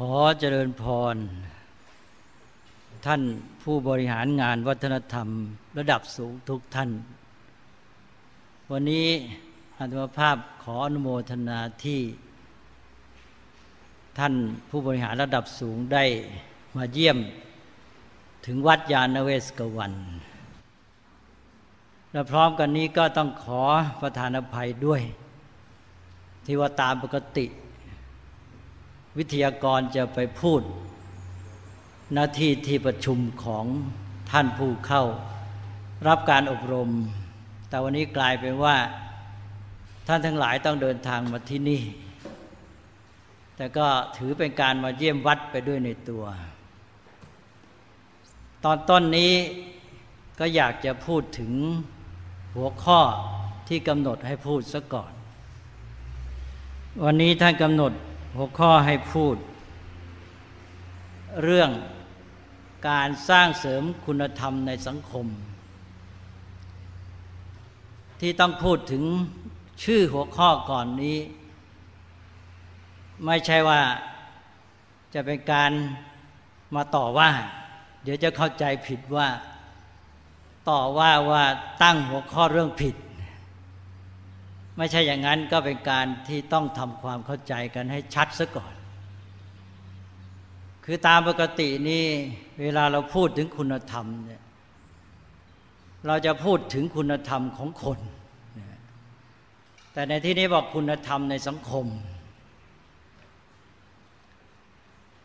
ขอเจริญพร ท่านผู้บริหารงานวัฒนธรรม ระดับสูงทุกท่าน วันนี้อาตมาภาพขออนุโมทนาที่ ท่านผู้บริหารระดับสูงได้มาเยี่ยม ถึงวัดยาณเวศกวัน และพร้อมกันนี้ก็ต้องขอประธานอภัยด้วย ที่ว่าตามปกติ วิทยากรจะไปพูดหน้าที่ที่ประชุมของท่านผู้เข้า รับการอบรม แต่วันนี้กลายเป็นว่า ท่านทั้งหลายต้องเดินทางมาที่นี่ แต่ก็ถือเป็นการมาเยี่ยมวัดไปด้วยในตัว ตอนต้นนี้ก็อยากจะพูดถึงหัวข้อที่กำหนดให้พูดซะก่อน วันนี้ท่านกำหนด หัวข้อให้พูด เรื่องการสร้างเสริมคุณธรรมในสังคม ที่ต้องพูดถึงชื่อหัวข้อก่อนนี้ ไม่ใช่ว่าจะเป็นการมาต่อว่า เดี๋ยวจะเข้าใจผิดว่า ต่อว่าว่าตั้งหัวข้อเรื่องผิด ไม่ใช่อย่างนั้นก็เป็นการที่ต้องทำความเข้าใจกันให้ชัดซะก่อน คือตามปกตินี่เวลาเราพูดถึงคุณธรรมเนี่ยเราจะพูดถึงคุณธรรมของคน แต่ในที่นี้บอกคุณธรรมในสังคม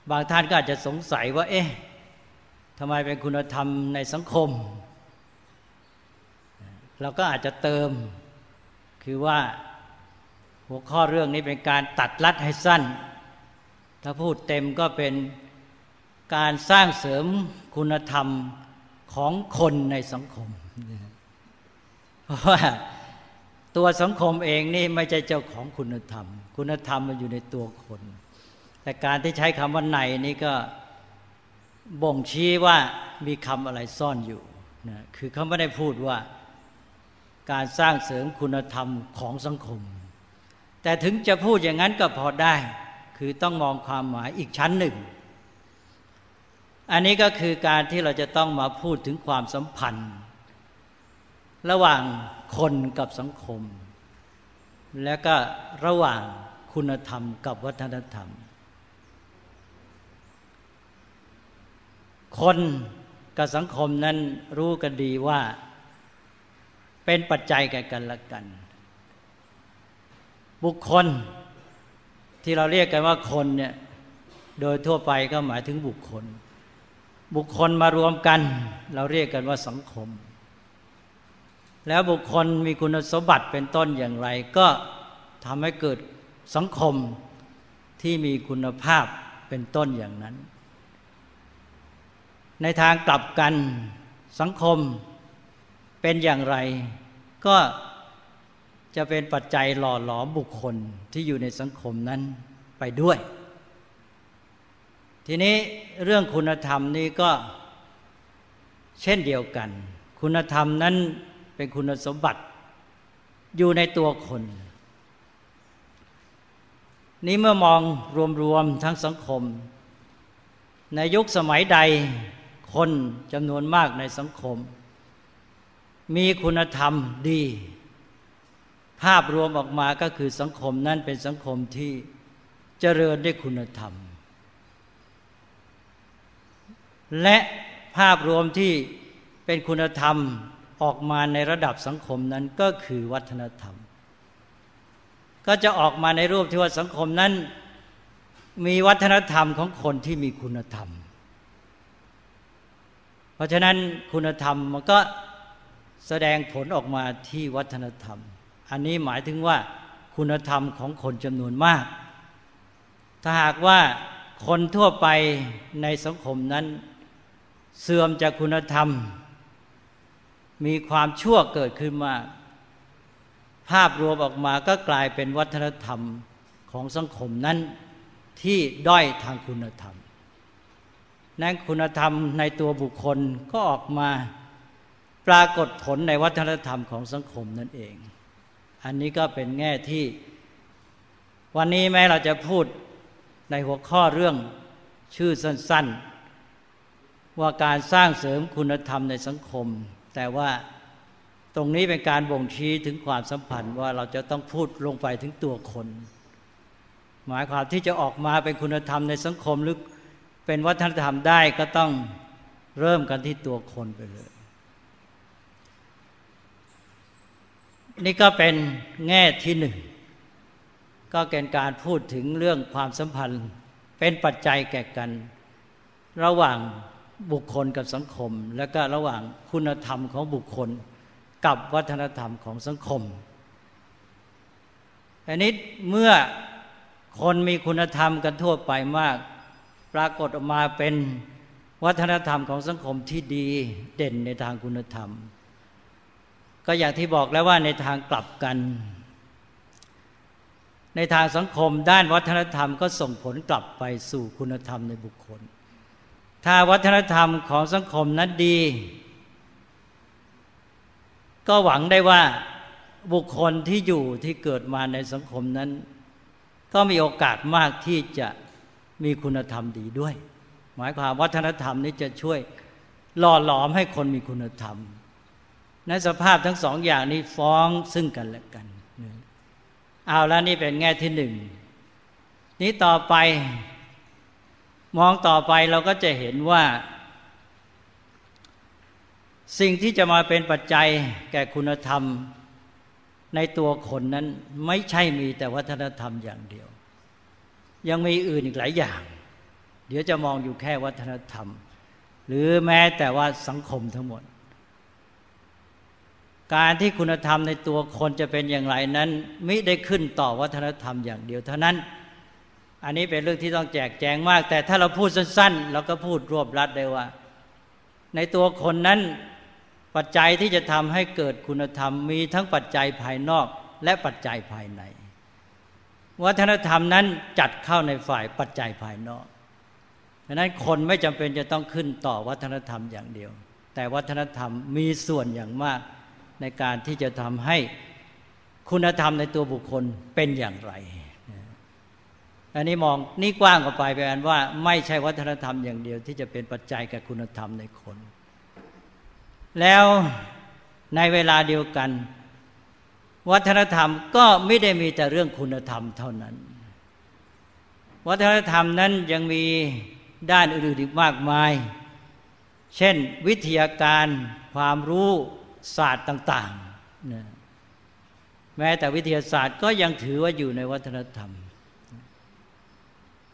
บางท่านก็อาจจะสงสัยว่า เอ๊ะทำไมเป็นคุณธรรมในสังคม เราก็อาจจะเติม คือว่าหัวข้อเรื่องนี้เป็นการตัดลัดให้สั้น ถ้าพูดเต็มก็เป็นการสร้างเสริมคุณธรรมของคนในสังคม เพราะว่าตัวสังคมเองนี่ไม่ใช่เจ้าของคุณธรรม คุณธรรมมันอยู่ในตัวคน แต่การที่ใช้คำว่าในนี่ก็บ่งชี้ว่ามีคำอะไรซ่อนอยู่นะคือเขาไม่ได้พูดว่า การสร้างเสริมคุณธรรมของสังคม แต่ถึงจะพูดอย่างนั้นก็พอได้ คือต้องมองความหมายอีกชั้นหนึ่ง อันนี้ก็คือการที่เราจะต้องมาพูดถึงความสัมพันธ์ ระหว่างคนกับสังคม และก็ระหว่างคุณธรรมกับวัฒนธรรม คนกับสังคมนั้นรู้กันดีว่า เป็นปัจจัยแก่กันและกัน บุคคลที่เราเรียกกันว่าคนเนี่ยโดยทั่วไปก็หมายถึงบุคคล บุคคลมารวมกัน เราเรียกกันว่าสังคม แล้วบุคคลมีคุณสมบัติเป็นต้นอย่างไร ก็ทำให้เกิดสังคมที่มีคุณภาพเป็นต้นอย่างนั้น ในทางกลับกันสังคม เป็นอย่างไร ก็จะเป็นปัจจัยหล่อหลอมบุคคลที่อยู่ในสังคมนั้นไปด้วย ทีนี้เรื่องคุณธรรมนี้ก็เช่นเดียวกัน คุณธรรมนั้นเป็นคุณสมบัติอยู่ในตัวคน นี้เมื่อมองรวมๆทั้งสังคม ในยุคสมัยใดคนจำนวนมากในสังคม มีคุณธรรมดี ภาพรวมออกมาก็คือสังคมนั้นเป็นสังคมที่เจริญด้วยคุณธรรม และภาพรวมที่เป็นคุณธรรมออกมาในระดับสังคมนั้นก็คือวัฒนธรรม ก็จะออกมาในรูปที่ว่าสังคมนั้น มีวัฒนธรรมของคนที่มีคุณธรรม เพราะฉะนั้นคุณธรรมมันก็ แสดงผลออกมาที่วัฒนธรรม อันนี้หมายถึงว่าคุณธรรมของคนจำนวนมาก ถ้าหากว่าคนทั่วไปในสังคมนั้น เสื่อมจากคุณธรรม มีความชั่วเกิดขึ้นมา ภาพรวมออกมาก็กลายเป็นวัฒนธรรมของสังคมนั้นที่ด้อยทางคุณธรรมนั้นคุณธรรมในตัวบุคคลก็ออกมา ปรากฏผลในวัฒนธรรมของสังคมนั่นเอง อันนี้ก็เป็นแง่ที่ วันนี้แม้เราจะพูดในหัวข้อเรื่องชื่อสั้น ๆ ว่าการสร้างเสริมคุณธรรมในสังคม แต่ว่าตรงนี้เป็นการบ่งชี้ถึงความสัมพันธ์ว่าเราจะต้องพูดลงไปถึงตัวคน หมายความที่จะออกมาเป็นคุณธรรมในสังคมหรือเป็นวัฒนธรรมได้ก็ต้องเริ่มกันที่ตัวคนไปเลย นี่ก็เป็นแง่ที่หนึ่ง ก็เป็นการพูดถึงเรื่องความสัมพันธ์ เป็นปัจจัยแก่กัน ระหว่างบุคคลกับสังคม และก็ระหว่างคุณธรรมของบุคคล กับวัฒนธรรมของสังคมอันนี้เมื่อคนมีคุณธรรมกันทั่วไปมาก ปรากฏออกมาเป็นวัฒนธรรมของสังคมที่ดีเด่นในทางคุณธรรม ก็อย่างที่บอกแล้วว่าในทางกลับกัน ในทางสังคมด้านวัฒนธรรมก็ส่งผลกลับไปสู่คุณธรรมในบุคคล ถ้าวัฒนธรรมของสังคมนั้นดี ก็หวังได้ว่าบุคคลที่อยู่ที่เกิดมาในสังคมนั้น ก็มีโอกาสมากที่จะมีคุณธรรมดีด้วย หมายความวัฒนธรรมนี้จะช่วยหล่อหลอมให้คนมีคุณธรรม ในสภาพทั้งสองอย่างนี้ฟ้องซึ่งกันและกัน เอาแล้วนี่เป็นแง่ที่หนึ่ง นี้ต่อไป มองต่อไปเราก็จะเห็นว่า สิ่งที่จะมาเป็นปัจจัยแก่คุณธรรมในตัวคนนั้นไม่ใช่มีแต่วัฒนธรรมอย่างเดียว ยังมีอื่นอีกหลายอย่าง เดี๋ยวจะมองอยู่แค่วัฒนธรรม หรือแม้แต่ว่าสังคมทั้งหมด การที่คุณธรรมในตัวคนจะเป็นอย่างไรนั้น มิได้ขึ้นต่อวัฒนธรรมอย่างเดียวเท่านั้น อันนี้เป็นเรื่องที่ต้องแจกแจงมาก แต่ถ้าเราพูดสั้นๆเราก็พูดรวบรัดได้ว่า ในตัวคนนั้นปัจจัยที่จะทำให้เกิดคุณธรรมมีทั้งปัจจัยภายนอกและปัจจัยภายใน วัฒนธรรมนั้นจัดเข้าในฝ่ายปัจจัยภายนอกดังนั้นคนไม่จำเป็นจะต้องขึ้นต่อวัฒนธรรมอย่างเดียว แต่วัฒนธรรมมีส่วนอย่างมาก ในการที่จะทำให้คุณธรรมในตัวบุคคลเป็นอย่างไร อันนี้มองนี่กว้างกว่าไปแปลว่า ไม่ใช่วัฒนธรรมอย่างเดียว ที่จะเป็นปัจจัยกับคุณธรรมในคน แล้วในเวลาเดียวกัน วัฒนธรรมก็ไม่ได้มีแต่เรื่องคุณธรรมเท่านั้น วัฒนธรรมนั้นยังมีด้านอื่นอีกมากมาย เช่นวิทยาการความรู้ ศาสตร์ต่างๆแม้แต่วิทยาศาสตร์ก็ยังถือว่าอยู่ในวัฒนธรรม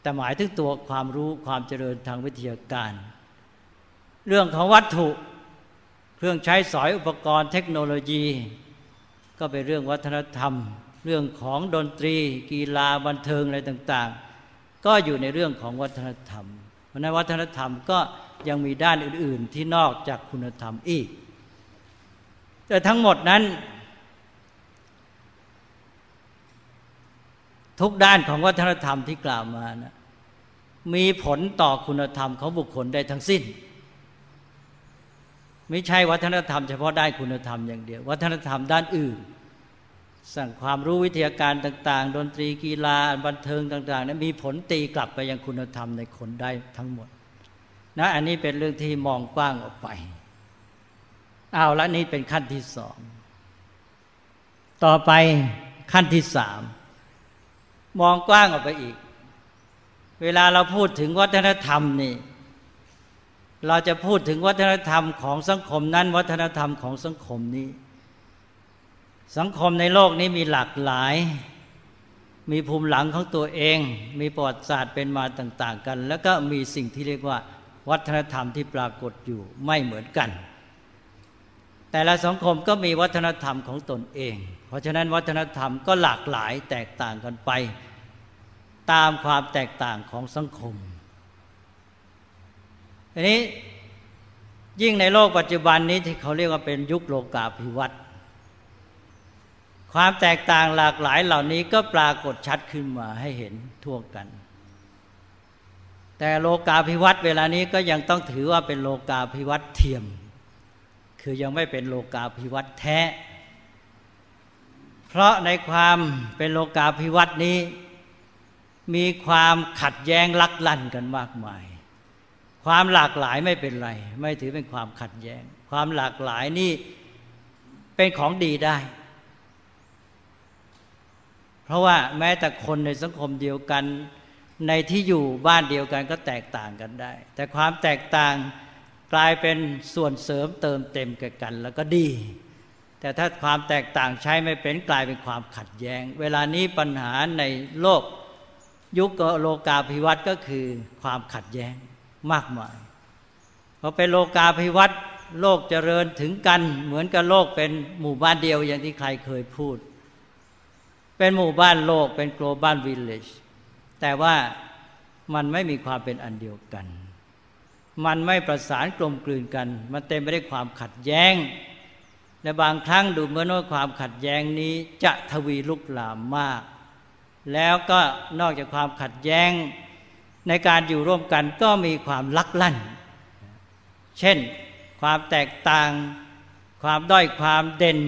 แต่หมายถึงตัวความรู้ความเจริญทางวิทยาการ เรื่องของวัตถุเครื่องใช้สอยอุปกรณ์เทคโนโลยี ก็เป็นเรื่องวัฒนธรรม เรื่องของดนตรี กีฬาบันเทิงอะไรต่าง ๆ ก็อยู่ในเรื่องของวัฒนธรรมเพราะในวัฒนธรรมก็ยังมีด้านอื่น ๆ ที่นอกจากคุณธรรมอีก แต่ทั้งหมดนั้น ทุกด้านของวัฒนธรรมที่กล่าวมานะมีผลต่อคุณธรรมของบุคคลได้ทั้งสิ้น ไม่ใช่วัฒนธรรมเฉพาะได้คุณธรรมอย่างเดียว วัฒนธรรมด้านอื่น สั่งความรู้วิทยาการต่าง ๆ ดนตรีกีฬาบันเทิงต่างๆนั้นมีผลตีกลับไปยังคุณธรรมในคนได้ทั้งหมดนะอันนี้เป็นเรื่องที่มองกว้างออกไป เอาละนี้เป็นขั้นที่สอง ต่อไปขั้นที่สาม มองกว้างออกไปอีก เวลาเราพูดถึงวัฒนธรรมนี่ เราจะพูดถึงวัฒนธรรมของสังคมนั้น วัฒนธรรมของสังคมนี้ สังคมในโลกนี้มีหลากหลาย มีภูมิหลังของตัวเอง มีประวัติศาสตร์เป็นมาต่าง ๆ กัน แล้วก็มีสิ่งที่เรียกว่า วัฒนธรรมที่ปรากฏอยู่ไม่เหมือนกัน แต่ละสังคมก็มีวัฒนธรรมของตนเอง เพราะฉะนั้นวัฒนธรรมก็หลากหลายแตกต่างกันไป ตามความแตกต่างของสังคมทีนี้ยิ่งในโลกปัจจุบันนี้ที่เขาเรียกว่าเป็นยุคโลกาภิวัตน์ความแตกต่างหลากหลายเหล่านี้ก็ปรากฏชัดขึ้นมาให้เห็นทั่วกัน แต่โลกาภิวัตน์เวลานี้ก็ยังต้องถือว่าเป็นโลกาภิวัตน์เทียม คือยังไม่เป็นโลกาภิวัตแท้ เพราะในความเป็นโลกาภิวัตน์นี้ มีความขัดแย้งลักลั่นกันมากมาย ความหลากหลายไม่เป็นไร ไม่ถือเป็นความขัดแย้ง ความหลากหลายนี่เป็นของดีได้ เพราะว่าแม้แต่คนในสังคมเดียวกันในที่อยู่บ้านเดียวกันก็แตกต่างกันได้ แต่ความแตกต่าง กลายเป็นส่วนเสริมเติมเต็มกันกัน แล้วก็ดี แต่ถ้าความแตกต่างใช้ไม่เป็นกลายเป็นความขัดแย้ง เวลานี้ปัญหาในโลกยุคโลกาภิวัตน์ก็คือความขัดแย้งมากมายพอเป็นโลกาภิวัตน์โลกเจริญถึงกัน เหมือนกับโลกเป็นหมู่บ้านเดียวอย่างที่ใครเคยพูด เป็นหมู่บ้านโลกเป็น global village แต่ว่ามันไม่มีความเป็นอันเดียวกัน มันไม่ประสานกลมกลืนกัน มันเต็มไปด้วยความขัดแย้ง และบางครั้งดูเหมือนว่าความขัดแย้งนี้จะทวีลุกลามมาก แล้วก็นอกจากความขัดแย้งในการอยู่ร่วมกันก็มีความลักลั่น เช่น ความแตกต่าง ความด้อยความเด่น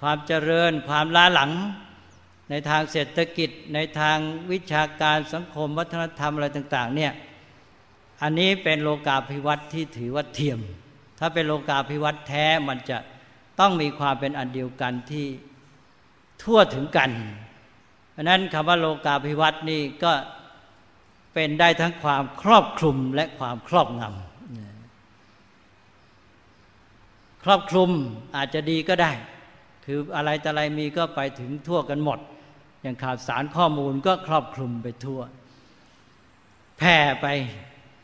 ความเจริญ ความล้าหลัง ในทางเศรษฐกิจ ในทางวิชาการสังคมวัฒนธรรมอะไรต่าง ๆ เนี่ย อันนี้เป็นโลกาภิวัตที่ถือว่าเทียม ถ้าเป็นโลกาภิวัตแท้มันจะต้องมีความเป็นอันเดียวกันที่ทั่วถึงกันเพราะนั้นคำว่าโลกาภิวัตน์นี่ก็เป็นได้ทั้งความครอบคลุมและความครอบงำครอบคลุมอาจจะดีก็ได้ คืออะไรแต่อะไรมีก็ไปถึงทั่วกันหมด อย่างข่าวสารข้อมูลก็ครอบคลุมไปทั่ว แผ่ไป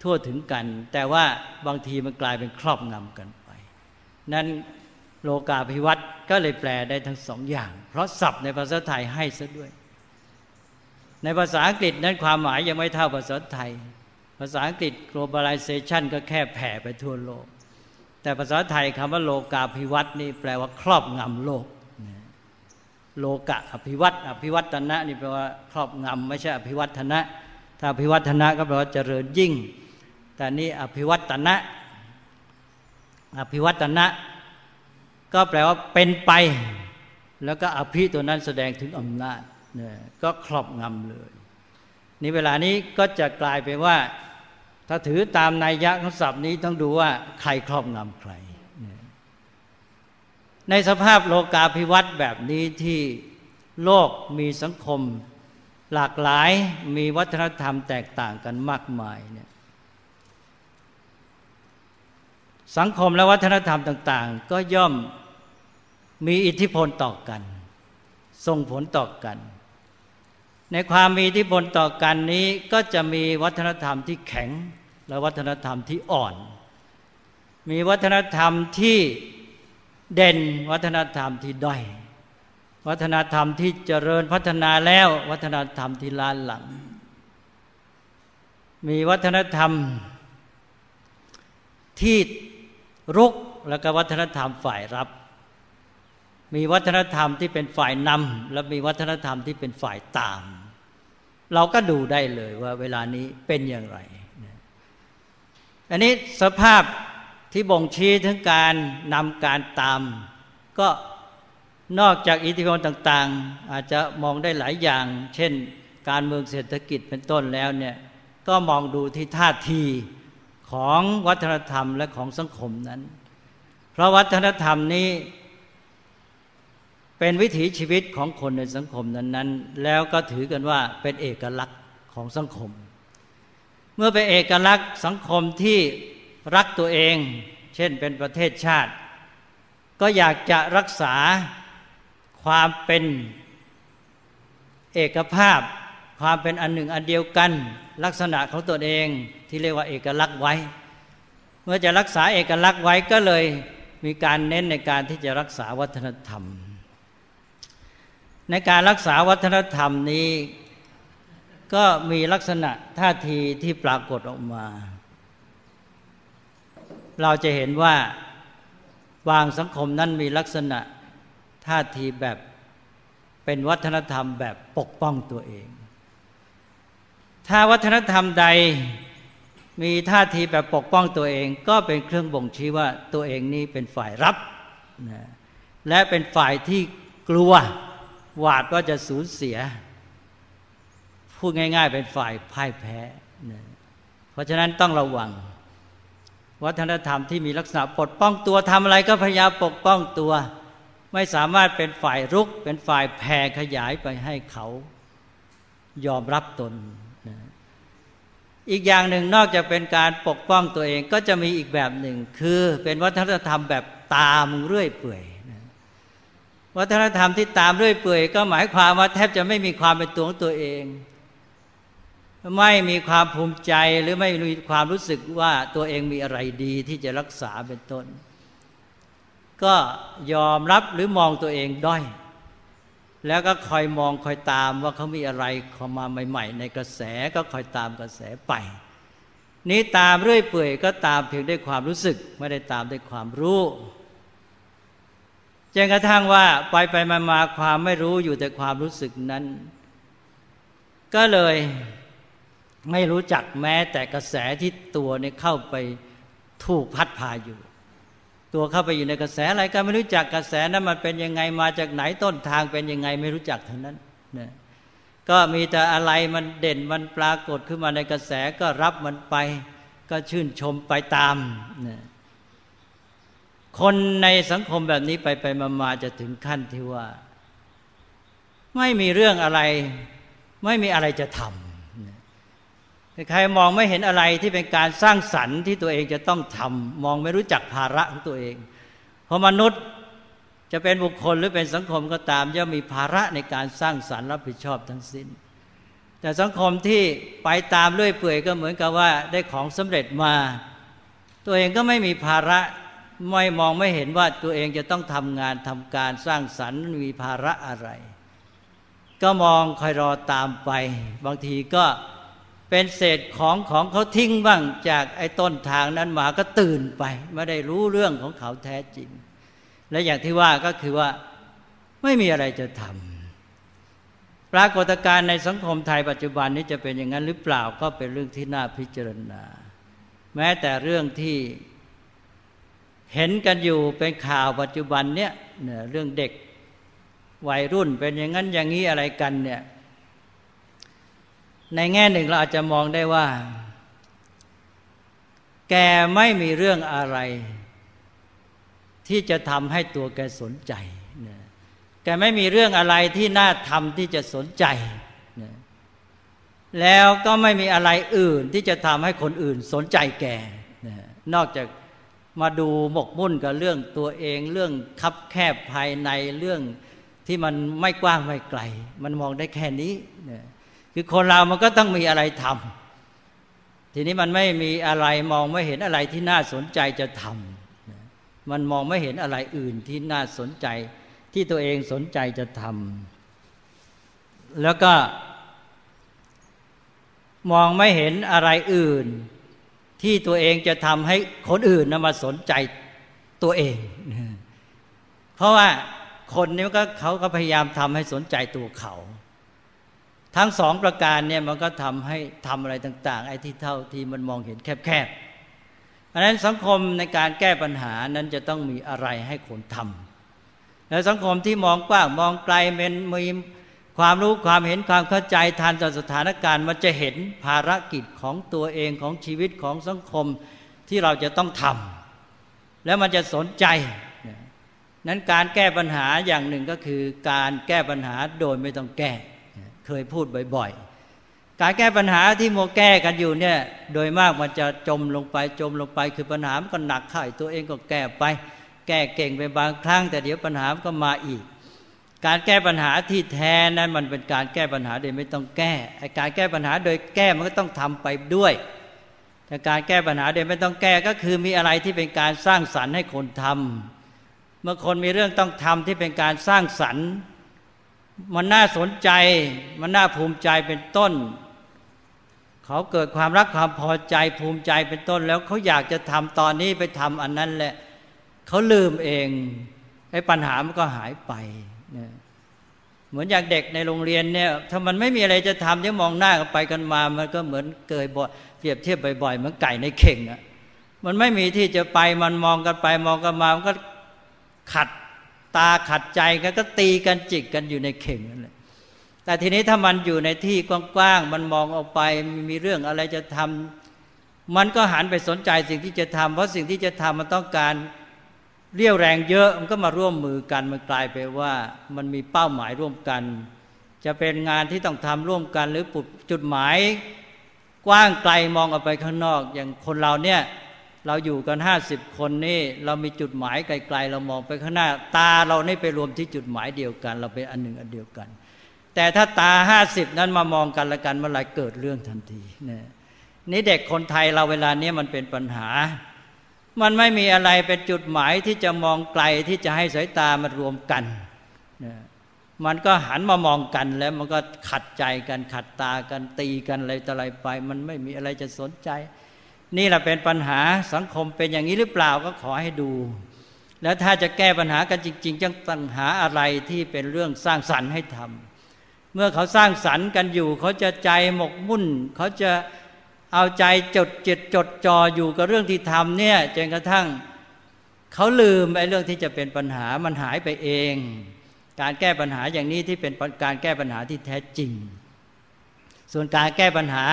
ทั่วถึงกัน แต่ว่าบางทีมันกลายเป็นครอบงำกันไป นั้นโลกาภิวัตก็เลยแปลได้ทั้งสองอย่าง เพราะศัพท์ในภาษาไทยให้ซะด้วย ในภาษาอังกฤษนั้นความหมายยังไม่เท่าภาษาไทย ภาษาอังกฤษ globalization ก็แค่แผ่ไปทั่วโลก แต่ภาษาไทยคำว่าโลกาภิวัตน์นี่แปลว่าครอบงำโลกโลกะอภิวัตอภิวัตนะนี่แปลว่าครอบงำไม่ใช่อภิวัตนะ ถ้าอภิวัตนะก็แปลว่าเจริญยิ่ง แต่นี่อภิวัตนะ อภิวัตนะ ก็แปลว่าเป็นไป แล้วก็อภิตัวนั้นแสดงถึงอำนาจเนี่ยก็ครอบงำเลย นี่เวลานี้ก็จะกลายไปว่า ถ้าถือตามนัยยะของศัพท์นี้ต้องดูว่าใครครอบงำใคร ในสภาพโลกาภิวัตน์แบบนี้ที่โลกมีสังคมหลากหลายมีวัฒนธรรมแตกต่างกันมากมายเนี่ย สังคมและวัฒนธรรมต่าง ๆ ก็ย่อมมีอิทธิพลต่อกัน ส่งผลต่อกัน ในความมีอิทธิพลต่อกันนี้ก็จะมีวัฒนธรรมที่แข็งและวัฒนธรรมที่อ่อน มีวัฒนธรรมที่เด่นวัฒนธรรมที่ด้อยวัฒนธรรมที่เจริญพัฒนาแล้ววัฒนธรรมที่ล้าหลัง มีวัฒนธรรมที่ รุกแล้วก็วัฒนธรรมฝ่ายรับ มีวัฒนธรรมที่เป็นฝ่ายนำและมีวัฒนธรรมที่เป็นฝ่ายตาม เราก็ดูได้เลยว่าเวลานี้เป็นอย่างไร อันนี้สภาพที่บ่งชี้ถึงการนำการตาม ก็นอกจากอิทธิพลต่างๆ อาจจะมองได้หลายอย่าง เช่น การเมืองเศรษฐกิจเป็นต้นแล้วเนี่ยก็มองดูที่ท่าที ของวัฒนธรรมและของสังคมนั้น เพราะวัฒนธรรมนี้เป็นวิถีชีวิตของคนในสังคมนั้น ๆ แล้วก็ถือกันว่าเป็นเอกลักษณ์ของสังคม เมื่อเป็นเอกลักษณ์สังคมที่รักตัวเอง เช่นเป็นประเทศชาติ ก็อยากจะรักษาความเป็นเอกภาพ ความเป็นอันหนึ่งอันเดียวกัน ลักษณะของตัวเองที่เรียกว่าเอกลักษณ์ไว้ เมื่อจะรักษาเอกลักษณ์ไว้ก็เลยมีการเน้นในการที่จะรักษาวัฒนธรรม ในการรักษาวัฒนธรรมนี้ก็มีลักษณะท่าทีที่ปรากฏออกมา เราจะเห็นว่าบางสังคมนั้นมีลักษณะท่าทีแบบเป็นวัฒนธรรมแบบปกป้องตัวเอง ถ้าวัฒนธรรมใดมีท่าทีแบบปกป้องตัวเอง ก็เป็นเครื่องบ่งชี้ว่าตัวเองนี้เป็นฝ่ายรับนะและเป็นฝ่ายที่กลัวหวาดว่าจะสูญเสีย พูดง่าย ๆ เป็นฝ่ายพ่ายแพ้เพราะฉะนั้นต้องระวัง วัฒนธรรมที่มีลักษณะปกป้องตัวทำอะไรก็พยายามปกป้องตัว ไม่สามารถเป็นฝ่ายรุก เป็นฝ่ายแผ่ขยายไปให้เขายอมรับตน อีกอย่างหนึ่งนอกจากเป็นการปกป้องตัวเองก็จะมีอีกแบบหนึ่ง คือเป็นวัฒนธรรมแบบตามเรื่อยเปื่อยวัฒนธรรมที่ตามเรื่อยเปื่อย ก็หมายความว่าแทบจะไม่มีความเป็นตัวของตัวเอง ไม่มีความภูมิใจหรือไม่มีความรู้สึกว่าตัวเองมีอะไรดีที่จะรักษาเป็นต้น ก็ยอมรับหรือมองตัวเองด้อย แล้วก็คอยมองคอยตามว่าเขามีอะไรเข้ามาใหม่ ๆ ในกระแสก็คอยตามกระแสไป นี้ตามเรื่อยเปื่อยก็ตามเพียงด้วยความรู้สึกไม่ได้ตามด้วยความรู้จนกระทั่งว่าไปไปมามาความไม่รู้อยู่แต่ความรู้สึกนั้น ก็เลยไม่รู้จักแม้แต่กระแสที่ตัวเนี่ยเข้าไปถูกพัดพาอยู่ ตัวเข้าไปอยู่ในกระแสอะไรก็ไม่รู้จักกระแสนั้นมันเป็นยังไงมาจากไหนต้นทางเป็นยังไงไม่รู้จักทั้งนั้นนะก็มีแต่อะไรมันเด่นมันปรากฏขึ้นมาในกระแสก็รับมันไป ก็ชื่นชมไปตามนะคนในสังคมแบบนี้ไปไปมามาจะถึงขั้นที่ว่า ไม่มีเรื่องอะไร ไม่มีอะไรจะทำ ใครมองไม่เห็นอะไรที่เป็นการสร้างสรรค์ที่ตัวเองจะต้องทำมองไม่รู้จักภาระของตัวเอง เพราะมนุษย์จะเป็นบุคคลหรือเป็นสังคมก็ตามย่อมมีภาระในการสร้างสรรค์รับผิดชอบทั้งสิ้น แต่สังคมที่ไปตามเลื่อยเปื่อยก็เหมือนกับว่าได้ของสำเร็จมา ตัวเองก็ไม่มีภาระไม่มองไม่เห็นว่าตัวเองจะต้องทำงานทำการสร้างสรรค์มีภาระอะไร ก็มองคอยรอตามไป บางทีก็ เป็นเศษของของเขาทิ้งบ้างจากไอ้ต้นทางนั้นมาก็ตื่นไปไม่ได้รู้เรื่องของเขาแท้จริง และอย่างที่ว่าก็คือว่าไม่มีอะไรจะทำปรากฏการณ์ในสังคมไทยปัจจุบันนี้จะเป็นอย่างนั้นหรือเปล่าก็เป็นเรื่องที่น่าพิจารณา แม้แต่เรื่องที่เห็นกันอยู่เป็นข่าวปัจจุบันเนี่ยเรื่องเด็กวัยรุ่นเป็นอย่างนั้นอย่างนี้อะไรกันเนี่ย ในแง่หนึ่งเราอาจจะมองได้ว่า แกไม่มีเรื่องอะไร ที่จะทำให้ตัวแกสนใจแกไม่มีเรื่องอะไรที่น่าทำที่จะสนใจแล้วก็ไม่มีอะไรอื่นที่จะทำให้คนอื่นสนใจแกนอกจากมาดูหมกมุ่นกับเรื่องตัวเองเรื่องคับแคบภายในเรื่องที่มันไม่กว้างไม่ไกล มันมองได้แค่นี้นะ คือคนเรามันก็ต้องมีอะไรทำทีนี้มันไม่มีอะไรมองไม่เห็นอะไรที่น่าสนใจจะทำมันมองไม่เห็นอะไรอื่นที่น่าสนใจที่ตัวเองสนใจจะทำแล้วก็ มองไม่เห็นอะไรอื่น ที่ตัวเองจะทำให้คนอื่นนมาสนใจตัวเอง เพราะว่าคนนี้ก็เขาก็พยายามทำให้สนใจตัวเขา ทั้งสองประการเนี่ยมันก็ทำให้ทำอะไรต่าง ๆ ไอ้ที่เท่าที่มันมองเห็นแคบๆอันนั้นสังคมในการแก้ปัญหานั้นจะต้องมีอะไรให้คนทำแล้วสังคมที่มองกว้างมองไกลเป็นมีความรู้ความเห็นความเข้าใจทันต่อสถานการณ์มันจะเห็นภารกิจของตัวเองของชีวิตของสังคมที่เราจะต้องทำแล้วมันจะสนใจนั้นการแก้ปัญหาอย่างหนึ่งก็คือการแก้ปัญหาโดยไม่ต้องแก้ เคยพูดบ่อยๆ การแก้ปัญหาที่โมแก้กันอยู่เนี่ย โดยมากมันจะจมลงไปจมลงไป คือปัญหามันก็หนักข่ายตัวเองก็แก้ไป แก้เก่งไปบางครั้ง แต่เดี๋ยวปัญหามันก็มาอีก การแก้ปัญหาที่แท้นั้นมันเป็นการแก้ปัญหาโดยไม่ต้องแก้การแก้ปัญหาโดยแก้มันก็ต้องทำไปด้วยแต่การแก้ปัญหาโดยไม่ต้องแก้ก็คือมีอะไรที่เป็นการสร้างสรรค์ให้คนทำเมื่อคนมีเรื่องต้องทำที่เป็นการสร้างสรรค์ มันน่าสนใจ มันน่าภูมิใจเป็นต้น เขาเกิดความรักความพอใจภูมิใจเป็นต้น แล้วเขาอยากจะทำตอนนี้ไปทำอันนั้นแหละ เขาลืมเองไอ้ปัญหามันก็หายไปเนี่ยเหมือนอย่างเด็กในโรงเรียนเนี่ยถ้ามันไม่มีอะไรจะทำที่มองหน้ากันไปกันมา มันก็เหมือนเกยบ่อยเปรียบเทียบบ่อยๆเหมือนไก่ในเข่งอะมันไม่มีที่จะไปมันมองกันไปมองกันมามันก็ขัด ตาขัดใจกันก็ตีกันจิกกันอยู่ในเข่งนั่นแหละแต่ทีนี้ถ้ามันอยู่ในที่กว้างๆมันมองออกไปมีเรื่องอะไรจะทมันก็หันไปสนใจสิ่งที่จะทำเพราะสิ่งที่จะทำมันต้องการเรียวแรงเยอะมันก็มาร่วมมือกันมันกลายไปว่ามันมีเป้าหมายร่วมกัน จะเป็นงานที่ต้องทำร่วมกัน หรือจุดหมายกว้างไกลมองออกไปข้างนอก อย่างคนเราเนี่ย เราอยู่กันห้าสิบคนนี่เรามีจุดหมายไกลๆ เรามองไปข้างหน้า ตาเราไม่ไปรวมที่จุดหมายเดียวกัน เราเป็นอันหนึ่งอันเดียวกัน แต่ถ้าตาห้าสิบนั้นมามองกันละกันเมื่อไรเกิดเรื่องทันทีเนี่ยนี่เด็กคนไทยเราเวลานี้มันเป็นปัญหา มันไม่มีอะไรเป็นจุดหมายที่จะมองไกลที่จะให้สายตามารวมกันเนี่ยมันก็หันมามองกันแล้วมันก็ขัดใจกันขัดตากันตีกันอะไรต่ออะไรไป มันไม่มีอะไรจะสนใจ นี่แหละเป็นปัญหาสังคมเป็นอย่างนี้หรือเปล่าก็ขอให้ดู แล้วถ้าจะแก้ปัญหากันจริง ๆจังปัญหาอะไรที่เป็นเรื่องสร้างสรรค์ให้ทำเมื่อเขาสร้างสรรค์กันอยู่ เขาจะใจหมกมุ่น เขาจะเอาใจจดจิตจดจ่ออยู่กับเรื่องที่ทำเนี่ยจนกระทั่งเขาลืมไอ้เรื่องที่จะเป็นปัญหามันหายไปเอง การแก้ปัญหาอย่างนี้ที่เป็นการแก้ปัญหาที่แท้จริง ส่วนการแก้ปัญหา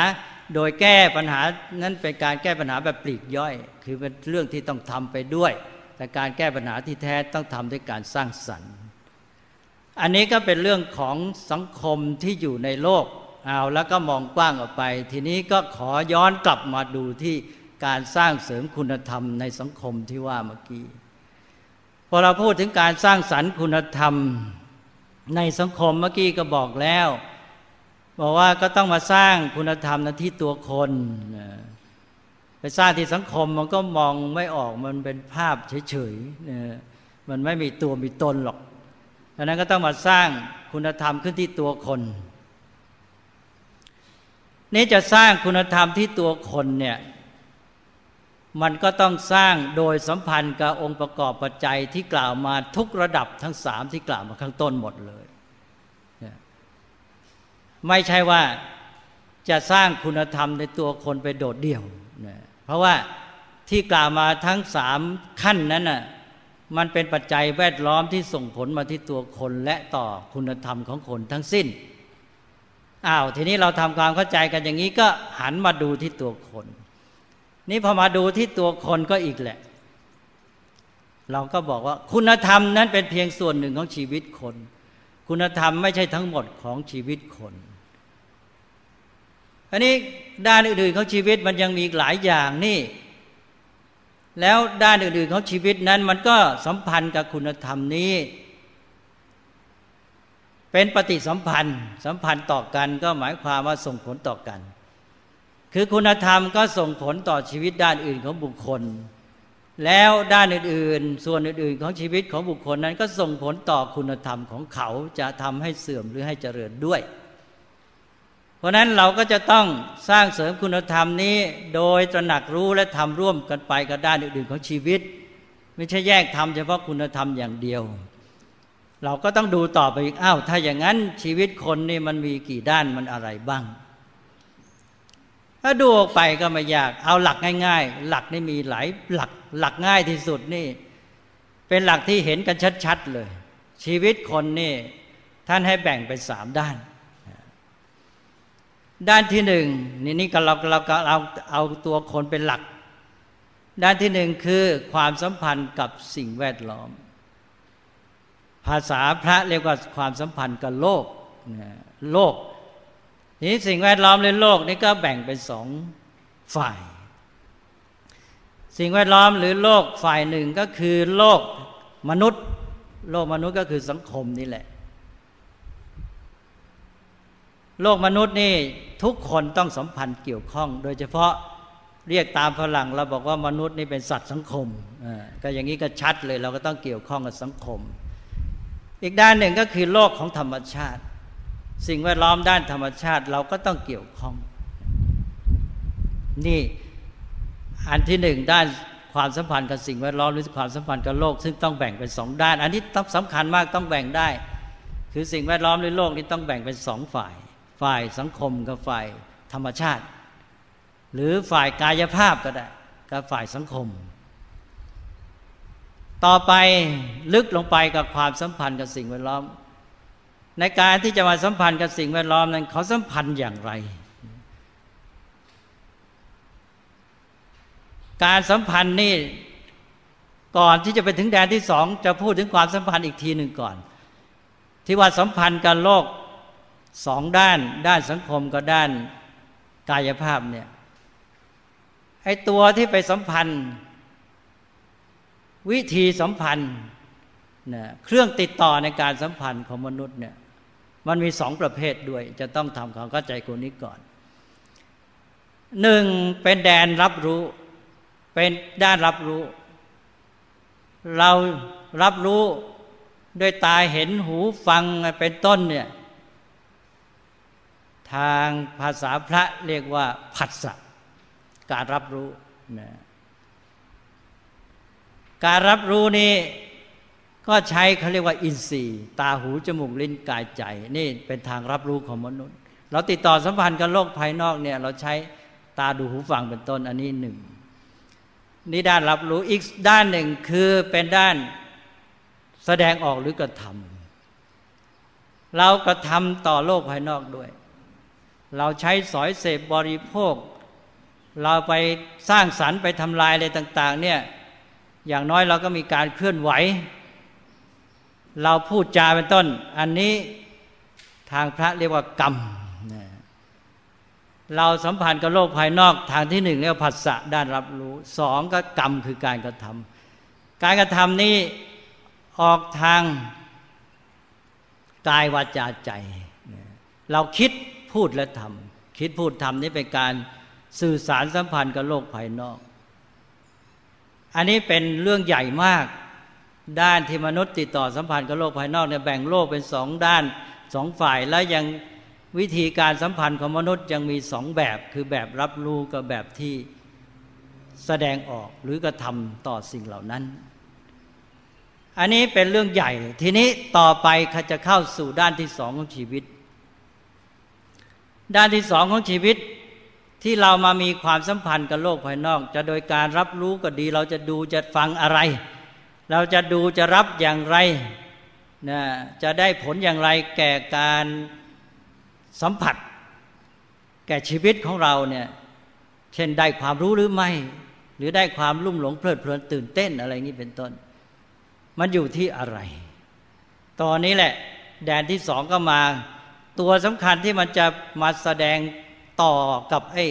โดยแก้ปัญหานั้นเป็นการแก้ปัญหาแบบปลีกย่อย คือเป็นเรื่องที่ต้องทำไปด้วย แต่การแก้ปัญหาที่แท้ต้องทำด้วยการสร้างสรรค์ อันนี้ก็เป็นเรื่องของสังคมที่อยู่ในโลกเอาแล้วก็มองกว้างออกไป ทีนี้ก็ขอย้อนกลับมาดูที่การสร้างเสริมคุณธรรมในสังคมที่ว่าเมื่อกี้พอเราพูดถึงการสร้างสรรค์คุณธรรมในสังคมเมื่อกี้ก็บอกแล้ว บอกว่าก็ต้องมาสร้างคุณธรรมนที่ตัวคนไปสร้างที่สังคมมันก็มองไม่ออกมันเป็นภาพเฉยๆมันไม่มีตัวมีตนหรอกดังนั้นก็ต้องมาสร้างคุณธรรมขึ้นที่ตัวคนนี่จะสร้างคุณธรรมที่ตัวคนเนี่ยมันก็ต้องสร้างโดยสัมพันธ์กับองค์ประกอบปัจจัยที่กล่าวมาทุกระดับทั้งสามที่กล่าวมาข้างต้นหมดเลย ไม่ใช่ว่าจะสร้างคุณธรรมในตัวคนไปโดดเดี่ยวนะเพราะว่าที่กล่าวมาทั้งสามขั้นนั้นน่ะมันเป็นปัจจัยแวดล้อมที่ส่งผลมาที่ตัวคนและต่อคุณธรรมของคนทั้งสิ้นอ้าวทีนี้เราทำความเข้าใจกันอย่างนี้ก็หันมาดูที่ตัวคน นี่พอมาดูที่ตัวคนก็อีกแหละ เราก็บอกว่าคุณธรรมนั้นเป็นเพียงส่วนหนึ่งของชีวิตคน คุณธรรมไม่ใช่ทั้งหมดของชีวิตคน อันนี้ด้านอื่นๆของชีวิตมันยังมีหลายอย่างนี่ แล้วด้านอื่นๆของชีวิตนั้นมันก็สัมพันธ์กับคุณธรรมนี้ เป็นปฏิสัมพันธ์ สัมพันธ์ต่อกันก็หมายความว่าส่งผลต่อกัน คือคุณธรรมก็ส่งผลต่อชีวิตด้านอื่นของบุคคล แล้วด้านอื่นๆ ส่วนอื่นๆของชีวิตของบุคคลนั้นก็ส่งผลต่อคุณธรรมของเขาจะทำให้เสื่อมหรือให้เจริญด้วย เพราะนั้นเราก็จะต้องสร้างเสริมคุณธรรมนี้ โดยตระหนักรู้และทำร่วมกันไปกับด้านอื่นๆของชีวิต ไม่ใช่แยกทำเฉพาะคุณธรรมอย่างเดียว เราก็ต้องดูต่อไปอีกอ้าวถ้าอย่างนั้นชีวิตคนนี่มันมีกี่ด้านมันอะไรบ้าง ถ้าดูออกไปก็ไม่ยากเอาหลักง่าย ๆ หลักนี่มีหลายหลักหลักง่ายที่สุดนี่ เป็นหลักที่เห็นกันชัดๆเลย ชีวิตคนนี่ท่านให้แบ่งเป็นสามด้าน ด้านที่หนึ่งนี่นี่ก็เราเราเราเอาตัวคนเป็นหลัก ด้านที่หนึ่งคือความสัมพันธ์กับสิ่งแวดล้อม ภาษาพระเรียกว่าความสัมพันธ์กับโลกโลกนี้สิ่งแวดล้อมในโลกนี่ก็แบ่งเป็นสองฝ่าย สิ่งแวดล้อมหรือโลกฝ่ายหนึ่งก็คือโลกมนุษย์ โลกมนุษย์ก็คือสังคมนี่แหละ โลกมนุษย์นี่ทุกคนต้องสัมพันธ์เกี่ยวข้อง โดยเฉพาะเรียกตามฝรั่งเราบอกว่ามนุษย์นี่เป็นสัตว์สังคมก็อย่างนี้ก็ชัดเลยเราก็ต้องเกี่ยวข้องกับสังคม อีกด้านหนึ่งก็คือโลกของธรรมชาติ สิ่งแวดล้อมด้านธรรมชาติเราก็ต้องเกี่ยวข้อง นี่อันที่หนึ่งด้านความสัมพันธ์กับสิ่งแวดล้อมหรือความสัมพันธ์กับโลก ซึ่งต้องแบ่งเป็นสองด้าน อันนี้ต้องสำคัญมากต้องแบ่งได้ คือสิ่งแวดล้อมหรือโลกนี้ต้องแบ่งเป็นสองฝ่าย ฝ่ายสังคมกับฝ่ายธรรมชาติ หรือฝ่ายกายภาพก็ได้กับฝ่ายสังคม ต่อไปลึกลงไปกับความสัมพันธ์กับสิ่งแวดล้อม ในการที่จะมาสัมพันธ์กับสิ่งแวดล้อมนั้นเขาสัมพันธ์อย่างไร การสัมพันธ์นี่ก่อนที่จะไปถึงแดนที่สองจะพูดถึงความสัมพันธ์อีกทีหนึ่งก่อน ที่ว่าสัมพันธ์กับโลก สองด้านด้านสังคมกับด้านกายภาพเนี่ยไอตัวที่ไปสัมพันธ์ วิธีสัมพันธ์เนี่ยเครื่องติดต่อในการสัมพันธ์ของมนุษย์เนี่ยมันมีสองประเภทด้วย จะต้องทำความเข้าใจคนนี้ก่อนหนึ่งเป็นแดนรับรู้ เป็นด้านรับรู้ เรารับรู้ด้วยตาเห็นหูฟังเป็นต้นเนี่ย ทางภาษาพระเรียกว่าผัสสะการรับรู้นะการรับรู้นี้ก็ใช้เขาเรียกว่าอินทรีย์ ตาหูจมูกลิ้นกายใจ นี่เป็นทางรับรู้ของมนุษย์ เราติดต่อสัมพันธ์กับโลกภายนอกเนี่ย เราใช้ตาดูหูฟังเป็นต้นอันนี้หนึ่งนี่ด้านรับรู้อีกด้านหนึ่งคือเป็นด้านแสดงออกหรือกระทำเรากระทำต่อโลกภายนอกด้วย เราใช้สอยเสพบริโภค เราไปสร้างสรรค์ไปทำลายอะไรต่าง ๆ เนี่ยอย่างน้อยเราก็มีการเคลื่อนไหว เราพูดจาเป็นต้น อันนี้ทางพระเรียกว่ากรรม เราสัมพันธ์กับโลกภายนอกทางที่หนึ่งเรียกผัสสะด้านรับรู้สองก็กรรมคือการกระทำการกระทำนี้ออกทางกายวาจาใจ เราคิด พูดและทำคิดพูดทำนี้เป็นการสื่อสารสัมพันธ์กับโลกภายนอก อันนี้เป็นเรื่องใหญ่มาก ด้านที่มนุษย์ติดต่อสัมพันธ์กับโลกภายนอกเนี่ยแบ่งโลกเป็นสองด้านสองฝ่ายแล้วยังวิธีการสัมพันธ์ของมนุษย์ยังมีสองแบบ คือแบบรับรู้กับแบบที่แสดงออกหรือกระทำต่อสิ่งเหล่านั้น อันนี้เป็นเรื่องใหญ่ ทีนี้ต่อไปเขาจะเข้าสู่ด้านที่สองของชีวิต ด้านที่สองของชีวิตที่เรามามีความสัมพันธ์กับโลกภายนอก จะโดยการรับรู้ก็ดี เราจะดูจะฟังอะไร เราจะดูจะรับอย่างไรนะจะได้ผลอย่างไรแก่การสัมผัส แก่ชีวิตของเราเนี่ยเช่นได้ความรู้หรือไม่ หรือได้ความลุ่มหลงเพลิดเพลินตื่นเต้นอะไรนี้เป็นต้น มันอยู่ที่อะไร ตอนนี้แหละ แดนที่สองก็มา ตัวสำคัญที่มันจะมาแสดงต่อกับไอ้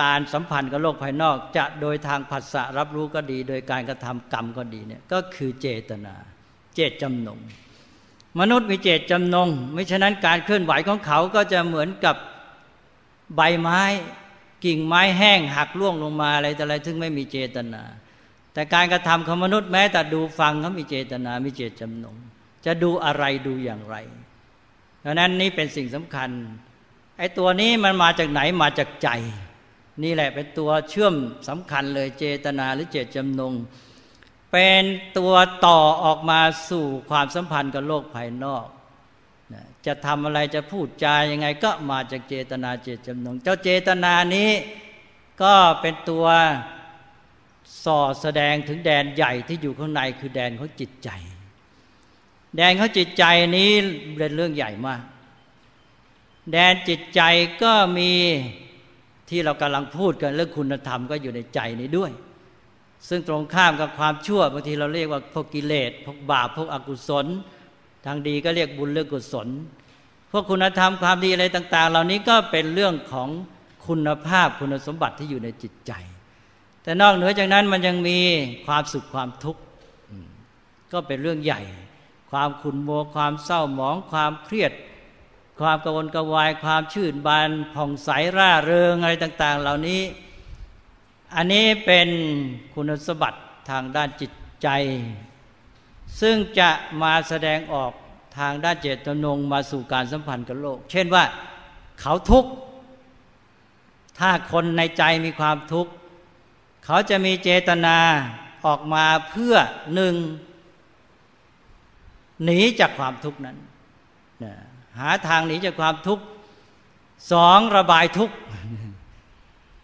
การสัมพันธ์กับโลกภายนอก จะโดยทางผัสสะรับรู้ก็ดี โดยการกระทำกรรมก็ดีเนี่ยก็คือเจตนา เจตจำนง มนุษย์มีเจตจำนงไม่ฉะนั้นการเคลื่อนไหวของเขาก็จะเหมือนกับใบไม้กิ่งไม้แห้งหักล่วงลงมาอะไรแต่อะไรซึ่งไม่มีเจตนา แต่การกระทำของมนุษย์แม้แต่ดูฟังเขามีเจตนา มีเจตจำนง จะดูอะไรดูอย่างไร ดังนั้นนี่เป็นสิ่งสำคัญ ไอ้ตัวนี้มันมาจากไหนมาจากใจ นี่แหละเป็นตัวเชื่อมสำคัญเลยเจตนาหรือเจตจำนง เป็นตัวต่อออกมาสู่ความสัมพันธ์กับโลกภายนอก จะทำอะไรจะพูดจายังไงก็มาจากเจตนาเจตจำนง เจ้าเจตนานี้ก็เป็นตัวส่อแสดงถึงแดนใหญ่ที่อยู่ข้างในคือแดนของจิตใจ แดนของจิตใจนี้เป็นเรื่องใหญ่มาก แดนจิตใจก็มีที่เรากำลังพูดกันเรื่องคุณธรรมก็อยู่ในใจนี้ด้วย ซึ่งตรงข้ามกับความชั่วบางทีเราเรียกว่าพวกกิเลสพวกบาปพวกอกุศล ทางดีก็เรียกบุญเรื่องกุศล พวกคุณธรรมความดีอะไรต่าง ๆ เหล่านี้ก็เป็นเรื่องของคุณภาพคุณสมบัติที่อยู่ในจิตใจ แต่นอกเหนือจากนั้นมันยังมีความสุขความทุกข์ก็เป็นเรื่องใหญ่ ความขุ่นโมความเศร้าหมองความเครียด ความกระวนกระวาย ความชื่นบานผ่องใสร่าเริงอะไรต่าง ๆ เหล่านี้ อันนี้เป็นคุณสมบัติทางด้านจิตใจ ซึ่งจะมาแสดงออกทางด้านเจตจำนงมาสู่การสัมพันธ์กับโลก เช่นว่าเขาทุกข์ถ้าคนในใจมีความทุกข์ เขาจะมีเจตนาออกมาเพื่อหนึ่ง หนีจากความทุกข์นั้นหาทางหนีจากความทุกข์สองระบายทุกข์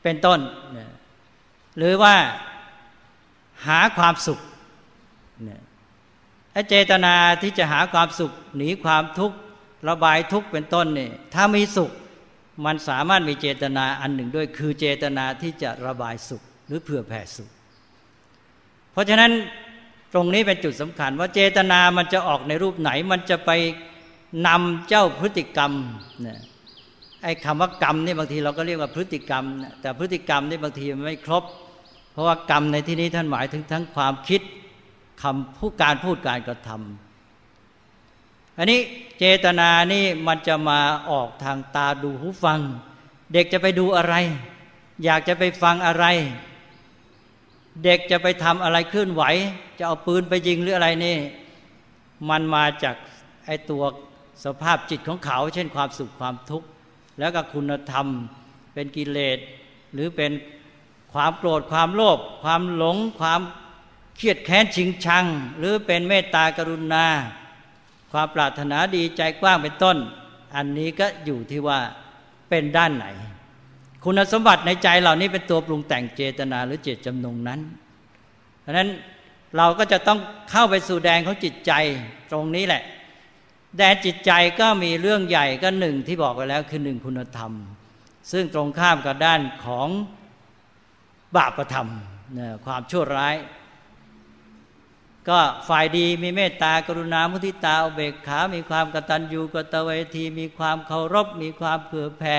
เป็นต้นหรือว่าหาความสุขเนี่ยเจตนาที่จะหาความสุข หนีความทุกข์ระบายทุกข์เป็นต้นเนี่ยถ้ามีสุขมันสามารถมีเจตนาอันหนึ่งด้วย คือเจตนาที่จะระบายสุข หรือเผื่อแผ่สุข เพราะฉะนั้น ตรงนี้เป็นจุดสำคัญว่าเจตนามันจะออกในรูปไหน มันจะไปนำเจ้าพฤติกรรมนะไอ้คำว่ากรรมนี่บางทีเราก็เรียกว่าพฤติกรรม แต่พฤติกรรมนี่บางทีมันไม่ครบ เพราะว่ากรรมในที่นี้ท่านหมายถึงทั้งความคิดคำพูดการพูดการกระทำอันนี้เจตนานี่มันจะมาออกทางตาดูหูฟัง เด็กจะไปดูอะไร อยากจะไปฟังอะไร เด็กจะไปทำอะไรเคลื่อนไหว จะเอาปืนไปยิงหรืออะไรนี่ มันมาจากไอตัวสภาพจิตของเขา เช่นความสุขความทุกข์แล้วก็คุณธรรมเป็นกิเลสหรือเป็นความโกรธความโลภความหลง ความเครียดแค้นชิงชัง หรือเป็นเมตตากรุณา ความปรารถนาดีใจกว้างเป็นต้น อันนี้ก็อยู่ที่ว่าเป็นด้านไหน คุณสมบัติในใจเหล่านี้เป็นตัวปรุงแต่งเจตนาหรือเจตจำนงนั้น เพราะนั้นเราก็จะต้องเข้าไปสู่แดนของจิตใจตรงนี้แหละ แดนจิตใจก็มีเรื่องใหญ่ก็หนึ่งที่บอกไปแล้วคือหนึ่งคุณธรรม ซึ่งตรงข้ามกับด้านของบาปธรรมความชั่วร้าย ก็ฝ่ายดีมีเมตตากรุณามุทิตาอเบกขา มีความกตัญญูกตเวที มีความเคารพ มีความเผื่อแผ่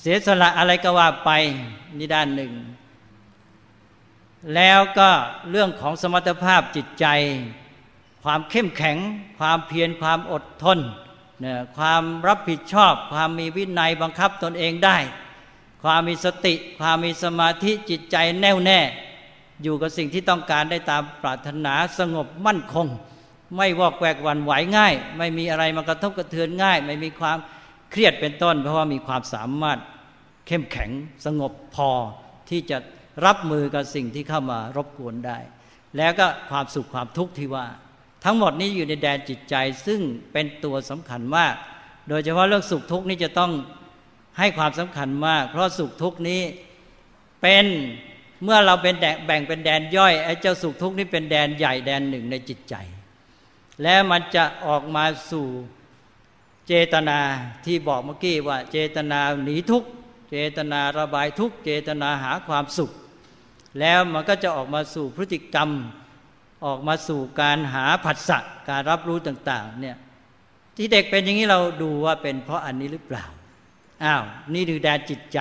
เสียสละอะไรก็ว่าไปนี่ด้านหนึ่ง แล้วก็เรื่องของสมรรถภาพจิตใจ ความเข้มแข็ง ความเพียรความอดทนเนี่ยความรับผิดชอบ ความมีวินัยบังคับตนเองได้ ความมีสติ ความมีสมาธิจิตใจแน่วแน่ อยู่กับสิ่งที่ต้องการได้ตามปรารถนาสงบมั่นคง ไม่วอกแวกวันไหวง่าย ไม่มีอะไรมากระทบกระเทือนง่าย ไม่มีความ เครียดเป็นต้น เพราะว่ามีความสามารถเข้มแข็งสงบพอที่จะรับมือกับสิ่งที่เข้ามารบกวนได้ แล้วก็ความสุขความทุกข์ที่ว่า ทั้งหมดนี้อยู่ในแดนจิตใจซึ่งเป็นตัวสำคัญมาก โดยเฉพาะเรื่องสุขทุกข์นี้จะต้องให้ความสำคัญมาก เพราะสุขทุกข์นี้เป็นเมื่อเราเป็นแบ่งเป็นแดนย่อยไอ้เจ้าสุขทุกข์นี่เป็นแดนใหญ่แดนหนึ่งในจิตใจ และมันจะออกมาสู่ เจตนาที่บอกเมื่อกี้ว่า เจตนาหนีทุกข์เจตนาระบายทุกข์เจตนาหาความสุข แล้วมันก็จะออกมาสู่พฤติกรรม ออกมาสู่การหาผัสสะการรับรู้ต่างๆเนี่ยที่เด็กเป็นอย่างนี้เราดูว่าเป็นเพราะอันนี้หรือเปล่าอ้าวนี่คือแดนจิตใจ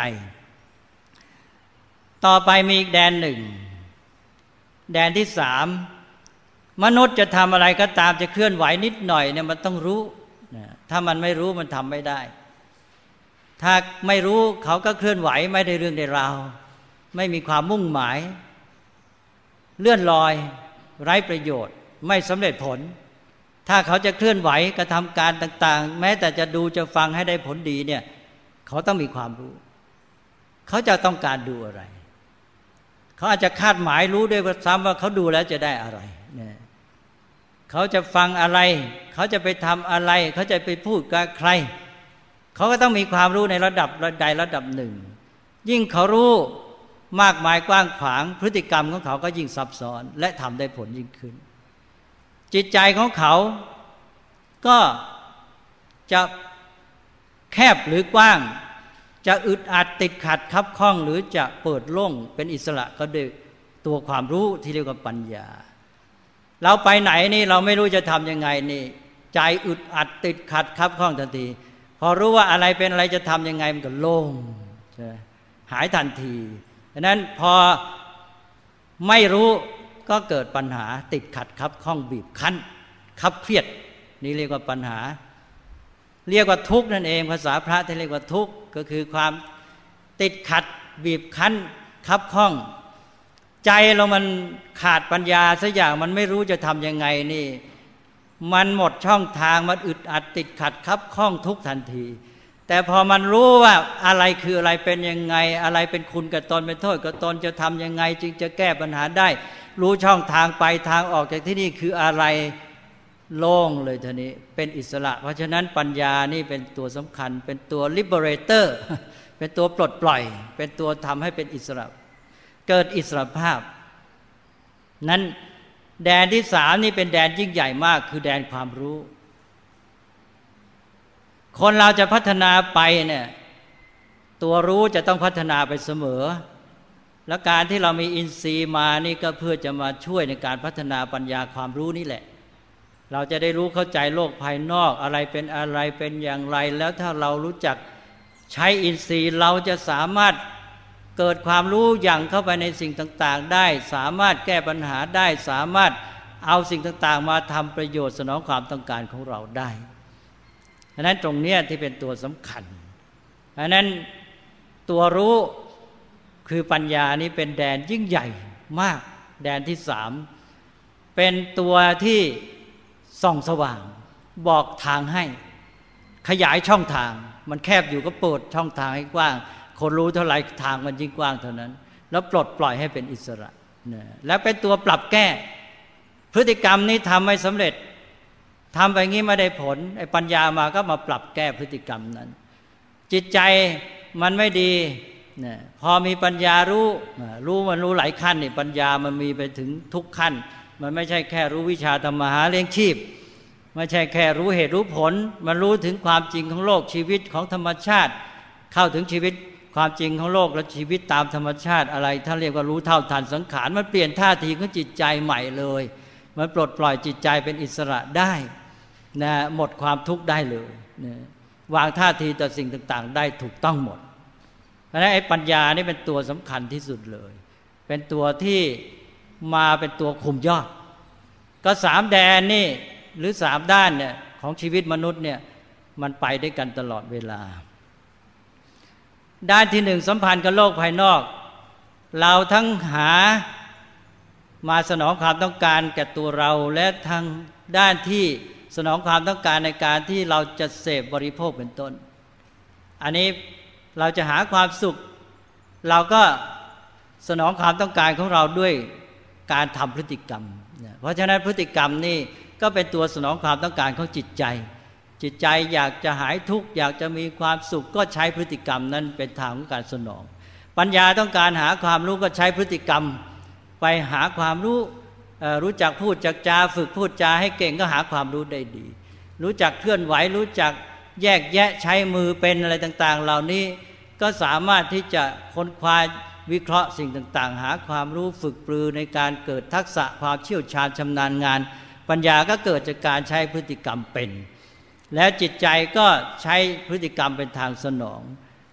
ต่อไปมีอีกแดนหนึ่ง แดนที่สามมนุษย์จะทำอะไรก็ตามจะเคลื่อนไหวนิดหน่อยเนี่ยมันต้องรู้ ถ้ามันไม่รู้มันทำไม่ได้ ถ้าไม่รู้เขาก็เคลื่อนไหวไม่ได้เรื่องในราวไม่มีความมุ่งหมาย เลื่อนลอย ไร้ประโยชน์ ไม่สำเร็จผล ถ้าเขาจะเคลื่อนไหวกระทำการต่าง ๆ แม้แต่จะดูจะฟังให้ได้ผลดีเนี่ยเขาต้องมีความรู้ เขาจะต้องการดูอะไร เขาอาจจะคาดหมายรู้ด้วยซ้ำว่าเขาดูแล้วจะได้อะไร เขาจะฟังอะไร เขาจะไปทำอะไร เขาจะไปพูดกับใคร เขาก็ต้องมีความรู้ในระดับระใดระดับหนึ่ง ยิ่งเขารู้มากมายกว้างขวางพฤติกรรมของเขาก็ยิ่งซับซ้อน และทำได้ผลยิ่งขึ้น จิตใจของเขาก็จะแคบหรือกว้าง จะอึดอัดติดขัดคับข้องหรือจะเปิดโล่งเป็นอิสระก็ด้วยตัวความรู้ที่เรียกว่าปัญญา เราไปไหนนี่เราไม่รู้จะทํำยังไงนี่ ใจอึดอัดติดขัดครับข้องทันที พอรู้ว่าอะไรเป็นอะไรจะทํำยังไงมันก็โล่งหายทันทีดังนั้นพอไม่รู้ก็เกิดปัญหาติดขัดครับข้องบีบคั้นคับเครียด นี่เรียกว่าปัญหา เรียกว่าทุกข์นั่นเอง ภาษาพระที่เรียกว่าทุกข์ก็คือความติดขัดบีบคั้นคับข้อง ใจเรามันขาดปัญญาสักอย่างมันไม่รู้จะทำยังไงนี่ มันหมดช่องทางมันอึดอัดติดขัดคับข้องทุกทันที แต่พอมันรู้ว่าอะไรคืออะไรเป็นยังไง อะไรเป็นคุณกับตนเป็นโทษกับตนจะทำยังไง จึงจะแก้ปัญหาได้ รู้ช่องทางไปทางออกจากที่นี่คืออะไรโล่งเลยทีนี้เป็นอิสระ เพราะฉะนั้นปัญญานี่เป็นตัวสำคัญ เป็นตัว liberator เป็นตัวปลดปล่อย เป็นตัวทำให้เป็นอิสระ เกิดอิสรภาพ นั้นแดนที่สามนี่เป็นแดนยิ่งใหญ่มาก คือแดนความรู้ คนเราจะพัฒนาไปเนี่ยตัวรู้จะต้องพัฒนาไปเสมอ และการที่เรามีอินทรีย์มานี่ก็เพื่อจะมาช่วยในการพัฒนาปัญญาความรู้นี่แหละ เราจะได้รู้เข้าใจโลกภายนอกอะไรเป็นอะไรเป็นอย่างไร แล้วถ้าเรารู้จักใช้อินทรีย์เราจะสามารถ เกิดความรู้อย่างเข้าไปในสิ่งต่างๆ ได้สามารถแก้ปัญหาได้สามารถเอาสิ่งต่างๆ มาทำประโยชน์สนองความต้องการของเราได้ดังนั้นตรงนี้ที่เป็นตัวสำคัญดังนั้นตัวรู้คือปัญญานี้เป็นแดนยิ่งใหญ่มากแดนที่สามเป็นตัวที่ส่องสว่าง บอกทางให้ ขยายช่องทาง มันแคบอยู่ก็เปิดช่องทางให้กว้าง คนรู้เท่าไรทางมันยิ่งกว้างเท่านั้น แล้วปลดปล่อยให้เป็นอิสระนะแล้วเป็นตัวปรับแก้ พฤติกรรมนี้ทำไม่สำเร็จทำไปงี้ไม่ได้ผลไอ้ปัญญามาก็มาปรับแก้พฤติกรรมนั้น จิตใจมันไม่ดีนะพอมีปัญญารู้รู้มันรู้หลายขั้นนี่ปัญญามันมีไปถึงทุกขั้น มันไม่ใช่แค่รู้วิชาธรรมหาเลี้ยงชีพไม่ใช่แค่รู้เหตุรู้ผล มันรู้ถึงความจริงของโลกชีวิตของธรรมชาติ เข้าถึงชีวิต ความจริงของโลกและชีวิตตามธรรมชาติอะไร ถ้าเรียกว่ารู้เท่าทันสังขาร มันเปลี่ยนท่าทีของจิตใจใหม่เลย มันปลดปล่อยจิตใจเป็นอิสระได้นะหมดความทุกข์ได้เลยนะวางท่าทีต่อสิ่งต่างๆ ได้ถูกต้องหมด เพราะฉะนั้นไอ้ปัญญานี่เป็นตัวสำคัญที่สุดเลย เป็นตัวที่มาเป็นตัวคุมยอด ก็สามแดนนี่หรือสามด้านเนี่ยของชีวิตมนุษย์เนี่ยมันไปด้วยกันตลอดเวลา ด้านที่หนึ่งสัมพันธ์กับโลกภายนอก เราทั้งหามาสนองความต้องการแก่ตัวเราและทางด้านที่สนองความต้องการในการที่เราจะเสพบริโภคเป็นต้น อันนี้เราจะหาความสุข เราก็สนองความต้องการของเราด้วยการทำพฤติกรรม เพราะฉะนั้นพฤติกรรมนี่ก็เป็นตัวสนองความต้องการของจิตใจ จิตใจอยากจะหายทุกข์อยากจะมีความสุขก็ใช้พฤติกรรมนั้นเป็นทางของการสนอง ปัญญาต้องการหาความรู้ก็ใช้พฤติกรรม ไปหาความรู้รู้จักพูดจักจาฝึกพูดจาให้เก่งก็หาความรู้ได้ดี รู้จักเคลื่อนไหวรู้จักแยกแยะใช้มือเป็นอะไรต่าง ๆ เหล่านี้ก็สามารถที่จะค้นคว้าวิเคราะห์สิ่งต่าง ๆ หาความรู้ฝึกปรือในการเกิดทักษะความเชี่ยวชาญชำนาญงาน ปัญญาก็เกิดจากการใช้พฤติกรรมเป็น แล้วจิตใจก็ใช้พฤติกรรมเป็นทางสนอง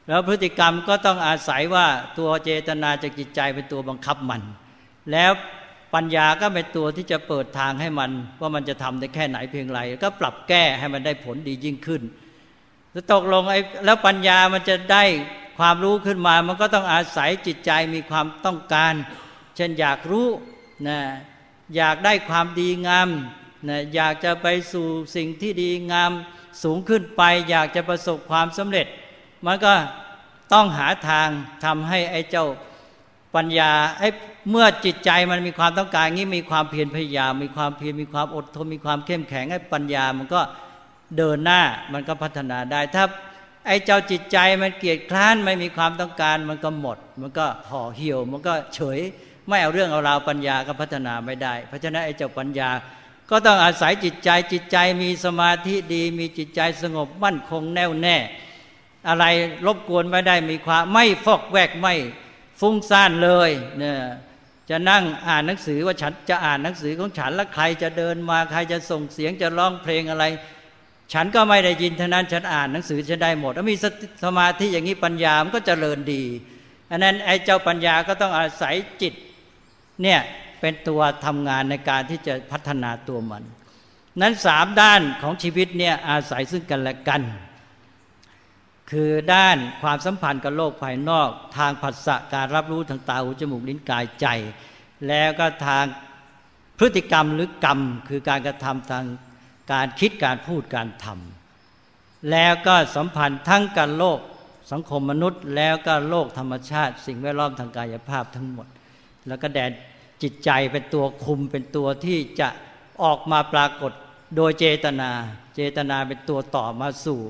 แล้วพฤติกรรมก็ต้องอาศัยว่าตัวเจตนาจากจิตใจเป็นตัวบังคับมัน แล้วปัญญาก็เป็นตัวที่จะเปิดทางให้มัน ว่ามันจะทำได้แค่ไหนเพียงไรก็ปรับแก้ให้มันได้ผลดียิ่งขึ้นจะตกลงไอ้แล้วปัญญามันจะได้ความรู้ขึ้นมา มันก็ต้องอาศัยจิตใจมีความต้องการ เช่นอยากรู้นะอยากได้ความดีงาม นะอยากจะไปสู่สิ่งที่ดีงามสูงขึ้นไป อยากจะประสบความสำเร็จ มันก็ต้องหาทางทำให้ไอ้เจ้าปัญญาไอ้เมื่อจิตใจมันมีความต้องการงี้มีความเพียรพยายามมีความเพียรมีความอดทนมีความเข้มแข็งไอ้ปัญญามันก็เดินหน้ามันก็พัฒนาได้ถ้าไอ้เจ้าจิตใจมันเกียดคร้านไม่มีความต้องการมันก็หมด มันก็ห่อเหี่ยว มันก็เฉย ไม่เอาเรื่องเอาราวปัญญาก็พัฒนาไม่ได้ เพราะฉะนั้นไอ้เจ้าปัญญา ก็ต้องอาศัยจิตใจจิตใจมีสมาธิดี มีจิตใจสงบมั่นคงแน่วแน่ อะไรรบกวนไม่ได้มีความไม่ฟอกแวกไม่ฟุ้งซ่านเลยเนี่ยจะนั่งอ่านหนังสือว่าฉันจะอ่านหนังสือของฉันแล้วใครจะเดินมาใครจะส่งเสียงจะร้องเพลงอะไร ฉันก็ไม่ได้ยินเท่านั้นฉันอ่านหนังสือฉันได้หมดถ้ามีสมาธิอย่างนี้ปัญญามันก็จเจริญดีอันนั้นไอ้เจ้าปัญญาก็ต้องอาศัยจิตเนี่ย เป็นตัวทำงานในการที่จะพัฒนาตัวมัน นั้นสามด้านของชีวิตเนี่ยอาศัยซึ่งกันและกัน คือด้านความสัมพันธ์กับโลกภายนอก ทางผัสสะการรับรู้ทางตาหูจมูกลิ้นกายใจ แล้วก็ทางพฤติกรรมหรือกรรม คือการกระทำทางการคิดการพูดการทำแล้วก็สัมพันธ์ทั้งกับโลกสังคมมนุษย์ แล้วก็โลกธรรมชาติ สิ่งแวดล้อมทางกายภาพทั้งหมด แล้วก็แดน จิตใจเป็นตัวคุมเป็นตัวที่จะออกมาปรากฏโดยเจตนา เจตนาเป็นตัวต่อมาสู่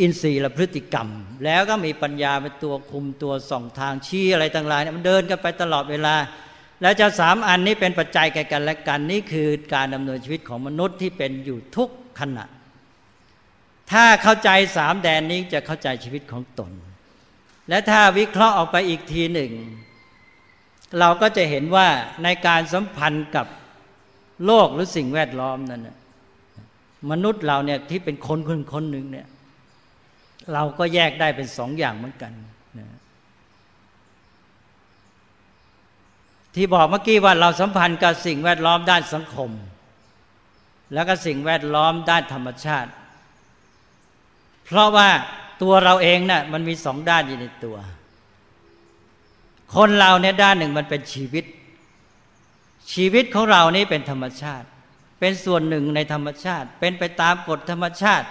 อินทรีย์และพฤติกรรม แล้วก็มีปัญญาเป็นตัวคุมตัวส่องทางชี้อะไรต่างๆเนี่ยมันเดินกันไปตลอดเวลา แล้วจะสามอันนี้เป็นปัจจัยแก่กันและกันนี่คือการดำเนินชีวิตของมนุษย์ที่เป็นอยู่ทุกขณะ ถ้าเข้าใจสามแดนนี้จะเข้าใจชีวิตของตน และถ้าวิเคราะห์ออกไปอีกทีหนึ่ง เราก็จะเห็นว่าในการสัมพันธ์กับโลกหรือสิ่งแวดล้อมนั้นมนุษย์เราเนี่ยที่เป็นคนคนคนหนึ่งเนี่ย เราก็แยกได้เป็นสองอย่างเหมือนกันนะที่บอกเมื่อกี้ว่าเราสัมพันธ์กับสิ่งแวดล้อมด้านสังคม แล้วก็สิ่งแวดล้อมด้านธรรมชาติ เพราะว่าตัวเราเองนะ่ะมันมีสองด้านอยู่ในตัว คนเราเนี่ยด้านหนึ่งมันเป็นชีวิต ชีวิตของเรานี่เป็นธรรมชาติ เป็นส่วนหนึ่งในธรรมชาติ เป็นไปตามกฎธรรมชาติ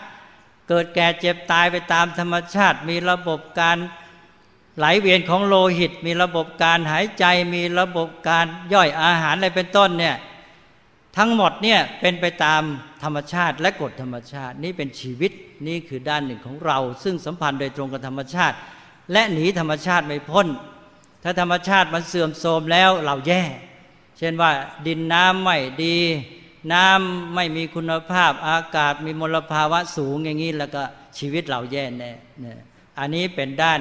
เกิดแก่เจ็บตายไปตามธรรมชาติ มีระบบการไหลเวียนของโลหิต มีระบบการหายใจ มีระบบการย่อยอาหารอะไรเป็นต้นเนี่ยทั้งหมดเนี่ยเป็นไปตามธรรมชาติและกฎธรรมชาติ นี่เป็นชีวิตนี่คือด้านหนึ่งของเรา ซึ่งสัมพันธ์โดยตรงกับธรรมชาติ และหนีธรรมชาติไม่พ้น ถ้าธรรมชาติมันเสื่อมโทรมแล้วเราแย่ เช่นว่าดินน้ำไม่ดี น้ำไม่มีคุณภาพอากาศมีมลภาวะสูงอย่างนี้แล้วก็ชีวิตเราแย่แน่อันนี้เป็นด้าน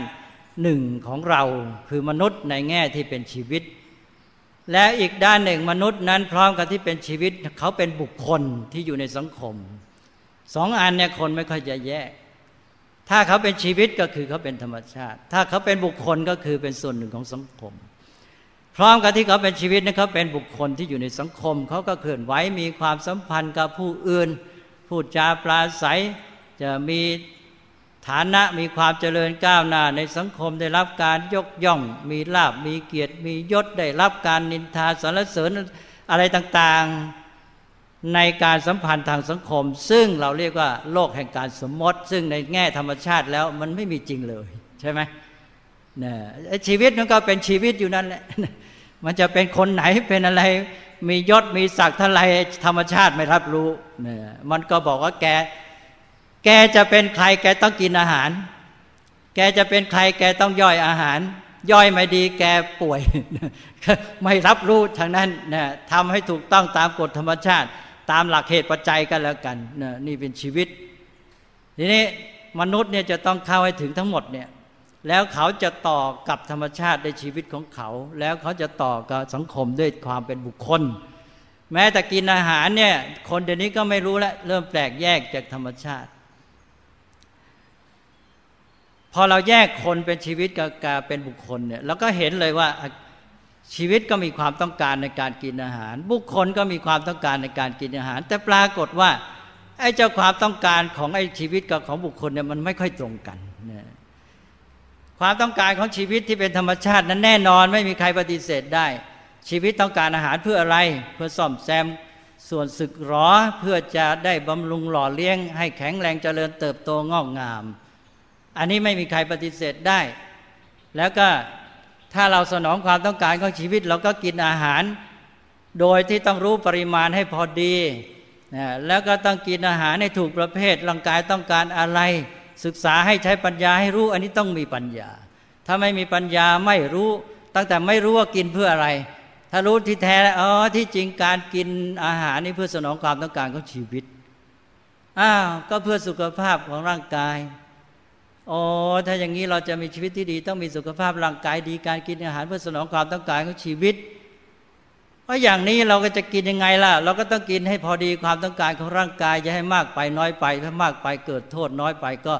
หนึ่งของเราคือมนุษย์ในแง่ที่เป็นชีวิต และอีกด้านหนึ่งมนุษย์นั้นพร้อมกับที่เป็นชีวิตเขาเป็นบุคคลที่อยู่ในสังคมสองอันเนี่ยคนไม่ค่อยจะแยก ถ้าเขาเป็นชีวิตก็คือเขาเป็นธรรมชาติ ถ้าเขาเป็นบุคคลก็คือเป็นส่วนหนึ่งของสังคม พร้อมกับที่เขาเป็นชีวิตนะเขาเป็นบุคคลที่อยู่ในสังคม เขาก็เคลื่อนไหวมีความสัมพันธ์กับผู้อื่น พูดจาปราศัยจะมีฐานะมีความเจริญก้าวหน้าในสังคมได้รับการยกย่อง มีลาบมีเกียรติ มียศได้รับการนินทาสรรเสริญอะไรต่างๆ ในการสัมพันธ์ทางสังคม ซึ่งเราเรียกว่าโลกแห่งการสมมติ ซึ่งในแง่ธรรมชาติแล้วมันไม่มีจริงเลยใช่ไหมเนี่ยชีวิตมันก็เป็นชีวิตอยู่นั่นแหละมันจะเป็นคนไหนเป็นอะไร มียศมีศักดิ์เท่าไรธรรมชาติไม่รับรู้เนี่ยมันก็บอกว่าแก แกจะเป็นใครแกต้องกินอาหาร แกจะเป็นใครแกต้องย่อยอาหาร ย่อยไม่ดีแกป่วย ไม่รับรู้ทางนั้นนะทำให้ถูกต้องตามกฎธรรมชาติ ตามหลักเหตุปัจจัยกันแล้วกันนะนี่เป็นชีวิต ทีนี้มนุษย์เนี่ยจะต้องเข้าให้ถึงทั้งหมดเนี่ยแล้วเขาจะต่อกับธรรมชาติในชีวิตของเขา แล้วเขาจะต่อกับสังคมด้วยความเป็นบุคคล แม้แต่กินอาหารเนี่ยคนเดี๋ยวนี้ก็ไม่รู้แล้วเริ่มแปลกแยกจากธรรมชาติ พอเราแยกคนเป็นชีวิตกับการเป็นบุคคลเนี่ยเราก็เห็นเลยว่า ชีวิตก็มีความต้องการในการกินอาหาร บุคคลก็มีความต้องการในการกินอาหาร แต่ปรากฏว่าไอ้เจ้าความต้องการของไอ้ชีวิตกับของบุคคลเนี่ยมันไม่ค่อยตรงกันนะความต้องการของชีวิตที่เป็นธรรมชาตินั้นแน่นอนไม่มีใครปฏิเสธได้ ชีวิตต้องการอาหารเพื่ออะไร เพื่อซ่อมแซมส่วนสึกหรอเพื่อจะได้บำรุงหล่อเลี้ยง ให้แข็งแรงเจริญเติบโตงอกงาม อันนี้ไม่มีใครปฏิเสธได้ แล้วก็ ถ้าเราสนองความต้องการของชีวิต เราก็กินอาหาร โดยที่ต้องรู้ปริมาณให้พอดีนะแล้วก็ต้องกินอาหารให้ถูกประเภทร่างกายต้องการอะไร ศึกษาให้ใช้ปัญญาให้รู้อันนี้ต้องมีปัญญา ถ้าไม่มีปัญญาไม่รู้ ตั้งแต่ไม่รู้ว่ากินเพื่ออะไร ถ้ารู้ที่แท้อ๋อที่จริงการกินอาหารนี่เพื่อสนองความต้องการของชีวิตอ้าวก็เพื่อสุขภาพของร่างกาย อ๋อถ้าอย่างนี้เราจะมีชีวิตที่ดี ต้องมีสุขภาพร่างกายดีการกินอาหารเพื่อสนองความต้องการของชีวิตเพราะอย่างนี้เราก็จะกินยังไงล่ะ เราก็ต้องกินให้พอดีความต้องการของร่างกายจะให้มากไปน้อยไปถ้ามากไปเกิดโทษน้อยไปก็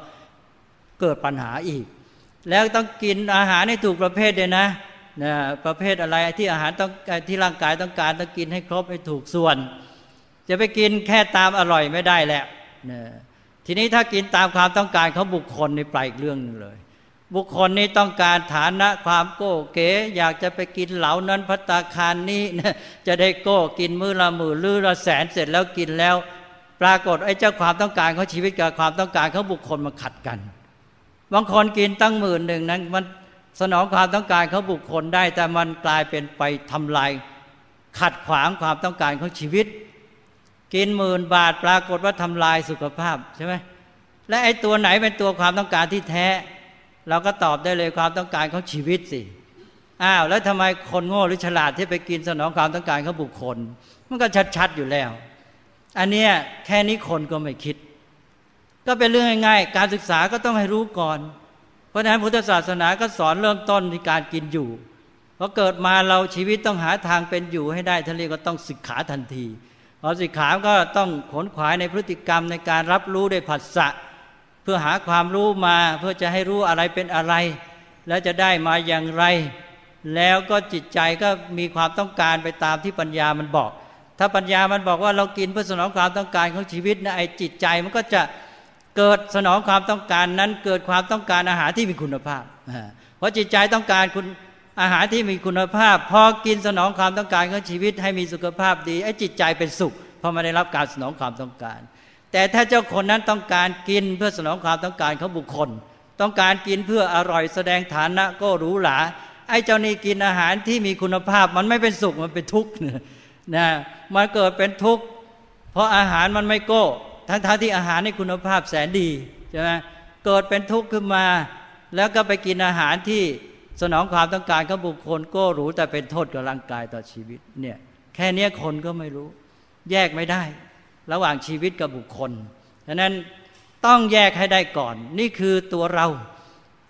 เกิดปัญหาอีก แล้วต้องกินอาหารให้ถูกประเภทเลยนะนะประเภทอะไรที่อาหารต้องที่ร่างกายต้องการต้องกินให้ครบให้ถูกส่วน จะไปกินแค่ตามอร่อยไม่ได้แหละนะ ทีนี้ถ้ากินตามความต้องการเขาบุคคลในปลายเรื่องนึงเลย บุคคลนี้ต้องการฐานะความโก้เก๋ อยากจะไปกินเหล่านั้นพัตตาคารนี้จะได้โก้กินมือละหมื่นลือละแสนเสร็จแล้วกินแล้ว ปรากฏไอ้เจ้าความต้องการเขาชีวิตกับความต้องการเขาบุคคลมาขัดกัน บางคนกินตั้งหมื่นหนึ่งนั้นมันสนองความต้องการเขาบุคคลได้ แต่มันกลายเป็นไปทำลายขัดขวางความต้องการของชีวิต กินหมื่นบาทปรากฏว่าทำลายสุขภาพใช่ไหมและไอ้ตัวไหนเป็นตัวความต้องการที่แท้ เราก็ตอบได้เลยความต้องการของชีวิตสิอ้าวแล้วทำไมคนโง่หรือฉลาดที่ไปกินสนองความต้องการของบุคคล มันก็ชัดๆอยู่แล้ว อันเนี้ยแค่นี้คนก็ไม่คิด ก็เป็นเรื่องง่ายๆการศึกษาก็ต้องให้รู้ก่อน เพราะฉะนั้นพุทธศาสนาก็สอนเริ่มต้นในการกินอยู่พอเกิดมาเราชีวิตต้องหาทางเป็นอยู่ให้ได้ท่านเรียกก็ต้องศึกขาทันที อศึกขาก็ต้องขนขวายในพฤติกรรมในการรับรู้ด้วยผัสสะเพื่อหาความรู้มาเพื่อจะให้รู้อะไรเป็นอะไร แล้วจะได้มาอย่างไร แล้วก็จิตใจก็มีความต้องการไปตามที่ปัญญามันบอก ถ้าปัญญามันบอกว่าเรากินเพื่อสนองความต้องการของชีวิตนะไอ้จิตใจมันก็จะเกิดสนองความต้องการนั้นเกิดความต้องการอาหารที่มีคุณภาพ เพราะจิตใจต้องการคุณ อาหารที่มีคุณภาพ พอกินสนองความต้องการของชีวิตให้มีสุขภาพดีไอ้จิตใจเป็นสุขเพราะมันได้รับการสนองความต้องการ แต่ถ้าเจ้าคนนั้นต้องการกินเพื่อสนองความต้องการของบุคคล ต้องการกินเพื่ออร่อยแสดงฐานะก็หรูหราไอ้เจ้านี่กินอาหารที่มีคุณภาพมันไม่เป็นสุขมันเป็นทุกข์นะมันเกิดเป็นทุกข์เพราะอาหารมันไม่โก้ ทั้งๆทที่อาหารในคุณภาพแสนดีใช่ไหมเกิดเป็นทุกข์ขึ้นมา แล้วก็ไปกินอาหารที่ สนองความต้องการของบุคคลก็รู้แต่เป็นโทษกับร่างกายต่อชีวิตเนี่ยแค่นี้คนก็ไม่รู้ แยกไม่ได้ ระหว่างชีวิตกับบุคคลดังนั้นต้องแยกให้ได้ก่อน นี่คือตัวเรา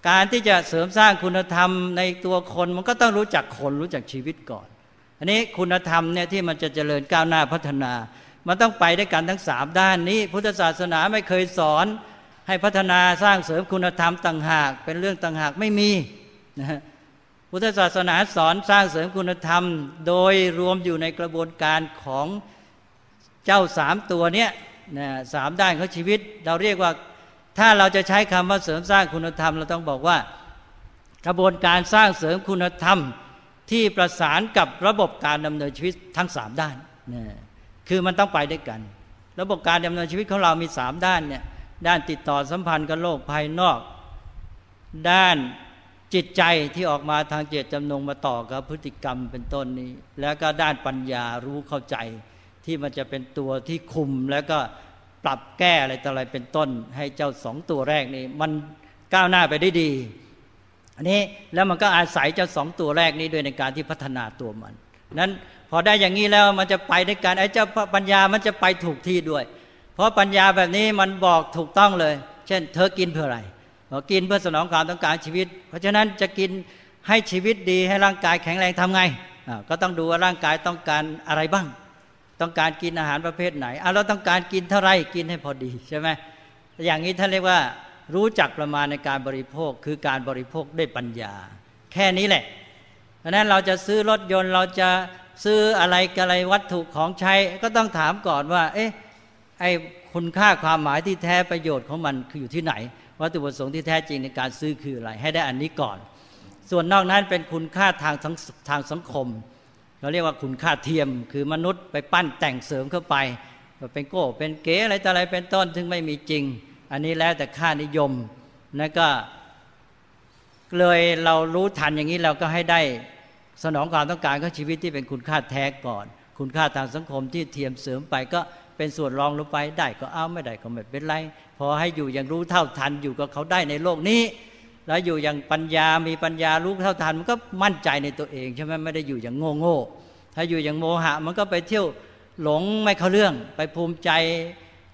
การที่จะเสริมสร้างคุณธรรมในตัวคนมันก็ต้องรู้จักคนรู้จักชีวิตก่อน อันนี้คุณธรรมเนี่ยที่มันจะเจริญก้าวหน้าพัฒนา มันต้องไปด้วยกันทั้งสามด้านนี้ พุทธศาสนาไม่เคยสอน ให้พัฒนาสร้างเสริมคุณธรรมต่างหาก เป็นเรื่องต่างหากไม่มี นะพุทธศาสนาสอนสร้างเสริมคุณธรรม โดยรวมอยู่ในกระบวนการของเจ้าสามตัวเนี้ยนะสามด้านของชีวิต เราเรียกว่าถ้าเราจะใช้คำว่าเสริมสร้างคุณธรรม เราต้องบอกว่า กระบวนการสร้างเสริมคุณธรรมที่ประสานกับระบบการดำเนินชีวิตทั้งสามด้านนะคือมันต้องไปด้วยกัน ระบบการดำเนินชีวิตของเรามีสามด้านเนี่ยด้านติดต่อสัมพันธ์กับโลกภายนอก ด้าน จิตใจที่ออกมาทางเจตจำนงมาต่อกับพฤติกรรมเป็นต้นนี้ แล้วก็ด้านปัญญารู้เข้าใจ ที่มันจะเป็นตัวที่คุมแล้วก็ปรับแก้อะไรต่ออะไรเป็นต้น ให้เจ้าสองตัวแรกนี้ มันก้าวหน้าไปได้ดี อันนี้แล้วมันก็อาศัยเจ้าสองตัวแรกนี้ด้วยในการที่พัฒนาตัวมัน นั้นพอได้อย่างนี้แล้วมันจะไปด้วยกันไอ้เจ้าปัญญามันจะไปถูกที่ด้วย เพราะปัญญาแบบนี้มันบอกถูกต้องเลย เช่น เธอกินเพื่ออะไร กินเพื่อสนองความต้องการชีวิต เพราะฉะนั้นจะกินให้ชีวิตดีให้ร่างกายแข็งแรงทำไง ก็ต้องดูว่าร่างกายต้องการอะไรบ้าง ต้องการกินอาหารประเภทไหนอะเราต้องการกินเท่าไรกินให้พอดีใช่ไหมอย่างนี้ท่านเรียกว่ารู้จักประมาณในการบริโภคคือการบริโภคด้วยปัญญา แค่นี้แหละเพราะนั้นเราจะซื้อรถยนต์เราจะซื้ออะไรอะไรวัตถุของใช้ ก็ต้องถามก่อนว่า เอ๊ะไอคุณค่าความหมายที่แท้ประโยชน์ของมันคืออยู่ที่ไหน วัตถุประสงค์ที่แท้จริงในการซื้อคืออะไร ให้ได้อันนี้ก่อน ส่วนนอกนั้นเป็นคุณค่าทางทางสังคมเราเรียกว่าคุณค่าเทียมคือมนุษย์ไปปั้นแต่งเสริมเข้าไปเป็นโก้เป็นเก๋อะไรต่ออะไรเป็นต้นซึ่งไม่มีจริง อันนี้แล้วแต่ค่านิยมนั่นก็เลยเรารู้ทันอย่างนี้เราก็ให้ได้สนองความต้องการของชีวิตที่เป็นคุณค่าแท้ก่อน คุณค่าทางสังคมที่เทียมเสริมไปก็ เป็นส่วนรองลงไปได้ก็เอาไม่ได้ก็ไม่เป็นไรพอให้อยู่อย่างรู้เท่าทันอยู่กับเขาได้ในโลกนี้ แล้วอยู่อย่างปัญญามีปัญญารู้เท่าทันมันก็มั่นใจในตัวเองใช่ไหมไม่ได้อยู่อย่างโง่โง่ถ้าอยู่อย่างโมหะมันก็ไปเที่ยวหลงไม่เข้าเรื่อง ไปภูมิใจ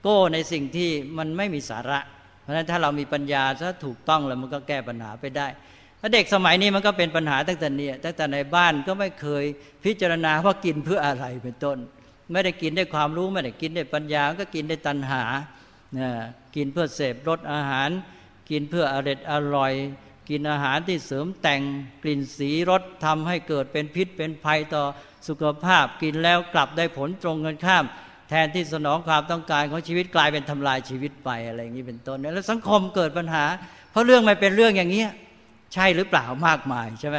โก้ในสิ่งที่มันไม่มีสาระ เพราะฉะนั้นถ้าเรามีปัญญาถ้าถูกต้องแล้วมันก็แก้ปัญหาไปได้ถ้าเด็กสมัยนี้มันก็เป็นปัญหาตั้งแต่เนี่ยตั้งแต่ในบ้านก็ไม่เคยพิจารณาว่ากินเพื่ออะไรเป็นต้น ไม่ได้กินได้ความรู้ไม่ได้กินได้ปัญญาก็กินได้ตัณหานะกินเพื่อเสพรสอาหาร กินเพื่ออร่อยอร่อย กินอาหารที่เสริมแต่งกลิ่นสีรสทำให้เกิดเป็นพิษเป็นภัยต่อสุขภาพ กินแล้วกลับได้ผลตรงกันข้าม แทนที่สนองความต้องการของชีวิตกลายเป็นทำลายชีวิตไปอะไรอย่างนี้เป็นต้นแล้วสังคมเกิดปัญหา เพราะเรื่องไม่เป็นเรื่องอย่างนี้ใช่หรือเปล่ามากมายใช่ไหม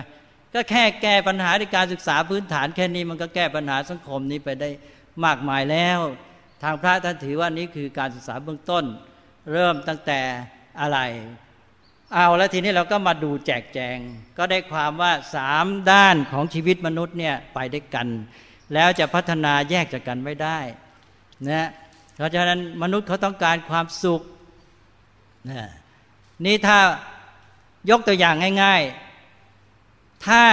ก็แค่แก้ปัญหาในการศึกษาพื้นฐานแค่นี้มันก็แก้ปัญหาสังคมนี้ไปได้ มากมายแล้ว ทางพระท่านถือว่านี้คือการศึกษาเบื้องต้น เริ่มตั้งแต่อะไร เอาแล้วทีนี้เราก็มาดูแจกแจง ก็ได้ความว่าสามด้านของชีวิตมนุษย์เนี่ยไปด้วยกัน แล้วจะพัฒนาแยกจากกันไม่ได้นะเพราะฉะนั้นมนุษย์เขาต้องการความสุขนะนี่ถ้ายกตัวอย่างง่าย ๆ ถ้า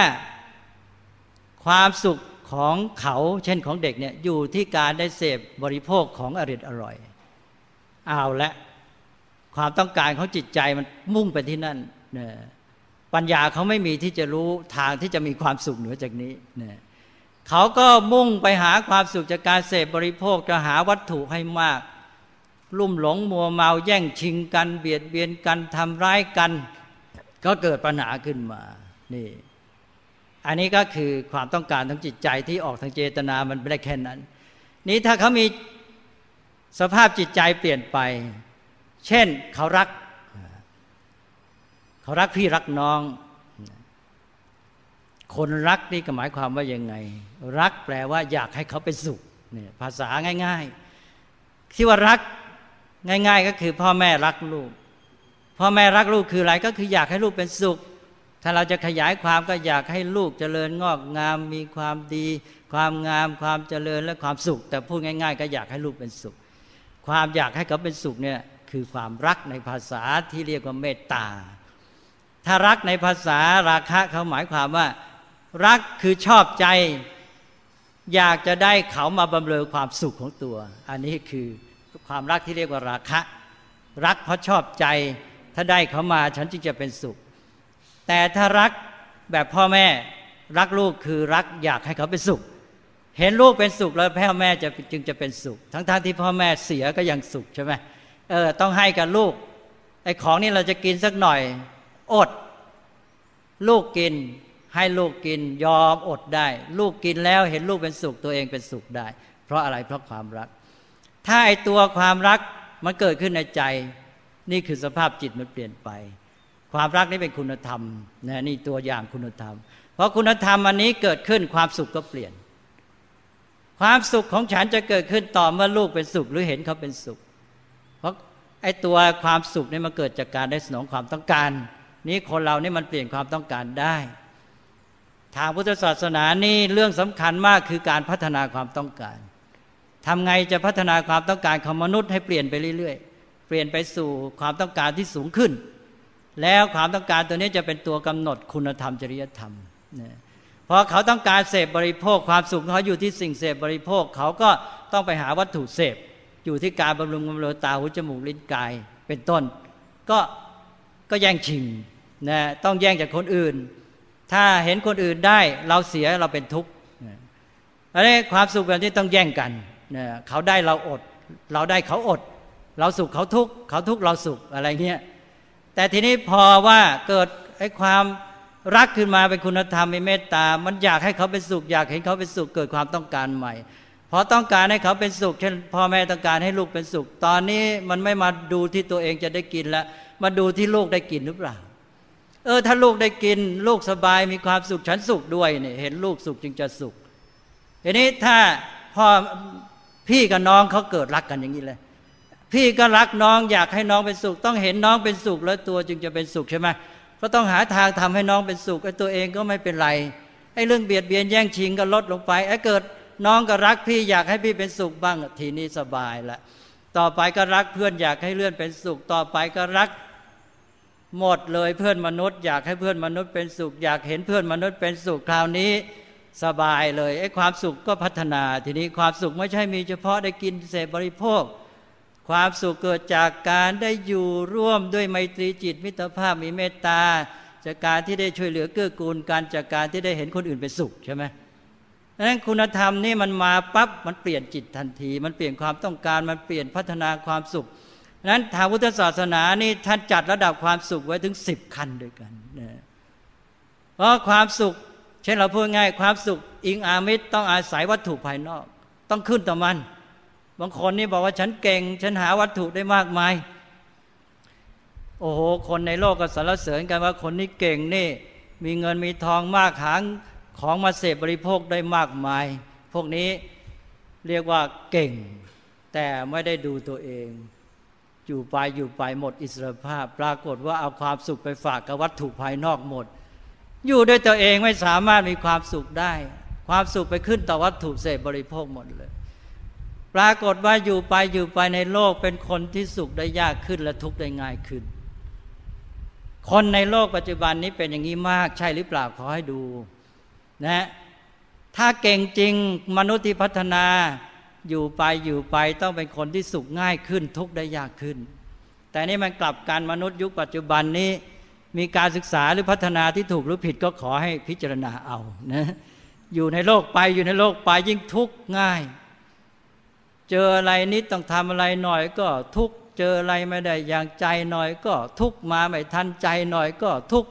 ความสุข ของเขาเช่นของเด็กเนี่ยอยู่ที่การได้เสพบริโภคของอริดอร่อยเอาละความต้องการของจิตใจมันมุ่งไปที่นั่นเนี่ยปัญญาเขาไม่มีที่จะรู้ทางที่จะมีความสุขเหนือจากนี้เนี่ยเขาก็มุ่งไปหาความสุขจากการเสพบริโภคจะหาวัตถุให้มาก ลุ่มหลงมัวเมาแย่งชิงกัน เบียดเบียนกันทำร้ายกัน ก็เกิดปัญหาขึ้นมานี่ อันนี้ก็คือความต้องการทางจิตใจที่ออกทางเจตนามันไม่ได้แค่นั้น นี้ถ้าเขามีสภาพจิตใจเปลี่ยนไป เช่นเขารัก เขารักพี่รักน้อง คนรักนี่ก็หมายความว่ายังไง รักแปลว่าอยากให้เขาเป็นสุขเนี่ยภาษาง่ายๆ ที่ว่ารักง่าย ๆ ก็คือพ่อแม่รักลูก พ่อแม่รักลูกคืออะไรก็คืออยากให้ลูกเป็นสุข ถ้าเราจะขยายความก็อยากให้ลูกเจริญงอกงาม มีความดี ความงาม ความเจริญและความสุข แต่พูดง่าย ๆ ก็อยากให้ลูกเป็นสุข ความอยากให้เขาเป็นสุขเนี่ยคือความรักในภาษาที่เรียกว่าเมตตา ถ้ารักในภาษาราคะเขาหมายความว่า รักคือชอบใจ อยากจะได้เขามาบำเรอความสุขของตัว อันนี้คือความรักที่เรียกว่าราคะ รักเพราะชอบใจ ถ้าได้เขามาฉันจึงจะเป็นสุข แต่ถ้ารักแบบพ่อแม่รักลูกคือรักอยากให้เขาเป็นสุข เห็นลูกเป็นสุขแล้วพ่อแม่จะจึงจะเป็นสุข ทั้งๆทที่พ่อแม่เสียก็ยังสุขใช่ไหมเออต้องให้กับลูกไอ้ของนี่เราจะกินสักหน่อย อด ลูกกิน ให้ลูกกิน ยอมอดได้ ลูกกินแล้วเห็นลูกเป็นสุขตัวเองเป็นสุขได้ เพราะอะไรเพราะความรัก ถ้าไอ้ตัวความรักมันเกิดขึ้นในใจ นี่คือสภาพจิตมันเปลี่ยนไป ความรักนี่เป็นคุณธรรมนะนี่ตัวอย่างคุณธรรม เพราะคุณธรรมอันนี้เกิดขึ้นความสุขก็เปลี่ยน ความสุขของฉันจะเกิดขึ้นต่อเมื่อลูกเป็นสุขหรือเห็นเขาเป็นสุข เพราะไอ้ตัวความสุขนี่มันเกิดจากการได้สนองความต้องการ นี้คนเรานี่มันเปลี่ยนความต้องการได้ ทางพุทธศาสนานี่เรื่องสำคัญมากคือการพัฒนาความต้องการทำไงจะพัฒนาความต้องการของมนุษย์ให้เปลี่ยนไปเรื่อยๆ เปลี่ยนไปสู่ความต้องการที่สูงขึ้น แล้วความต้องการตัวนี้จะเป็นตัวกำหนดคุณธรรมจริยธรรมนะพราะเขาต้องการเสพบริโภคความสุขเขาอยู่ที่สิ่งเสพบริโภค เขาก็ต้องไปหาวัตถุเสพ อยู่ที่การบำรุงบำรุงตาหูจมูกลิ้นกายเป็นต้น ก็ก็แย่งชิงนะต้องแย่งจากคนอื่น ถ้าเห็นคนอื่นได้เราเสียเราเป็นทุกข์อันนี้ความสุขแบบนี้ต้องแย่งกันนะเขาได้เราอด เราได้เขาอด เราสุขเขาทุกข์เขาทุกข์เราสุขอะไรเงี้ย แต่ทีนี้พอว่าเกิดไอ้ความรักขึ้นมาเป็นคุณธรรมเป็นเมตตา มันอยากให้เขาเป็นสุข อยากเห็นเขาเป็นสุขเกิดความต้องการใหม่พอต้องการให้เขาเป็นสุข เช่นพ่อแม่ต้องการให้ลูกเป็นสุข ตอนนี้มันไม่มาดูที่ตัวเองจะได้กินแล้ว มาดูที่ลูกได้กินหรือเปล่า เออ ถ้าลูกได้กิน ลูกสบายมีความสุขฉันสุขด้วยเนี่ยเห็นลูกสุขจึงจะสุขทีนี้ถ้าพ่อพี่กับน้องเขาเกิดรักกันอย่างนี้เลย พี่ก็รักน้องอยากให้น้องเป็นสุข ต้องเห็นน้องเป็นสุขแล้วตัวจึงจะเป็นสุขใช่ไหมก็ต้องหาทางทำให้น้องเป็นสุขไอ้ตัวเองก็ไม่เป็นไรไอ้เรื่องเบียดเบียนแย่งชิงก็ลดลงไปไอ้เกิดน้องก็รักพี่อยากให้พี่เป็นสุขบ้างทีนี้สบายละต่อไปก็รักเพื่อนอยากให้เลื่อนเป็นสุข ต่อไปก็รักหมดเลยเพื่อนมนุษย์ อยากให้เพื่อนมนุษย์เป็นสุข อยากเห็นเพื่อนมนุษย์เป็นสุขคราวนี้สบายเลยไอ้ความสุขก็พัฒนา ทีนี้ความสุขไม่ใช่มีเฉพาะได้กินเสพบริโภค ความสุขเกิดจากการได้อยู่ร่วมด้วยไมตรีจิตมิตรภาพมีเมตตา จากการที่ได้ช่วยเหลือเกื้อกูลการจากการที่ได้เห็นคนอื่นเป็นสุขใช่ไหมดังนั้นคุณธรรมนี่มันมาปั๊บมันเปลี่ยนจิตทันที มันเปลี่ยนความต้องการมันเปลี่ยนพัฒนาความสุขนั้นทางพุทธศาสนานี่ท่านจัดระดับความสุขไว้ถึงสิบขั้นด้วยกันนะเพราะความสุข เช่นเราพูดง่ายความสุขอิงอามิตรต้องอาศัยวัตถุภายนอก ต้องขึ้นต่อมัน บางคนนี่บอกว่าฉันเก่ง ฉันหาวัตถุได้มากมาย โอ้โห คนในโลกก็สรรเสริญกันว่าคนนี้เก่งนี่ มีเงินมีทองมากหางของมาเสพบริโภคได้มากมาย พวกนี้เรียกว่าเก่ง แต่ไม่ได้ดูตัวเอง อยู่ไปอยู่ไปหมดอิสรภาพ ปรากฏว่าเอาความสุขไปฝากกับวัตถุภายนอกหมด อยู่ด้วยตัวเองไม่สามารถมีความสุขได้ ความสุขไปขึ้นต่อวัตถุเสพบริโภคหมดเลย รากฏว่าอยู่ไปอยู่ไปในโลกเป็นคนที่สุขได้ยากขึ้นและทุกข์ได้ง่ายขึ้น คนในโลกปัจจุบันนี้เป็นอย่างนี้มากใช่หรือเปล่าขอให้ดูนะถ้าเก่งจริงมนุษย์ที่พัฒนาอยู่ไปอยู่ไปต้องเป็นคนที่สุขง่ายขึ้น ทุกข์ได้ยากขึ้น แต่นี่มันกลับกันมนุษย์ยุคปัจจุบันนี้มีการศึกษาหรือพัฒนาที่ถูกหรือผิดก็ขอให้พิจารณาเอานะอยู่ในโลกไปอยู่ในโลกไปยิ่งทุกข์ง่าย เจออะไรนิดต้องทำอะไรหน่อยก็ทุกเจออะไรไม่ได้อย่างใจหน่อยก็ทุกมาไม่ทันใจหน่อยก็ทุก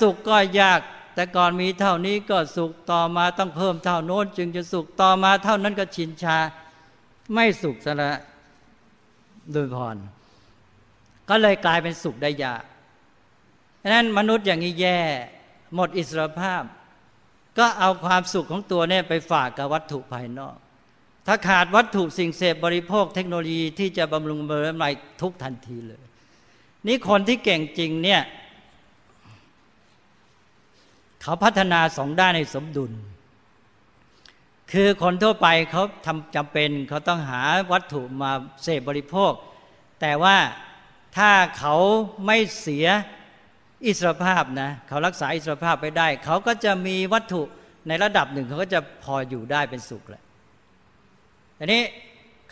สุขก็ยาก แต่ก่อนมีเท่านี้ก็สุขต่อมาต้องเพิ่มเท่าโน้น จึงจะสุขต่อมาเท่านั้นก็ชินชา ไม่สุขซะละโดยพร ก็เลยกลายเป็นสุขได้ยากนั้นมนุษย์อย่างนี้แย่หมดอิสรภาพ ก็เอาความสุขของตัวเนี่ยไปฝากกับวัตถุภายนอก ถ้าขาดวัตถุสิ่งเสพบริโภคเทคโนโลยีที่จะบำรุงเบอร์ใหม่ทุกทันทีเลย นี่คนที่เก่งจริงเนี่ย เขาพัฒนาสองด้านในสมดุล คือคนทั่วไปเขาทำจำเป็นเขาต้องหาวัตถุมาเสพบริโภค แต่ว่าถ้าเขาไม่เสียอิสรภาพนะเขารักษาอิสรภาพไปได้ เขาก็จะมีวัตถุในระดับหนึ่ง เขาก็จะพออยู่ได้เป็นสุขแหละ ทีนี้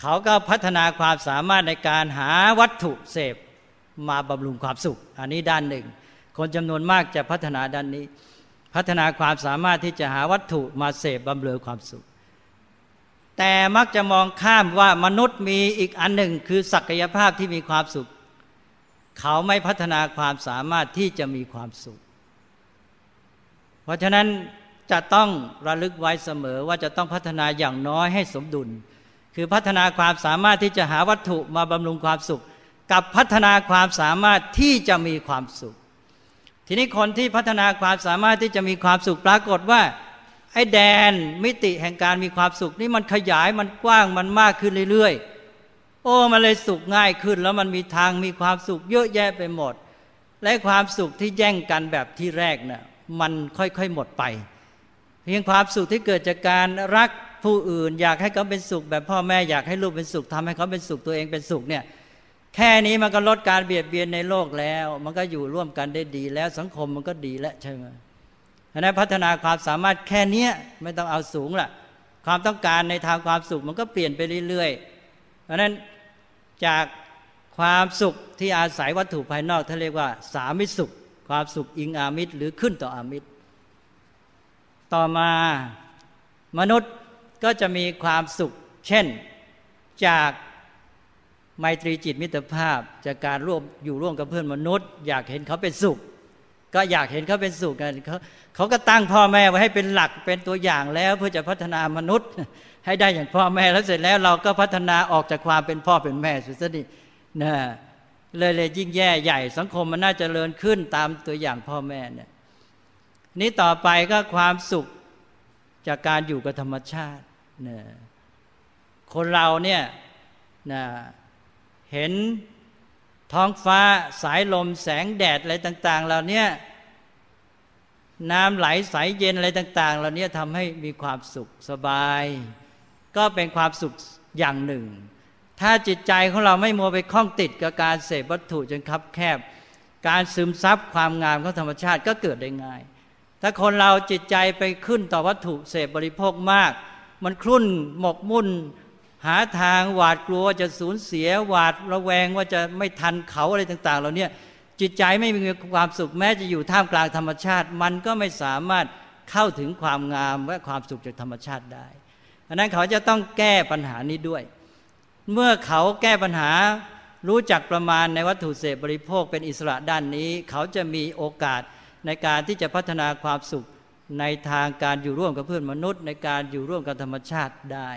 เขาก็พัฒนาความสามารถในการหาวัตถุเสพมาบำรุงความสุข อันนี้ด้านหนึ่ง คนจำนวนมากจะพัฒนาด้านนี้ พัฒนาความสามารถที่จะหาวัตถุมาเสพบำเรอความสุข แต่มักจะมองข้ามว่ามนุษย์มีอีกอันหนึ่งคือศักยภาพที่มีความสุข เขาไม่พัฒนาความสามารถที่จะมีความสุข เพราะฉะนั้นจะต้องระลึกไว้เสมอว่าจะต้องพัฒนาอย่างน้อยให้สมดุล คือพัฒนาความสามารถที่จะหาวัตถุมาบำรุงความสุข กับพัฒนาความสามารถที่จะมีความสุข ทีนี้คนที่พัฒนาความสามารถที่จะมีความสุขปรากฏว่าไอ้แดนมิติแห่งการมีความสุขนี่มันขยายมันกว้างมันมากขึ้นเรื่อยๆ โอ้มันเลยสุขง่ายขึ้น แล้วมันมีทางมีความสุขเยอะแยะไปหมด และความสุขที่แย่งกันแบบที่แรกเนะ่ยมันค่อยๆหมดไป เพียงความสุขที่เกิดจากการรัก ผู้อื่น อยากให้เขาเป็นสุข แบบพ่อแม่อยากให้ลูกเป็นสุขทำให้เขาเป็นสุขตัวเองเป็นสุขเนี่ยแค่นี้มันก็ลดการเบียดเบียนในโลกแล้ว มันก็อยู่ร่วมกันได้ดีแล้วสังคมมันก็ดีแล้วใช่ไหมฉะนั้นพัฒนาความสามารถแค่นี้ไม่ต้องเอาสูงละความต้องการในทางความสุขมันก็เปลี่ยนไปเรื่อยๆเพราะนั้นจากความสุขที่อาศัยวัตถุภายนอกท่านเรียกว่า สามิสุข ความสุขอิงอามิตรหรือขึ้นต่ออามิตร ต่อมามนุษย์ ก็จะมีความสุข เช่นจากไมตรีจิตมิตรภาพ จากการร่วมอยู่ร่วมกับเพื่อนมนุษย์ อยากเห็นเขาเป็นสุข ก็อยากเห็นเขาเป็นสุขกันเขาเขาก็ตั้งพ่อแม่ไว้ให้เป็นหลักเป็นตัวอย่างแล้วเพื่อจะพัฒนามนุษย์ ให้ได้อย่างพ่อแม่แล้วเสร็จแล้วเราก็พัฒนาออกจากความเป็นพ่อเป็นแม่สุดสนินะเลยเลยยิ่งแย่ใหญ่สังคมมันน่าจะเริญขึ้นตามตัวอย่างพ่อแม่เนี่ยนี้ต่อไปก็ความสุขจากการอยู่กับธรรมชาติ นี่ยคนเราเนี่ยนะเห็นท้องฟ้าสายลมแสงแดดอะไรต่าง ๆเหล่านี้น้ำไหลใสเย็นอะไรต่าง ๆเหล่านี้ทำให้มีความสุขสบาย ก็เป็นความสุขอย่างหนึ่ง ถ้าจิตใจของเราไม่มัวไปคล้องติดกับการเสพวัตถุจนคับแคบ การซึมซับความงามของธรรมชาติก็เกิดได้ง่าย ถ้าคนเราจิตใจไปขึ้นต่อวัตถุเสพบริโภคมาก มันคลุ่นหมกมุ่น หาทางหวาดกลัวจะสูญเสียหวาดระแวงว่าจะไม่ทันเขาอะไรต่างๆเราเนี่ยจิตใจไม่มีความสุขแม้จะอยู่ท่ามกลางธรรมชาติ มันก็ไม่สามารถเข้าถึงความงามและความสุขจากธรรมชาติได้อันนั้นเขาจะต้องแก้ปัญหานี้ด้วย เมื่อเขาแก้ปัญหารู้จักประมาณในวัตถุเสพบริโภคเป็นอิสระด้านนี้ เขาจะมีโอกาสในการที่จะพัฒนาความสุข ในทางการอยู่ร่วมกับเพื่อนมนุษย์ ในการอยู่ร่วมกับธรรมชาติได้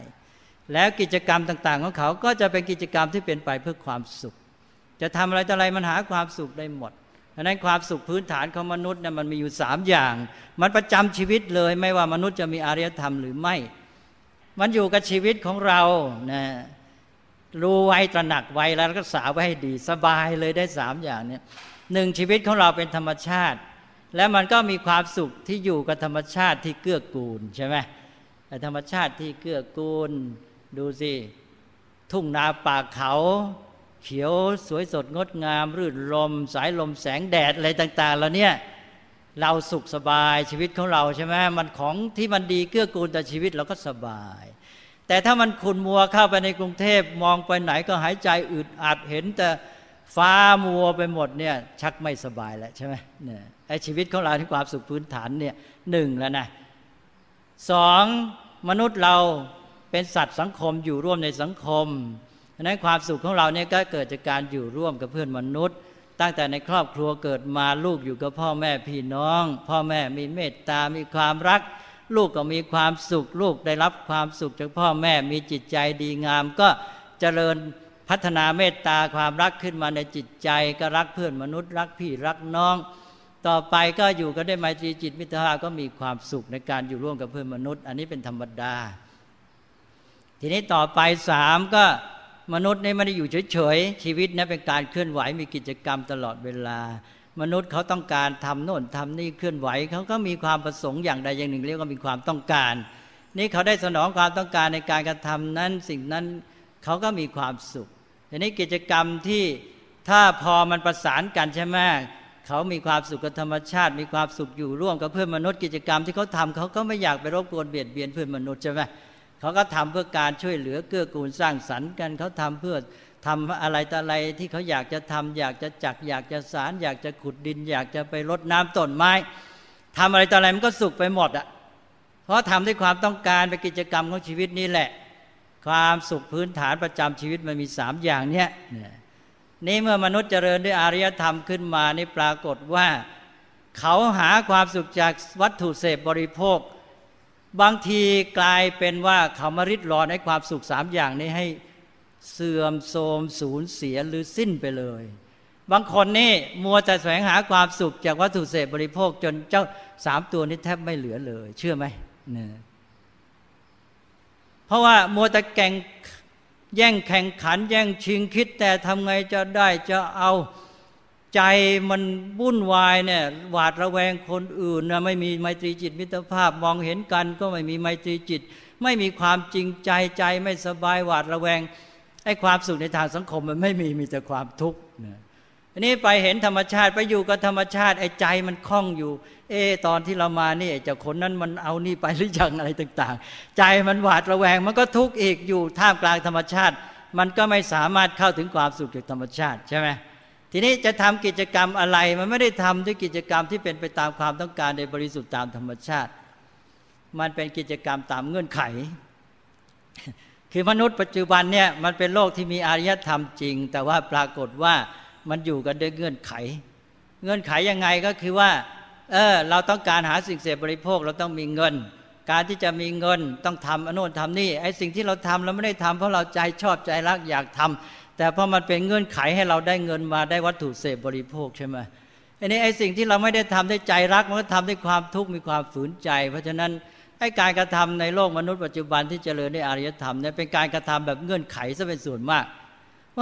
แล้วกิจกรรมต่าง ๆ ของเขาก็จะเป็นกิจกรรมที่เป็นไปเพื่อความสุข จะทำอะไรต่ออะไรมันหาความสุขได้หมดดังนั้นความสุขพื้นฐานของมนุษย์เนี่ยมันมีอยู่สามอย่าง มันประจำชีวิตเลย ไม่ว่ามนุษย์จะมีอารยธรรมหรือไม่ มันอยู่กับชีวิตของเรานะรู้ไว้ตระหนักไว้แล้วรักษาไว้ให้ดี สบายเลยได้สามอย่างเนี่ยหนึ่งชีวิตของเราเป็นธรรมชาติ และมันก็มีความสุขที่อยู่กับธรรมชาติที่เกื้อกูลใช่ไหมธรรมชาติที่เกื้อกูล ดูสิ ทุ่งนาป่าเขา เขียวสวยสดงดงาม รื่นลม สายลมแสงแดดอะไรต่างๆแล้วเนี่ยเราสุขสบายชีวิตของเราใช่ไหมมันของที่มันดีเกื้อกูลต่อชีวิตเราก็สบาย แต่ถ้ามันขุนมัวเข้าไปในกรุงเทพมองไปไหนก็หายใจอึดอัดเห็นแต่ฟ้ามัวไปหมดเนี่ยชักไม่สบายแล้วใช่ไหมเนี่ย ชีวิตของเราที่ความสุขพื้นฐานเนี่ยหนึ่งแล้วนะสองมนุษย์เราเป็นสัตว์สังคมอยู่ร่วมในสังคมดังนั้นความสุขของเราเนี่ยก็เกิดจากการอยู่ร่วมกับเพื่อนมนุษย์ ตั้งแต่ในครอบครัวเกิดมาลูกอยู่กับพ่อแม่พี่น้อง พ่อแม่มีเมตตา มีความรัก ลูกก็มีความสุข ลูกได้รับความสุขจากพ่อแม่มีจิตใจดีงาม ก็เจริญพัฒนาเมตตาความรักขึ้นมาในจิตใจ ก็รักเพื่อนมนุษย์ รักพี่รักน้อง ต่อไปก็อยู่กันได้ไมตรีจิตมิตรภาพก็มีความสุขในการอยู่ร่วมกับเพื่อนมนุษย์ อันนี้เป็นธรรมดา ทีนี้ต่อไปสามก็มนุษย์นี่ไม่ได้อยู่เฉยๆ ชีวิตนะเป็นการเคลื่อนไหวมีกิจกรรมตลอดเวลา มนุษย์เขาต้องการทำโน่นทำนี่เคลื่อนไหวเขาก็มีความประสงค์อย่างใดอย่างหนึ่งเรียกว่ามีความต้องการ นี่เขาได้สนองความต้องการในการกระทำนั้นสิ่งนั้นเขาก็มีความสุขทีนี้กิจกรรมที่ถ้าพอมันประสานกันใช่ไหม เขามีความสุขกับธรรมชาติ มีความสุขอยู่ร่วมกับเพื่อนมนุษย์กิจกรรมที่เขาทำเขาก็ไม่อยากไปรบกวนเบียดเบียนเพื่อนมนุษย์ใช่ไหมเขาก็ทำเพื่อการช่วยเหลือเกื้อกูลสร้างสรรค์กันเขาทำเพื่อทำอะไรต่ออะไรที่เขาอยากจะทำอยากจะจักอยากจะสาร อยากจะขุดดิน อยากจะไปรดน้ำต้นไม้ทำอะไรต่ออะไรมันก็สุขไปหมดอะเพราะทำด้วยความต้องการเป็นกิจกรรมของชีวิตนี่แหละ ความสุขพื้นฐานประจำชีวิตมันมีสามอย่างเนี้ย นี่เมื่อมนุษย์เจริญด้วยอารยธรรมขึ้นมานี่ปรากฏว่า เขาหาความสุขจากวัตถุเสพบริโภค บางทีกลายเป็นว่าเขามาริดรอนให้ความสุขสามอย่างนี้ให้เสื่อมโทรมสูญเสียหรือสิ้นไปเลย บางคนนี่มัวแต่แสวงหาความสุขจากวัตถุเสพบริโภค จนเจ้าสามตัวนี้แทบไม่เหลือเลย เชื่อไหมเนี่ยเพราะว่ามัวแต่แข่ง แย่งแข่งขัน แย่งชิงคิด แต่ทำไงจะได้จะเอาใจมันวุ่นวายเนี่ยหวาดระแวงคนอื่นนะไม่มีไมตรีจิตมิตรภาพมองเห็นกันก็ไม่มีไมตรีจิต ไม่มีความจริงใจใจไม่สบายหวาดระแวงไอ้ความสุขในทางสังคมมันไม่มีมีแต่ความทุกข์นะ อันนี้ไปเห็นธรรมชาติไปอยู่กับธรรมชาติไอ้ใจมันคล่องอยู่เอตอนที่เรามานี่เจ้าคนนั้นมันเอานี่ไปหรือยังอะไรต่าง ๆ ใจมันหวาดระแวง มันก็ทุกข์อีกอยู่ท่ามกลางธรรมชาติ มันก็ไม่สามารถเข้าถึงความสุขจากธรรมชาติใช่ไหมทีนี้จะทำกิจกรรมอะไร มันไม่ได้ทำด้วยกิจกรรมที่เป็นไปตามความต้องการในบริสุทธิ์ตามธรรมชาติ มันเป็นกิจกรรมตามเงื่อนไข คือมนุษย์ปัจจุบันเนี่ยมันเป็นโลกที่มีอารยธรรมจริง แต่ว่าปรากฏว่า มันอยู่กันด้วยเงื่อนไข เงื่อนไขยังไงก็คือว่า เออ เราต้องการหาสิ่งเสพบริโภคเราต้องมีเงิน การที่จะมีเงินต้องทำอนุนทำนี่ไอ้สิ่งที่เราทำเราไม่ได้ทำเพราะเราใจชอบใจรักอยากทำแต่เพราะมันเป็นเงื่อนไขให้เราได้เงินมาได้วัตถุเสพบริโภคใช่ไหมอันนี้ไอ้สิ่งที่เราไม่ได้ทำด้วยใจรักมันก็ทำด้วยความทุกข์มีความฝืนใจ เพราะฉะนั้นไอ้การกระทำในโลกมนุษย์ปัจจุบันที่เจริญในอารยธรรมเนี่ยเป็นการกระทำแบบเงื่อนไขซะเป็นส่วนมาก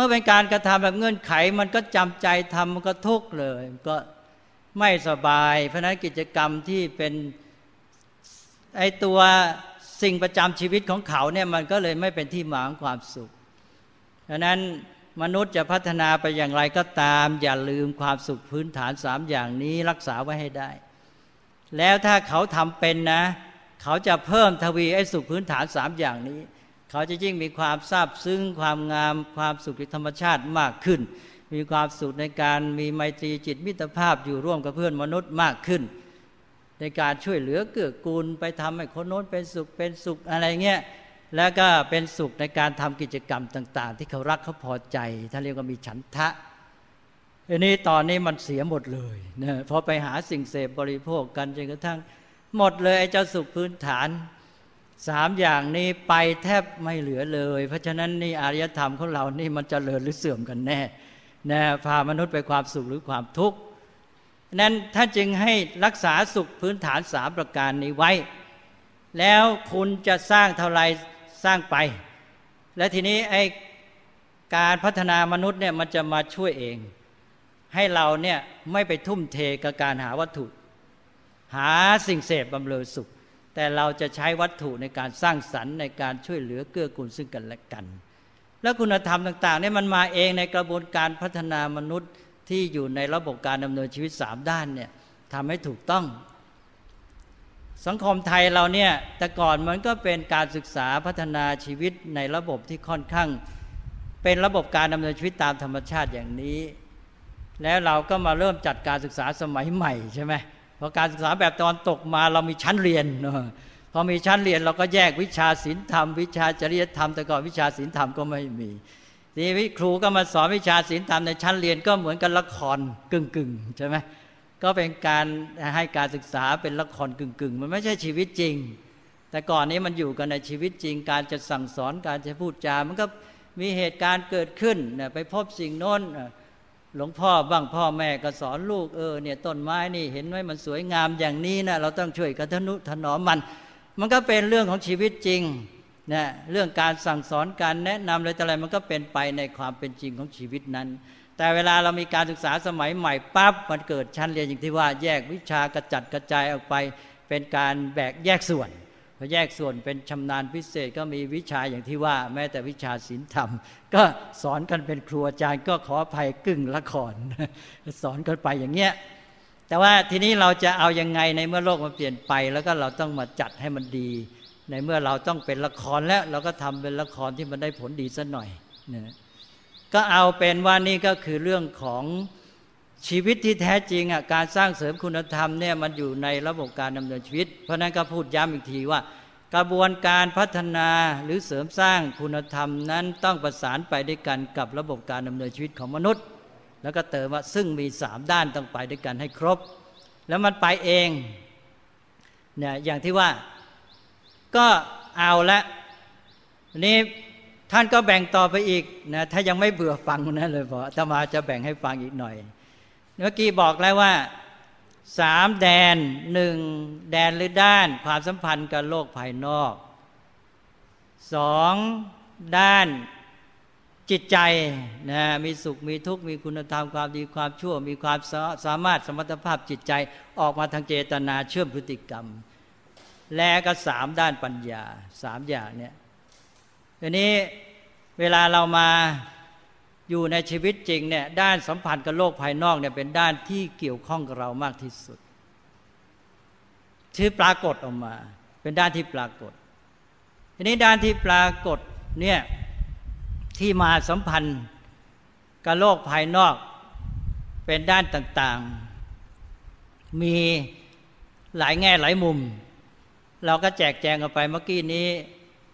มื่อเป็นการกระทำแบบเงื่อนไข มันก็จำใจทำมันก็ทุกข์เลยก็ไม่สบาย เพราะนั้นกิจกรรมที่เป็นไอตัวสิ่งประจำชีวิตของเขาเนี่ยมันก็เลยไม่เป็นที่หมาของความสุขเพราะนั้นมนุษย์จะพัฒนาไปอย่างไรก็ตาม อย่าลืมความสุขพื้นฐานสามอย่างนี้รักษาไว้ให้ได้ แล้วถ้าเขาทำเป็นนะ เขาจะเพิ่มทวีไอ้สุขพื้นฐานสามอย่างนี้ เขาจะยิ่งมีความซาบซึ้งความงามความสุขในธรรมชาติมากขึ้น มีความสุขในการมีไมตรีจิตมิตรภาพอยู่ร่วมกับเพื่อนมนุษย์มากขึ้น ในการช่วยเหลือเกื้อกูลไปทำให้คนโน้นเป็นสุขเป็นสุขอะไรเงี้ยแล้วก็เป็นสุขในการทำกิจกรรมต่าง ๆ ที่เขารักเขาพอใจท่านเรียกว่ามีฉันทะอันนี้ตอนนี้มันเสียหมดเลยนะพอไปหาสิ่งเสพบริโภคกันจนกระทั่งหมดเลยไอ้เจ้าสุขพื้นฐาน สามอย่างนี้ไปแทบไม่เหลือเลย เพราะฉะนั้นนี่อารยธรรมของเรานี่มันจเจริญหรือเสื่อมกันแน่นะพามนุษย์ไปความสุขหรือความทุกข์นั้นท่านจึงให้รักษาสุขพื้นฐานสามประการนี้ไว้ แล้วคุณจะสร้างเท่าไรสร้างไป และทีนี้ไอการพัฒนามนุษย์เนี่ยมันจะมาช่วยเอง ให้เราเนี่ยไม่ไปทุ่มเทกับการหาวัตถุ หาสิ่งเสพบำเรอสุข แต่เราจะใช้วัตถุในการสร้างสรรค์ในการช่วยเหลือเกื้อกูลซึ่งกันและกัน แล้วคุณธรรมต่างๆนี่มันมาเองในกระบวนการพัฒนามนุษย์ที่อยู่ในระบบการดำเนินชีวิตสามด้านเนี่ยทำให้ถูกต้อง สังคมไทยเราเนี่ยแต่ก่อนมันก็เป็นการศึกษาพัฒนาชีวิตในระบบที่ค่อนข้าง เป็นระบบการดำเนินชีวิตตามธรรมชาติอย่างนี้ แล้วเราก็มาเริ่มจัดการศึกษาสมัยใหม่ใช่ไหม พอการศึกษาแบบตอนตกมาเรามีชั้นเรียนพอมีชั้นเรียนเราก็แยกวิชาศีลธรรม วิชาจริยธรรมแต่ก่อนวิชาศีลธรรมก็ไม่มีทีนี้ครูก็มาสอนวิชาศีลธรรมในชั้นเรียนก็เหมือนกับละครกึ่งกึ่งใช่ไหมก็เป็นการให้การศึกษาเป็นละครกึ่งกึ่งมันไม่ใช่ชีวิตจริง แต่ก่อนนี้มันอยู่กันในชีวิตจริง การจะสั่งสอนการจะพูดจามันก็มีเหตุการณ์เกิดขึ้นไปพบสิ่งโน้น หลวงพ่อบ้างพ่อแม่ก็สอนลูกเออเนี่ยต้นไม้นี่เห็นไหมมันสวยงามอย่างนี้นะเราต้องช่วยกันทนุถนอมมัน มันก็เป็นเรื่องของชีวิตจริงนะเรื่องการสั่งสอนการแนะนำอะไรต่ออะไรมันก็เป็นไปในความเป็นจริงของชีวิตนั้น แต่เวลาเรามีการศึกษาสมัยใหม่ปั๊บมันเกิดชั้นเรียนอย่างที่ว่าแยกวิชากระจัดกระจายออกไป เป็นการแบกแยกส่วน พอแยกส่วนเป็นชำนาญพิเศษก็มีวิชาอย่างที่ว่า แม้แต่วิชาศีลธรรม ก็สอนกันเป็นครูอาจารย์ก็ขออภัยกึ่งละครสอนกันไปอย่างเงี้ยแต่ว่าทีนี้เราจะเอายังไงในเมื่อโลกมันเปลี่ยนไป แล้วก็เราต้องมาจัดให้มันดี ในเมื่อเราต้องเป็นละครแล้ว เราก็ทำเป็นละครที่มันได้ผลดีสัหน่อยนะก็เอาเป็นว่านี่ก็คือเรื่องของ ชีวิตที่แท้จริงอะการสร้างเสริมคุณธรรมเนี่ยมันอยู่ในระบบการดำเนินชีวิต เพราะนั้นก็พูดย้ำอีกทีว่า กระบวนการพัฒนาหรือเสริมสร้างคุณธรรมนั้นต้องประสานไปด้วยกันกับระบบการดำเนินชีวิตของมนุษย์ แล้วก็เติมว่าซึ่งมีสามด้านต้องไปด้วยกันให้ครบ แล้วมันไปเองเนี่ยอย่างที่ว่าก็เอาละนี้ท่านก็แบ่งต่อไปอีกนะถ้ายังไม่เบื่อฟังนะเลยบอกธรรมาจะแบ่งให้ฟังอีกหน่อย เมื่อกี้บอกแล้วว่าสามแดนหนึ่งแดนหรือด้าน ความสัมพันธ์กับโลกภายนอกสองด้านจิตใจนะมีสุขมีทุกข์มีคุณธรรมความดีความชั่ว มีความสามารถสมรรถภาพจิตใจออกมาทางเจตนาเชื่อมพฤติกรรม และก็สามด้านปัญญาสามอย่างเนี่ยทีนี้เวลาเรามา อยู่ในชีวิตจริงเนี่ยด้านสัมพันธ์กับโลกภายนอกเนี่ยเป็นด้านที่เกี่ยวข้องกับเรามากที่สุดที่อปรากฏออกมา เป็นด้านที่ปรากฏทีนี้ด้านที่ปรากฏเนี่ยที่มาสัมพันธ์กับโลกภายนอก เป็นด้านต่างๆ มีหลายแง่หลายมุม เราก็แจกแจงกันไปเมื่อกี้นี้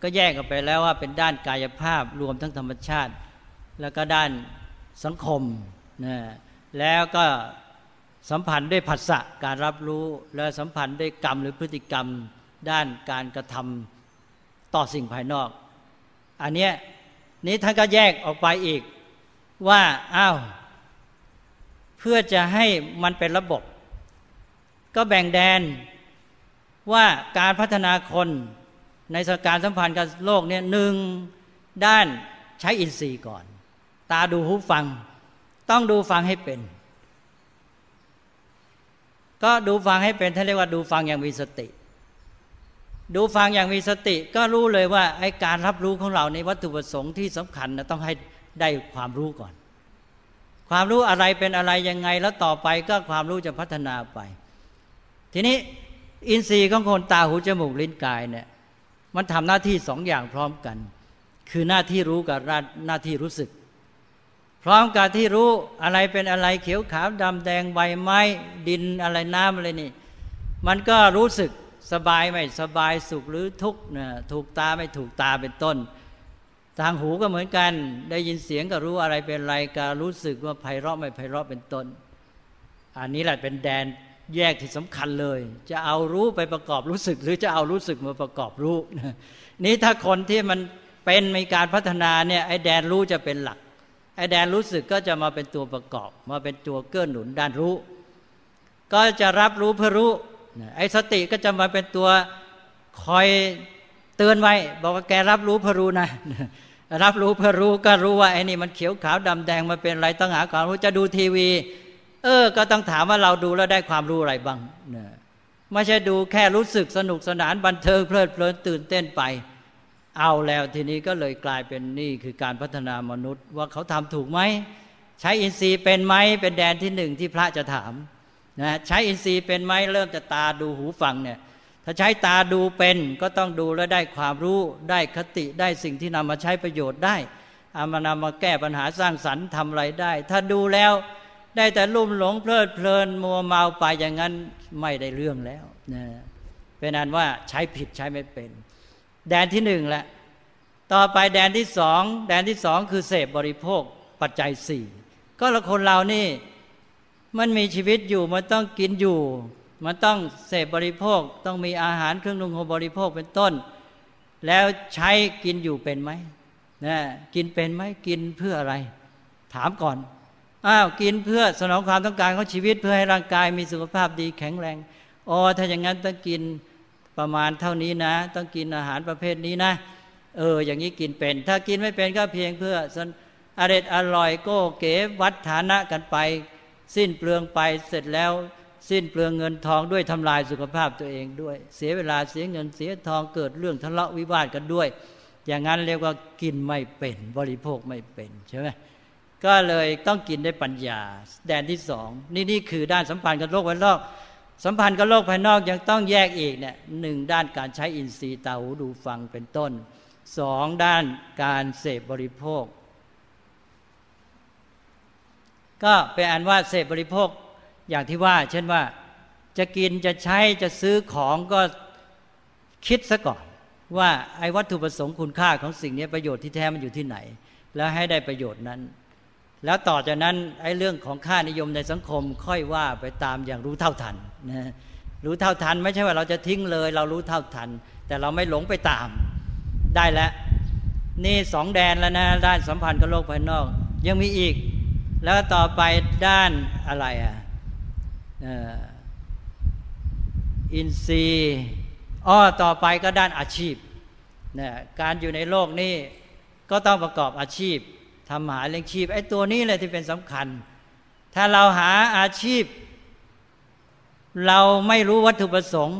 ก็แยกกันไปแล้วว่าเป็นด้านกายภาพรวมทั้งธรรมชาติ แล้วก็ด้านสังคมนะแล้วก็สัมพันธ์ด้วยผัสสะการรับรู้และสัมพันธ์ด้วยกรรมหรือพฤติกรรม ด้านการกระทำต่อสิ่งภายนอก อันเนี้ยนี้ท่านก็แยกออกไปอีกว่าอ้าวเพื่อจะให้มันเป็นระบบ ก็แบ่งแดนว่าการพัฒนาคนในสการสัมพันธ์กับโลกเนี่ยหนึ่งด้านใช้อินทรีย์ก่อน ตาดูหูฟัง ต้องดูฟังให้เป็น ก็ดูฟังให้เป็นท่านเรียกว่าดูฟังอย่างมีสติ ดูฟังอย่างมีสติ ก็รู้เลยว่าไอ้การรับรู้ของเราในวัตถุประสงค์ที่สำคัญนะต้องให้ได้ความรู้ก่อน ความรู้อะไรเป็นอะไรยังไงแล้วต่อไปก็ความรู้จะพัฒนาไป ทีนี้อินทรีย์ของคนตาหูจมูกลิ้นกายเนี่ยมันทำหน้าที่สองอย่างพร้อมกัน คือหน้าที่รู้กับหน้าที่รู้สึก พร้อมกับที่รู้อะไรเป็นอะไรเขียวขาวดำแดงใบไม้ดินอะไรน้ำอะไรนี่ มันก็รู้สึกสบายไม่สบายสุขหรือทุกข์นะถูกตาไม่ถูกตาเป็นต้น ทางหูก็เหมือนกัน ได้ยินเสียงก็รู้อะไรเป็นอะไรก็รู้สึกว่าไพเราะไม่ไพเราะเป็นต้น อันนี้แหละเป็นแดนแยกที่สำคัญเลย จะเอารู้ไปประกอบรู้สึก หรือจะเอารู้สึกมาประกอบรู้นี่ถ้าคนที่มันเป็นมีการพัฒนาเนี่ยไอ้แดนรู้จะเป็นหลัก ไอ้แดนรู้สึกก็จะมาเป็นตัวประกอบ มาเป็นตัวเกื้อหนุนด้านรู้ ก็จะรับรู้เพื่อรู้ไอ้สติก็จะมาเป็นตัวคอยเตือนไว้ บอกว่าแกรับรู้เพื่อรู้นะรับรู้เพื่อรู้ก็รู้ว่าไอ้นี่มันเขียวขาวดำแดงมาเป็นอะไรต้องหาความรู้จะดูทีวี เออ ก็ต้องถามว่าเราดูแล้วได้ความรู้อะไรบ้างไม่ใช่ดูแค่รู้สึกสนุกสนานบันเทิงเพลิดเพลินตื่นเต้นไป เอาแล้วทีนี้ก็เลยกลายเป็นนี่คือการพัฒนามนุษย์ ว่าเขาทำถูกไหมใช้อินทรีย์เป็นไหมเป็นแดนที่หนึ่งที่พระจะถามนะใช้อินทรีย์เป็นไหมเริ่มจะตาดูหูฟังเนี่ยถ้าใช้ตาดูเป็นก็ต้องดูแล้วได้ความรู้ได้คติได้สิ่งที่นำมาใช้ประโยชน์ได้เอามานำมาแก้ปัญหาสร้างสรรค์ทำอะไรได้ ถ้าดูแล้วได้แต่ลุ่มหลงเพลิดเพลินมัวเมาไปอย่างนั้นไม่ได้เรื่องแล้วนะเป็นอันว่าใช้ผิดใช้ไม่เป็น แดนที่หนึ่งแหละ ต่อไปแดนที่สองแดนที่สองคือเสพบริโภคปัจจัยสี่ก็ละคนเรานี่มันมีชีวิตอยู่มันต้องกินอยู่ มันต้องเสพบริโภค ต้องมีอาหารเครื่องนุ่งห่มบริโภคเป็นต้น แล้วใช้กินอยู่เป็นไหมนะกินเป็นไหมกินเพื่ออะไร ถามก่อนอ้าวกินเพื่อสนองความต้องการของชีวิตเพื่อให้ร่างกายมีสุขภาพดีแข็งแรงอ๋อถ้าอย่างนั้นต้องกิน ประมาณเท่านี้นะ ต้องกินอาหารประเภทนี้นะ เออ อย่างนี้กินเป็น ถ้ากินไม่เป็นก็เพียงเพื่ออร็ดอร่อยโก้เก๋วัดฐานะกันไป สิ้นเปลืองไปเสร็จแล้ว สิ้นเปลืองเงินทองด้วยทำลายสุขภาพตัวเองด้วย เสียเวลาเสียเงินเสียทองเกิดเรื่องทะเลาะวิวาทกันด้วย อย่างนั้นเรียกว่ากินไม่เป็นบริโภคไม่เป็นใช่ไหมก็เลยต้องกินได้ปัญญาแดนที่สองนี่นี่คือด้านสัมพันธ์กับโลกภายนอก สัมพันธ์กับโลกภายนอกยังต้องแยกอีกเนี่ยหนึ่งด้านการใช้อินทรีย์ตาหูดูฟังเป็นต้นสองด้านการเสพบริโภค ก็เป็นอันว่าเสพบริโภคอย่างที่ว่า เช่นว่าจะกินจะใช้จะซื้อของก็คิดซะก่อน ว่าไอ้วัตถุประสงค์คุณค่าของสิ่งนี้ประโยชน์ที่แท้มันอยู่ที่ไหน แล้วให้ได้ประโยชน์นั้น แล้วต่อจากนั้นไอ้เรื่องของค่านิยมในสังคมค่อยว่าไปตามอย่างรู้เท่าทันนะรู้เท่าทัน ไม่ใช่ว่าเราจะทิ้งเลย เรารู้เท่าทัน แต่เราไม่หลงไปตาม ได้แล้ว นี่สองแดนแล้วนะด้านสัมพันธ์กับโลกภายนอก ยังมีอีก แล้วต่อไปด้านอะไรอะอินทรีย์อ้อต่อไปก็ด้านอาชีพนะการอยู่ในโลกนี้ก็ต้องประกอบอาชีพ ทำหาเลี้ยงชีพไอ้ตัวนี้เลยที่เป็นสำคัญ ถ้าเราหาอาชีพ เราไม่รู้วัตถุประสงค์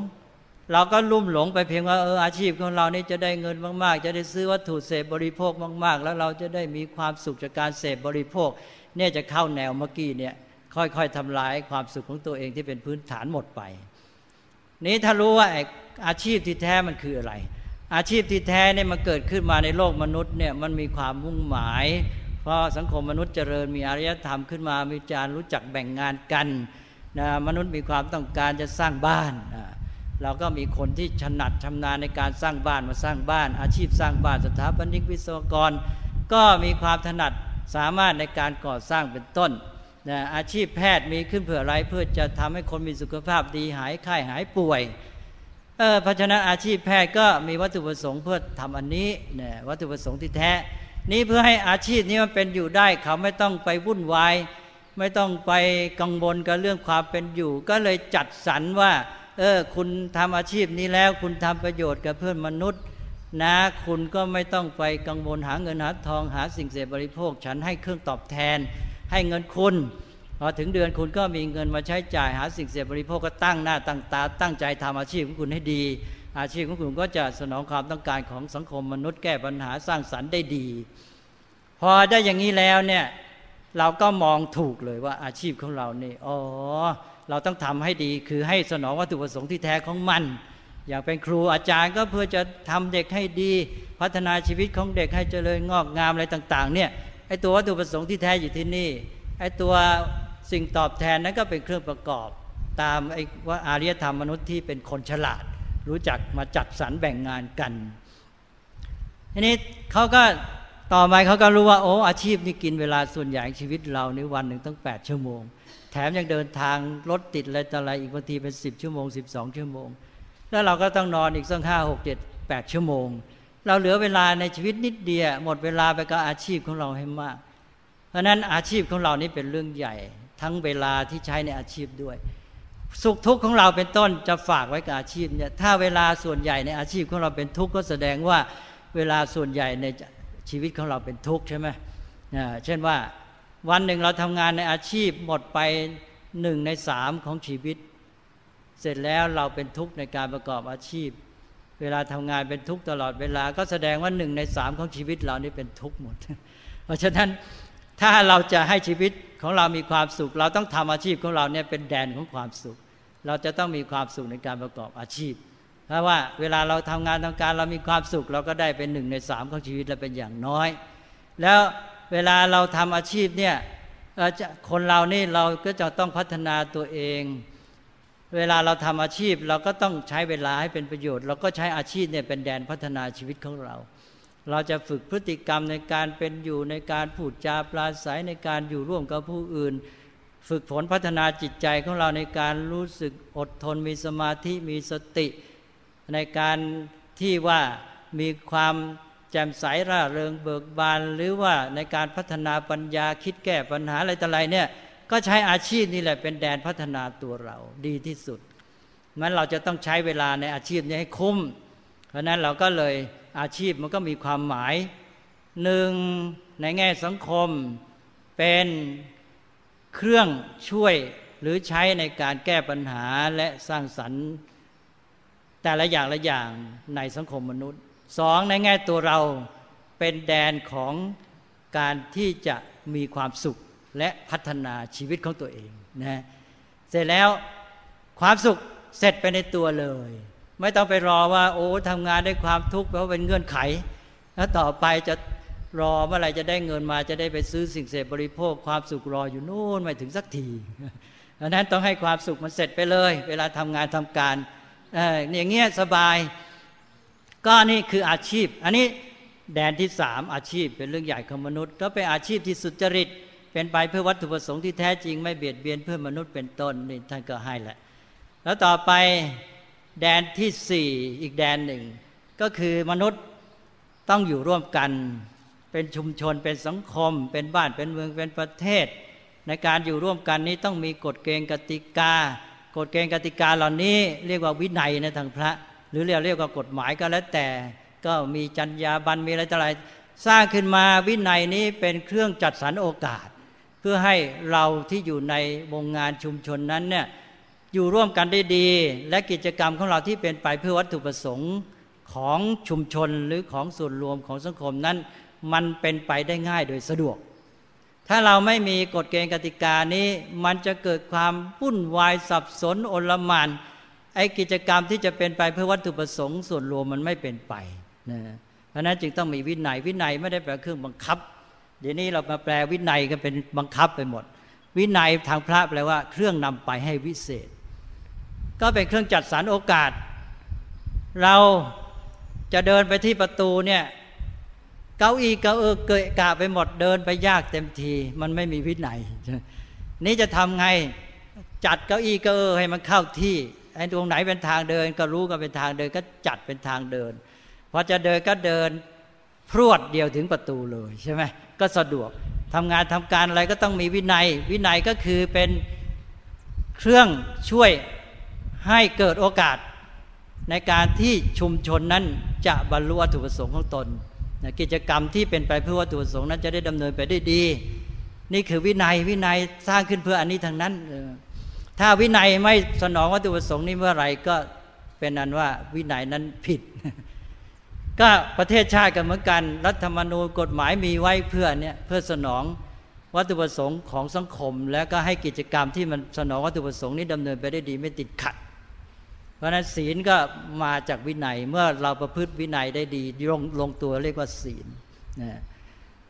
เราก็ลุ่มหลงไปเพียงว่าเอออาชีพของเรานี่จะได้เงินมากๆ จะได้ซื้อวัตถุเสพบริโภคมาก ๆ แล้วเราจะได้มีความสุขจากการเสพบริโภค เนี่ยจะเข้าแนวเมื่อกี้เนี่ยค่อยๆทำลายความสุขของตัวเองที่เป็นพื้นฐานหมดไป นี้ถ้ารู้ว่าอาชีพที่แท้มันคืออะไร อาชีพที่แท้เนี่ยมันเกิดขึ้นมาในโลกมนุษย์เนี่ยมันมีความมุ่งหมาย เพราะสังคมมนุษย์เจริญมีอารยธรรมขึ้นมามีจารรู้จักแบ่งงานกันนะมนุษย์มีความต้องการจะสร้างบ้านเราก็มีคนที่ถนัดชำนาญในการสร้างบ้านมาสร้างบ้าน อาชีพสร้างบ้านสถาปนิกวิศวกร ก็มีความถนัดสามารถในการก่อสร้างเป็นต้นนะอาชีพแพทย์มีขึ้นเพื่ออะไรเพื่อจะทำให้คนมีสุขภาพดีหายไข้หายป่วย เพราะฉะนั้นอาชีพแพทย์ก็มีวัตถุประสงค์เพื่อทำอันนี้เนะวัตถุประสงค์ที่แท้ นี้เพื่อให้อาชีพนี้มันเป็นอยู่ได้เขาไม่ต้องไปวุ่นวายไม่ต้องไปกังวลกับเรื่องความเป็นอยู่ ก็เลยจัดสรรว่า เออ คุณทำอาชีพนี้แล้ว คุณทำประโยชน์กับเพื่อนมนุษย์ นะ คุณก็ไม่ต้องไปกังวลหาเงินหาทองหาสิ่งเสพบริโภค ฉันให้เครื่องตอบแทน ให้เงินคุณ พอถึงเดือนคุณก็มีเงินมาใช้จ่ายหาสิ่งเสพบริโภคก็ตั้งหน้าตั้งตา ตั้งใจทำอาชีพของคุณให้ดี อาชีพของคุณก็จะสนองความต้องการของสังคมมนุษย์แก้ปัญหาสร้างสรรค์ได้ดี พอได้อย่างนี้แล้วเนี่ยเราก็มองถูกเลยว่าอาชีพของเราเนี่อ๋อเราต้องทำให้ดีคือให้สนองวัตถุประสงค์ที่แท้ของมัน อย่างเป็นครูอาจารย์ก็เพื่อจะทำเด็กให้ดี พัฒนาชีวิตของเด็กให้เจริญงอกงามอะไรต่าง ๆ เนี่ยไอตัววัตถุประสงค์ที่แท้อยู่ที่นี่ไอตัว สิ่งตอบแทนนั้นก็เป็นเครื่องประกอบ ตามไอ้ว่าอารยธรรมมนุษย์ที่เป็นคนฉลาด รู้จักมาจัดสรรแบ่งงานกันทีนี้เขาก็ต่อมาเขาก็รู้ว่าโอ้อาชีพนี้กินเวลาส่วนใหญ่ชีวิตเราในวันหนึ่งต้อง8 ชั่วโมง แถมยังเดินทางรถติดอะไรต่ออะไรอีกบางทีเป็น 10 ชั่วโมง 12 ชั่วโมง แล้วเราก็ต้องนอนอีกสักห้าหกเจ็ดแปดชั่วโมง เราเหลือเวลาในชีวิตนิดเดียวหมดเวลาไปกับอาชีพของเราให้มาก เพราะนั้นอาชีพของเรานี่เป็นเรื่องใหญ่ ทั้งเวลาที่ใช้ในอาชีพด้วย สุขทุกข์ของเราเป็นต้นจะฝากไว้กับอาชีพเนี่ยถ้าเวลาส่วนใหญ่ในอาชีพของเราเป็นทุกข์ก็แสดงว่าเวลาส่วนใหญ่ในชีวิตของเราเป็นทุกข์ใช่ไหมเช่นว่าวันหนึ่งเราทำงานในอาชีพหมดไปหนึ่งในสามของชีวิต เสร็จแล้วเราเป็นทุกข์ในการประกอบอาชีพ เวลาทำงานเป็นทุกข์ตลอดเวลาก็แสดงว่าหนึ่งในสามของชีวิตเรานี่เป็นทุกข์หมด เพราะฉะนั้น ถ้าเราจะให้ชีวิตของเรามีความสุข เราต้องทำอาชีพของเราเนี่ยเป็นแดนของความสุข เราจะต้องมีความสุขในการประกอบอาชีพ เพราะว่าเวลาเราทำงานทำการเรามีความสุข เราก็ได้เป็นหนึ่งในสามของชีวิตเราเป็นอย่างน้อย แล้วเวลาเราทำอาชีพเนี่ยคนเรานี่เราก็จะต้องพัฒนาตัวเอง เวลาเราทำอาชีพเราก็ต้องใช้เวลาให้เป็นประโยชน์ เราก็ใช้อาชีพเนี่ยเป็นแดนพัฒนาชีวิตของเรา เราจะฝึกพฤติกรรมในการเป็นอยู่ในการพูดจาปราศัยในการอยู่ร่วมกับผู้อื่น ฝึกฝนพัฒนาจิตใจของเราในการรู้สึกอดทนมีสมาธิมีสติ ในการที่ว่ามีความแจ่มใสร่าเริงเบิกบาน หรือว่าในการพัฒนาปัญญาคิดแก้ปัญหาอะไรต่ออะไรเนี่ยก็ใช้อาชีพนี่แหละเป็นแดนพัฒนาตัวเราดีที่สุดมันเราจะต้องใช้เวลาในอาชีพนี้ให้คุ้ม เพราะนั้นเราก็เลย อาชีพมันก็มีความหมายหนึ่งในแง่สังคมเป็นเครื่องช่วยหรือใช้ในการแก้ปัญหาและสร้างสรรค์ แต่ละอย่างละอย่างในสังคมมนุษย์สองในแง่ตัวเราเป็นแดนของการที่จะมีความสุขและพัฒนาชีวิตของตัวเองนะเสร็จแล้วความสุขเสร็จไปในตัวเลย ไม่ต้องไปรอว่า โอ้ทำงานได้ความทุกข์เพราะเป็นเงื่อนไข แล้วต่อไปจะรอเมื่อไรจะได้เงินมาจะได้ไปซื้อสิ่งเสพบริโภค ความสุขรออยู่นู่นไม่ถึงสักทีดังนั้นต้องให้ความสุขมันเสร็จไปเลย เวลาทำงานทำการอย่างเงี้ยสบาย ก็นี่คืออาชีพ อันนี้แดนที่สามอาชีพเป็นเรื่องใหญ่ของมนุษย์ ก็เป็นอาชีพที่สุจริต เป็นไปเพื่อวัตถุประสงค์ที่แท้จริงไม่เบียดเบียนเพื่อมนุษย์เป็นต้นนี่ท่านก็ให้แหละ แล้วต่อไป แดนที่สี่อีกแดนหนึ่ง ก็คือมนุษย์ต้องอยู่ร่วมกัน เป็นชุมชนเป็นสังคม เป็นบ้านเป็นเมืองเป็นประเทศ ในการอยู่ร่วมกันนี้ต้องมีกฎเกณฑ์กติกากฎเกณฑ์กติกาเหล่านี้เรียกว่าวินัยในทางพระ หรือเรียกเรียกว่ากฎหมายก็แล้วแต่ ก็มีจรรยาบรรณมีอะไรต่ออะไร สร้างขึ้นมาวินัยนี้เป็นเครื่องจัดสรรโอกาส เพื่อให้เราที่อยู่ในวงงานชุมชนนั้นเนี่ย อยู่ร่วมกันได้ดี และกิจกรรมของเราที่เป็นไปเพื่อวัตถุประสงค์ของชุมชนหรือของส่วนรวมของสังคมนั้น มันเป็นไปได้ง่ายโดยสะดวก ถ้าเราไม่มีกฎเกณฑ์กติกานี้มันจะเกิดความวุ่นวายสับสนโอลมานไอ้กิจกรรมที่จะเป็นไปเพื่อวัตถุประสงค์ส่วนรวมมันไม่เป็นไปนะเพราะนั้นจึงต้องมีวินัยวินัยไม่ได้แปลเครื่องบังคับ เดี๋ยวนี้เรามาแปลวินัยก็เป็นบังคับไปหมด วินัยทางพระแปลว่าเครื่องนำไปให้วิเศษ ก็เป็นเครื่องจัดสรรโอกาส เราจะเดินไปที่ประตูเนี่ยเก้าอี้เก้าเออเกะกะไปหมดเดินไปยากเต็มที มันไม่มีวินัยนี่จะทำไงจัดเก้าอี้เก้าเออให้มันเข้าที่ไอ้ตรงไหนเป็นทางเดิน ก็รู้ก็เป็นทางเดินก็จัดเป็นทางเดินพอจะเดินก็เดินพรวดเดียวถึงประตูเลยใช่ไหมก็สะดวกทำงานทำการอะไรก็ต้องมีวินัย วินัยก็คือเป็นเครื่องช่วย ให้เกิดโอกาสในการที่ชุมชนนั้นจะบรรลุวัตถุประสงค์ของตนกิจกรรมที่เป็นไปเพื่อวัตถุประสงค์นั้นจะได้ดำเนินไปได้ดี นี่คือวินัยวินัยสร้างขึ้นเพื่ออันนี้ทางนั้น ถ้าวินัยไม่สนองวัตถุประสงค์นี้เมื่อไหร่ก็เป็นนั้นว่าวินัยนั้นผิด ก็ประเทศชาติกันเหมือนกัน รัฐธรรมนูญกฎหมายมีไว้เพื่อเนี่ยเพื่อสนองวัตถุประสงค์ของสังคม แล้วก็ให้กิจกรรมที่มันสนองวัตถุประสงค์นี้ดำเนินไปได้ดีไม่ติดขัด เพราะนั้นศีลก็มาจากวินัย เมื่อเราประพฤติวินัยได้ดีลงลงตัวเรียกว่าศีลนะ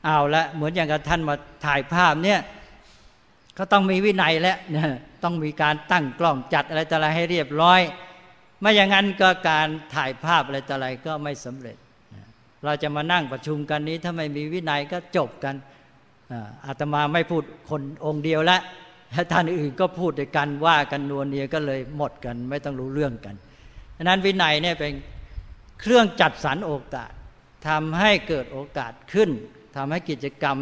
เอาละเหมือนอย่างกับท่านมาถ่ายภาพเนี่ยก็ต้องมีวินัยแล้วนะต้องมีการตั้งกล้องจัดอะไรต่ออะไรให้เรียบร้อย ไม่อย่างนั้นก็การถ่ายภาพอะไรต่ออะไรก็ไม่สำเร็จ เราจะมานั่งประชุมกันนี้ ถ้าไม่มีวินัยก็จบกันอาตมาไม่พูดคนองค์เดียวละท่านอื่นก็พูดด้วยกันว่ากันนวลเนียก็เลยหมดกัน ไม่ต้องรู้เรื่องกันดังนั้นวินัยเนี่ยเป็นเครื่องจัดสรรโอกาสทำให้เกิดโอกาสขึ้นทำให้กิจกรรม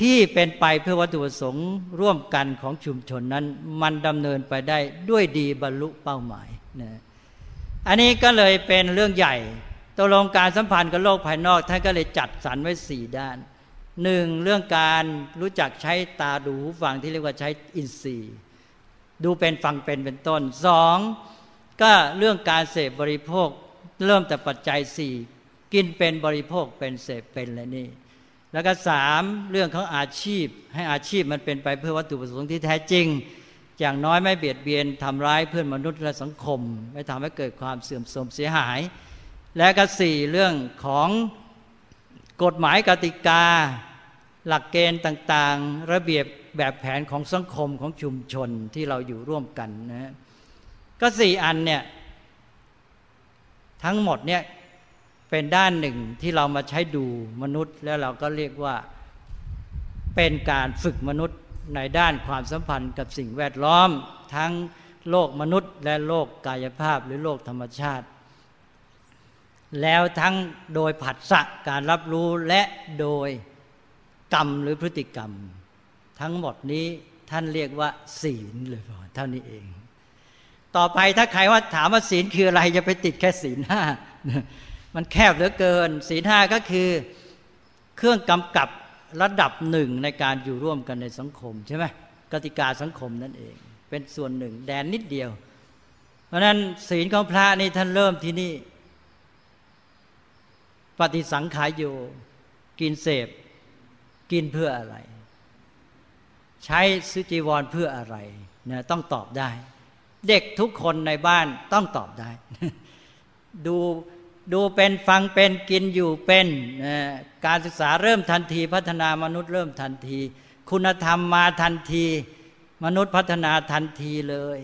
ที่เป็นไปเพื่อวัตถุประสงค์ร่วมกันของชุมชนนั้น มันดำเนินไปได้ด้วยดีบรรลุเป้าหมายนะอันนี้ก็เลยเป็นเรื่องใหญ่ตกลงการสัมพันธ์กับโลกภายนอกท่านก็เลยจัดสรรไว้สี่ด้าน หนึ่งเรื่องการรู้จักใช้ตาดูหูฟังที่เรียกว่าใช้อินทรีย์ ดูเป็นฟังเป็นเป็นต้นสองก็เรื่องการเสพบริโภค เริ่มแต่ปัจจัยสี่กินเป็นบริโภคเป็นเสพเป็นและนี่ แล้วก็สามเรื่องของอาชีพ ให้อาชีพมันเป็นไปเพื่อวัตถุประสงค์ที่แท้จริง อย่างน้อยไม่เบียดเบียนทำร้ายเพื่อนมนุษย์และสังคม ไม่ทำให้เกิดความเสื่อมโทรมเสียหาย และก็สี่เรื่องของ กฎหมายกติกา หลักเกณฑ์ต่างๆ ระเบียบแบบแผนของสังคมของชุมชนที่เราอยู่ร่วมกันนะก็สี่อันเนี่ยทั้งหมดเนี่ยเป็นด้านหนึ่งที่เรามาใช้ดูมนุษย์แล้วเราก็เรียกว่าเป็นการฝึกมนุษย์ในด้านความสัมพันธ์กับสิ่งแวดล้อม ทั้งโลกมนุษย์และโลกกายภาพหรือโลกธรรมชาติ แล้วทั้งโดยผัสสะการรับรู้และโดยกรรมหรือพฤติกรรม ทั้งหมดนี้ท่านเรียกว่า ศีลเลยพอเท่านี้เอง ต่อไปถ้าใครว่าถามว่าศีลคืออะไรจะไปติดแค่ศีลห้ามันแคบเหลือเกิน ศีลห้าก็คือเครื่องกำกับระดับหนึ่งในการอยู่ร่วมกันในสังคมใช่ไหมกติกาสังคมนั่นเอง เป็นส่วนหนึ่งแดนนิดเดียว เพราะนั้นศีลของพระนี่ท่านเริ่มที่นี่ ปฏิสังขายโยกินเสพ กินเพื่ออะไร ใช้ซื้อจีวรเพื่ออะไรเนี่ยต้องตอบได้ เด็กทุกคนในบ้านต้องตอบได้ ดูดูเป็นฟังเป็นกินอยู่เป็นการศึกษาเริ่มทันที พัฒนามนุษย์เริ่มทันที คุณธรรมมาทันที มนุษย์พัฒนาทันทีเลย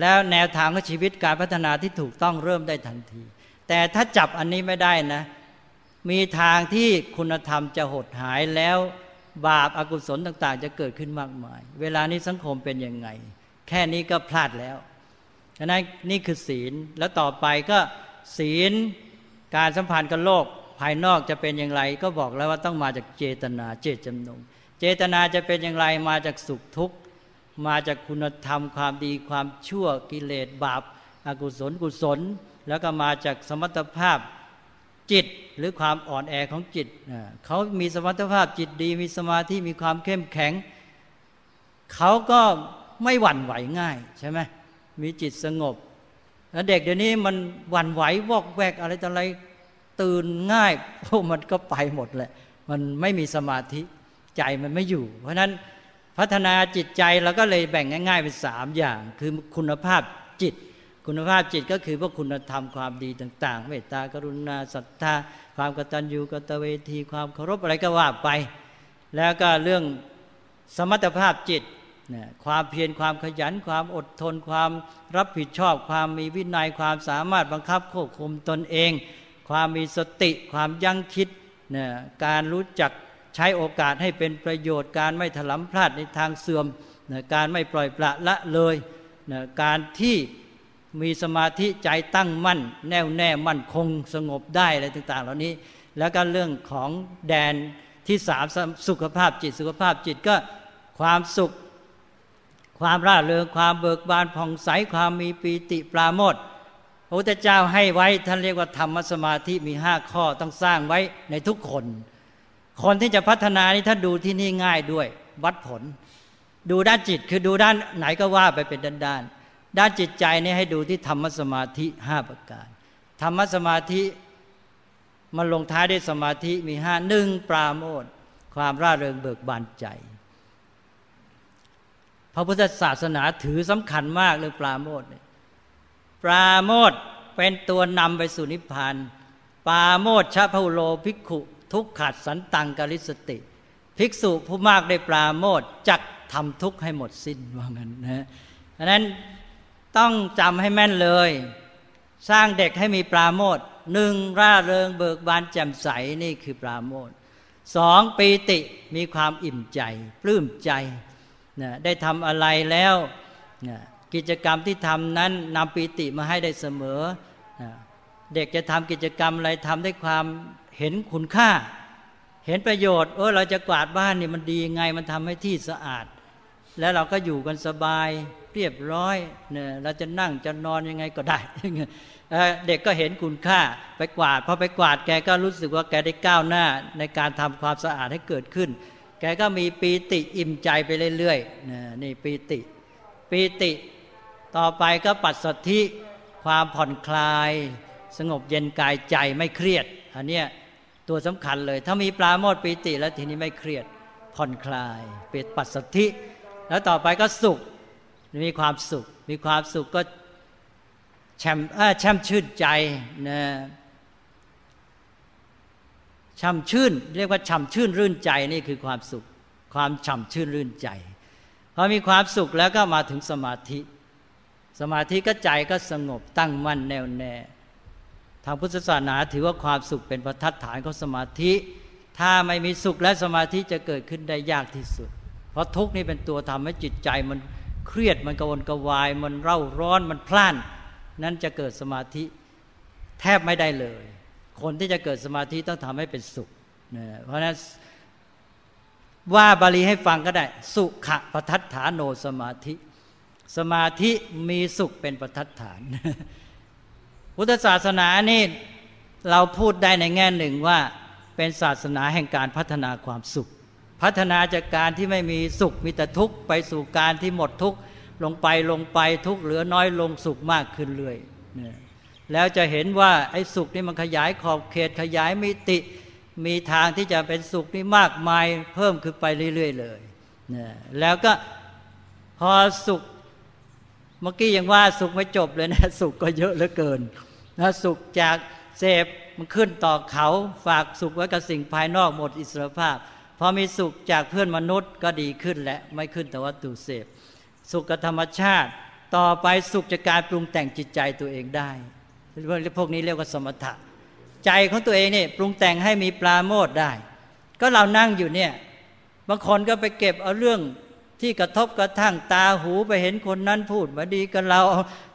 แล้วแนวทางของชีวิตการพัฒนาที่ถูกต้องเริ่มได้ทันที แต่ถ้าจับอันนี้ไม่ได้นะ มีทางที่คุณธรรมจะหดหายแล้วบาปอากุศลต่าง ๆ จะเกิดขึ้นมากมาย เวลานี้สังคมเป็นยังไง แค่นี้ก็พลาดแล้วฉะนั้นนี่คือศีลแล้วต่อไปก็ศีลการสัมพันธ์กับโลกภายนอกจะเป็นอย่างไร ก็บอกแล้วว่าต้องมาจากเจตนาเจตจำนง เจตนาจะเป็นอย่างไรมาจากสุขทุกข์ มาจากคุณธรรมความดีความชั่วกิเลสบาปอากุศลกุศล แล้วก็มาจากสมรรถภาพจิตหรือความอ่อนแอของจิตเขามีสมรรถภาพจิตดี มีสมาธิมีความเข้มแข็ง เขาก็ไม่หวั่นไหวง่ายใช่ไหมมีจิตสงบ แล้วเด็กเดี๋ยวนี้มันหวั่นไหววอกแวกอะไรต่ออะไรตื่นง่ายพวกมันก็ไปหมดแหละ มันไม่มีสมาธิใจมันไม่อยู่ เพราะฉะนั้นพัฒนาจิตใจเราก็เลยแบ่งง่าย ๆ เป็นสามอย่าง คือคุณภาพจิต คุณภาพจิตก็คือพวกคุณธรรมความดีต่าง ๆ เมตตากรุณาศรัทธา ความกตัญญูกตเวที ความเคารพอะไรก็ว่าไป แล้วก็เรื่องสมรรถภาพจิตนะความเพียรความขยัน ความอดทน ความรับผิดชอบ ความมีวินัยความสามารถบังคับควบคุมตนเอง ความมีสติ ความยั้งคิดนะการรู้จักใช้โอกาสให้เป็นประโยชน์ การไม่ถลำพลาดในทางเสื่อมนะการไม่ปล่อยปละละเลยนะการที่ มีสมาธิใจตั้งมั่น แน่วแน่มั่นคงสงบได้อะไรต่าง ๆ เหล่านี้ แล้วก็เรื่องของแดนที่สามสุขภาพจิตสุขภาพจิตก็ความสุข ความร่าเริงความเบิกบานผ่องใสความมีปีติปราโมทพระพุทธเจ้าให้ไว้ท่านเรียกว่าธรรมสมาธิมีห้าข้อต้องสร้างไว้ในทุกคน คนที่จะพัฒนานี่ท่านดูที่นี่ง่ายด้วย วัดผล ดูด้านจิตคือดูด้านไหนก็ว่าไปเป็นด้านด้าน ด้านจิตใจนี่ให้ดูที่ธรรมสมาธิห้าประการ ธรรมสมาธิมันลงท้ายด้วยสมาธิมีห้าหนึ่งปราโมทความร่าเริงเบิกบานใจ พระพุทธศาสนาถือสำคัญมากเรื่องปราโมทปราโมทเป็นตัวนำไปสู่นิพพานปราโมทชาพุโลภิกขุ ทุกขัดสันตังกริสติ ภิกษุผู้มากได้ปราโมทจักทำทุกข์ให้หมดสิ้นว่างั้นนะดังนั้น ต้องจำให้แม่นเลย สร้างเด็กให้มีปราโมทหนึ่งร่าเริงเบิกบานแจ่มใสนี่คือปราโมทสองปีติมีความอิ่มใจ ปลื้มใจนะได้ทำอะไรแล้วนะกิจกรรมที่ทำนั้นนำปีติมาให้ได้เสมอนะเด็กจะทำกิจกรรมอะไรทำด้วยความเห็นคุณค่า เห็นประโยชน์เออเราจะกวาดบ้านนี่มันดีไงมันทำให้ที่สะอาด แล้วเราก็อยู่กันสบายเรียบร้อยเนี่ยเราจะนั่งจะนอนยังไงก็ได้เด็กก็เห็นคุณค่าไปกวาดพอไปกวาดแกก็รู้สึกว่าแกได้ก้าวหน้าในการทำความสะอาดให้เกิดขึ้น แกก็มีปีติอิ่มใจไปเรื่อยๆนี่ปีติ ปีติ ต่อไปก็ปัสสธิความผ่อนคลาย สงบเย็นกายใจไม่เครียดอันนี้ตัวสำคัญเลย ถ้ามีปลาโมดปีติแล้วทีนี้ไม่เครียดผ่อนคลาย เปิดปัสสธิ แล้วต่อไปก็สุข มีความสุข มีความสุขก็แช่มแช่มชื่นใจนะช่ำชื่น เรียกว่าช่ำชื่นรื่นใจนี่คือความสุข ความช่ำชื่นรื่นใจพอมีความสุขแล้วก็มาถึงสมาธิ สมาธิก็ใจก็สงบตั้งมั่นแน่วแน่ทางพุทธศาสนาถือว่าความสุขเป็นประทัดฐานของสมาธิ ถ้าไม่มีสุขและสมาธิจะเกิดขึ้นได้ยากที่สุด เพราะทุกข์นี่เป็นตัวทำให้จิตใจมันเครียดมันกระวนกระวาย มันเร่าร้อนมันพล่าน นั้นจะเกิดสมาธิแทบไม่ได้เลย คนที่จะเกิดสมาธิต้องทำให้เป็นสุขนะเพราะนั้นว่าบาลีให้ฟังก็ได้ สุขะปทัฏฐานโนสมาธิ สมาธิมีสุขเป็นปทัฏฐาน พุทธศาสนานี่เราพูดได้ในแง่หนึ่งว่าเป็นศาสนาแห่งการพัฒนาความสุข พัฒนาจากการที่ไม่มีสุขมีแต่ทุกข์ไปสู่การที่หมดทุกข์ลงไปลงไปทุกข์เหลือน้อยลงสุขมากขึ้นเรื่อยแล้วจะเห็นว่าไอ้สุขนี่มันขยายขอบเขตขยายมิติ มีทางที่จะเป็นสุขนี่มากมายเพิ่มขึ้นไปเรื่อย ๆ เลยนะแล้วก็พอสุขเมื่อกี้ยังว่าสุขไม่จบเลยนะสุขก็เยอะเหลือเกินนะสุขจากเสพมันขึ้นต่อเขาฝากสุขไว้กับสิ่งภายนอกหมดอิสรภาพ พอมีสุขจากเพื่อนมนุษย์ก็ดีขึ้นและไม่ขึ้นแต่วัตถุเสพ สุขกับธรรมชาติ ต่อไปสุขจากการปรุงแต่งจิตใจตัวเองได้พวกนี้เรียกว่าสมถะใจของตัวเองเนี่ยปรุงแต่งให้มีปลาโมดได้ ก็เรานั่งอยู่เนี่ยบางคนก็ไปเก็บเอาเรื่องที่กระทบกระทั่งตาหูไปเห็นคนนั้นพูดมาดีกับเรา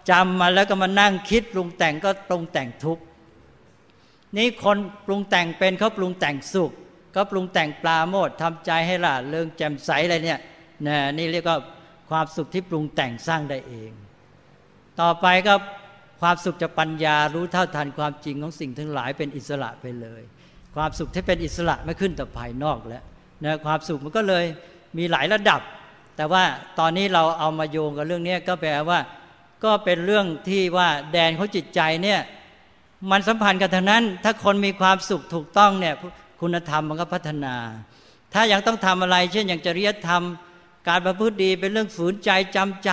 จำมาแล้วก็มานั่งคิดปรุงแต่งก็ปรุงแต่งทุกข์นี้คนปรุงแต่งเป็นเขาปรุงแต่งสุข ก็ปรุงแต่งปลาโมดทำใจให้ล่ะเริงแจ่มใสอะไรเนี่ยนะนี่เรียกว่าความสุขที่ปรุงแต่งสร้างได้เอง ต่อไปก็ความสุขจากปัญญารู้เท่าทันความจริงของสิ่งทั้งหลายเป็นอิสระไปเลย ความสุขที่เป็นอิสระไม่ขึ้นแต่ภายนอกแล้วนะความสุขมันก็เลยมีหลายระดับ แต่ว่าตอนนี้เราเอามาโยงกับเรื่องนี้ก็แปลว่า ก็เป็นเรื่องที่ว่าแดนของจิตใจเนี่ยมันสัมพันธ์กันทั้งนั้น ถ้าคนมีความสุขถูกต้องเนี่ย คุณธรรมมันก็พัฒนา ถ้ายังต้องทำอะไร เช่นอย่างจริยธรรม การประพฤติดีเป็นเรื่องฝืนใจจำใจ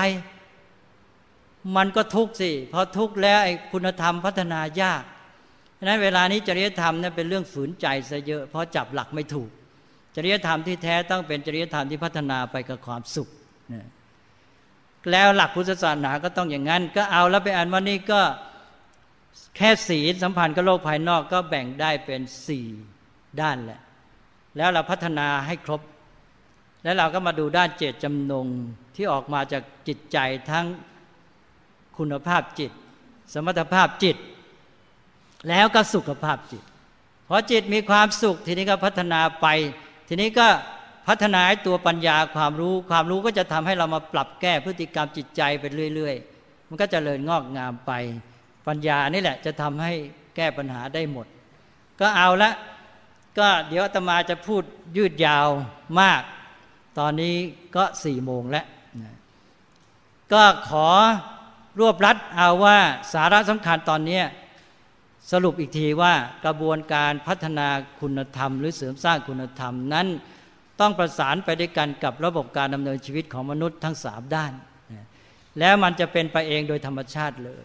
มันก็ทุกข์สิพอทุกข์แล้วไอ้คุณธรรมพัฒนายากฉะนั้นเวลานี้จริยธรรมเนี่ยเป็นเรื่องฝืนใจซะเยอะเพราะจับหลักไม่ถูก จริยธรรมที่แท้ต้องเป็นจริยธรรมที่พัฒนาไปกับความสุขนะแล้วหลักพุทธศาสนาก็ต้องอย่างนั้น ก็เอาแล้วไปอ่านว่านี่ก็แค่สีสัมพันธ์กับโลกภายนอกก็แบ่งได้เป็นสี่ ด้านแหละ แล้วเราพัฒนาให้ครบ แล้วเราก็มาดูด้านเจตจำนงที่ออกมาจากจิตใจทั้งคุณภาพจิต สมรรถภาพจิต แล้วก็สุขภาพจิตพอจิตมีความสุขทีนี้ก็พัฒนาไป ทีนี้ก็พัฒนาตัวปัญญาความรู้ ความรู้ก็จะทำให้เรามาปรับแก้พฤติกรรมจิตใจไปเรื่อย ๆ มันก็จเจริญงอกงามไป ปัญญานี่แหละจะทำให้แก้ปัญหาได้หมด ก็เอาละ ก็เดี๋ยวอาตมาจะพูดยืดยาวมาก ตอนนี้ก็สี่โมงแล้วก็ขอรวบรัดเอาว่าสาระสำคัญตอนนี้สรุปอีกทีว่ากระบวนการพัฒนาคุณธรรม หรือเสริมสร้างคุณธรรมนั้นต้องประสานไปด้วยกันกับระบบการดำเนินชีวิตของมนุษย์ทั้งสามด้าน แล้วมันจะเป็นไปเองโดยธรรมชาติเลย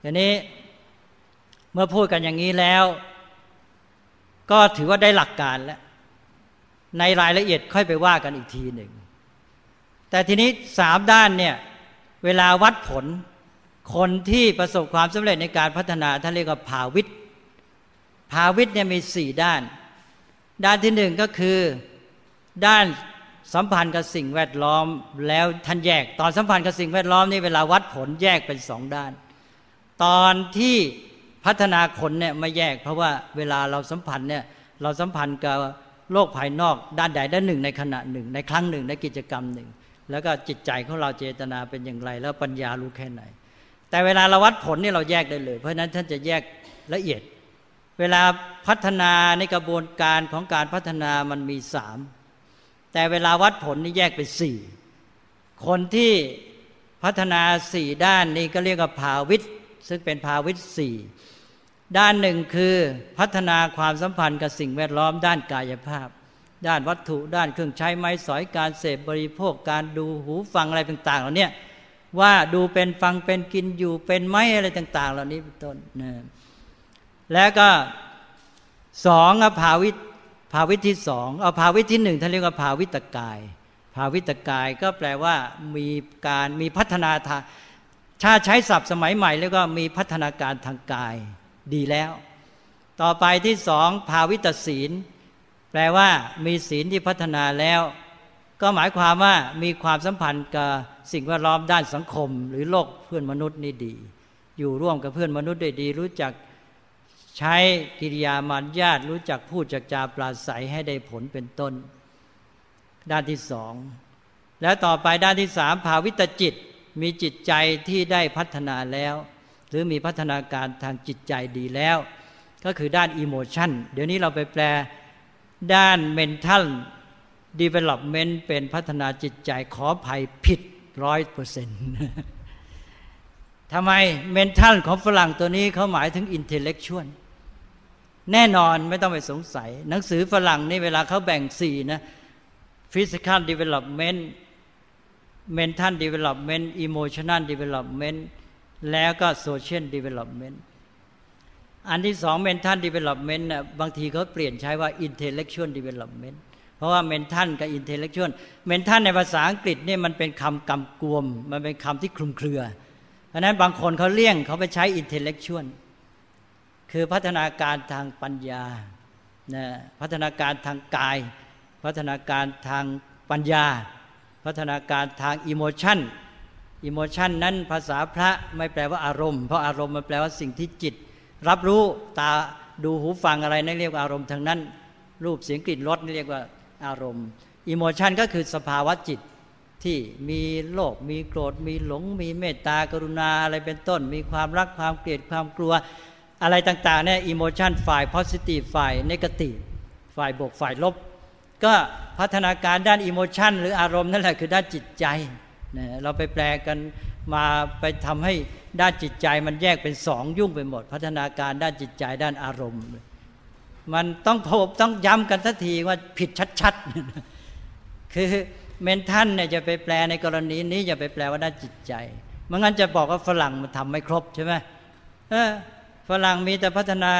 อย่างนี้เมื่อพูดกันอย่างนี้แล้ว ก็ถือว่าได้หลักการแล้ว ในรายละเอียดค่อยไปว่ากันอีกทีหนึ่ง แต่ทีนี้สามด้านเนี่ย เวลาวัดผล คนที่ประสบความสำเร็จในการพัฒนาท่านเรียกว่าภาวิทภาวิทเนี่ยมีสี่ด้าน ด้านที่หนึ่งก็คือด้านสัมพันธ์กับสิ่งแวดล้อมแล้วท่านแยก ตอนสัมพันธ์กับสิ่งแวดล้อมนี่เวลาวัดผลแยกเป็นสองด้าน ตอนที่ พัฒนาคนเนี่ยไม่แยก เพราะว่าเวลาเราสัมพันธ์เนี่ยเราสัมพันธ์กับโลกภายนอกด้านใดด้านหนึ่งในขณะหนึ่ง ในครั้งหนึ่งในกิจกรรมหนึ่ง แล้วก็จิตใจของเราเจตนาเป็นอย่างไร แล้วปัญญารู้แค่ไหน แต่เวลาเราวัดผลนี่เราแยกได้เลย เพราะฉะนั้นท่านจะแยกละเอียด เวลาพัฒนาในกระบวนการของการพัฒนามันมีสามแต่เวลาวัดผลนี่แยกเป็นสี่คนที่พัฒนาสี่ด้านนี้ก็เรียกว่าภาวิตซึ่งเป็นภาวิตสี่ ด้านหนึ่งคือพัฒนาความสัมพันธ์กับสิ่งแวดล้อมด้านกายภาพ ด้านวัตถุด้านเครื่องใช้ไม้สอยการเสพบริโภคการดูหูฟังอะไรต่างๆเหล่านี้ว่าดูเป็นฟังเป็นกินอยู่เป็นไม้อะไรต่าง ๆ เหล่านี้เป็นต้นนะแล้วก็สองอภาวิภาวิที่สองเอาภาวิที่หนึ่งท่านเรียกว่าภาวิตกาย ภาวิตกายก็แปลว่ามีการมีพัฒนาทางชาใช้ศัพท์สมัยใหม่เรียกว่ามีพัฒนาการทางกาย ดีแล้ว ต่อไปที่สองภาวิตศีล แปลว่ามีศีลที่พัฒนาแล้ว ก็หมายความว่ามีความสัมพันธ์กับสิ่งแวดล้อมด้านสังคม หรือโลกเพื่อนมนุษย์นี่ดี อยู่ร่วมกับเพื่อนมนุษย์ได้ดี รู้จักใช้กิริยามารยาทรู้จักพูดจักจาปราศัยให้ได้ผลเป็นต้น ด้านที่สองแล้วต่อไปด้านที่สามภาวิตจิตมีจิตใจที่ได้พัฒนาแล้ว หรือมีพัฒนาการทางจิตใจดีแล้ว ก็คือด้านอิโมชันเดี๋ยวนี้เราไปแปลด้าน mental development เป็นพัฒนาจิตใจขอภัยผิดร้อยเปอร์เซ็นต์ทำไม mental ของฝรั่งตัวนี้เขาหมายถึง intellectual แน่นอนไม่ต้องไปสงสัย หนังสือฝรั่งนี่เวลาเขาแบ่งสี่นะ physical development mental development emotional development แล้วก็ social development อันที่สอง mental development นะบางทีเขาเปลี่ยนใช้ว่า intellectual development เพราะว่า mental กับ intellectual mental ในภาษาอังกฤษนี่มันเป็นคำกำกวม มันเป็นคำที่คลุมเครือเพราะนั้นบางคนเขาเลี่ยงเขาไปใช้ intellectual คือพัฒนาการทางปัญญานะพัฒนาการทางกาย พัฒนาการทางปัญญา พัฒนาการทางอิโมชัน อิโมชันนั้นภาษาพระไม่แปลว่าอารมณ์ เพราะอารมณ์มันแปลว่าสิ่งที่จิต รับรู้ตาดูหูฟังอะไรนั่นเรียกว่าอารมณ์ทางนั้น รูปเสียงกลิ่นรสนี่เรียกว่าอารมณ์อิโมชันก็คือสภาวะจิตที่มีโลภมีโกรธ มีหลง มีเมตตากรุณาอะไรเป็นต้น มีความรักความเกลียดความกลัว อะไรต่างๆเนี่ยอิโมชันฝ่ายโพซิทีฟฝ่ายนกาทีฟฝ่ายบวกฝ่ายลบ ก็พัฒนาการด้านอิโมชันหรืออารมณ์นั่นแหละคือด้านจิตใจ นี่ยเราไปแปลกันมาไปทำให้ด้านจิตใจมันแยกเป็นสองยุ่งไปหมด พัฒนาการด้านจิตใจด้านอารมณ์ มันต้องพบต้องย้ำกันทันทีว่าผิดชัดๆ คือเมนทันเนี่ยจะไปแปลในกรณีนี้อย่าไปแปลว่าด้านจิตใจเมื่องั้นจะบอกว่าฝรั่งมันทำไม่ครบใช่ไหมฝรั่งมีแต่พัฒนา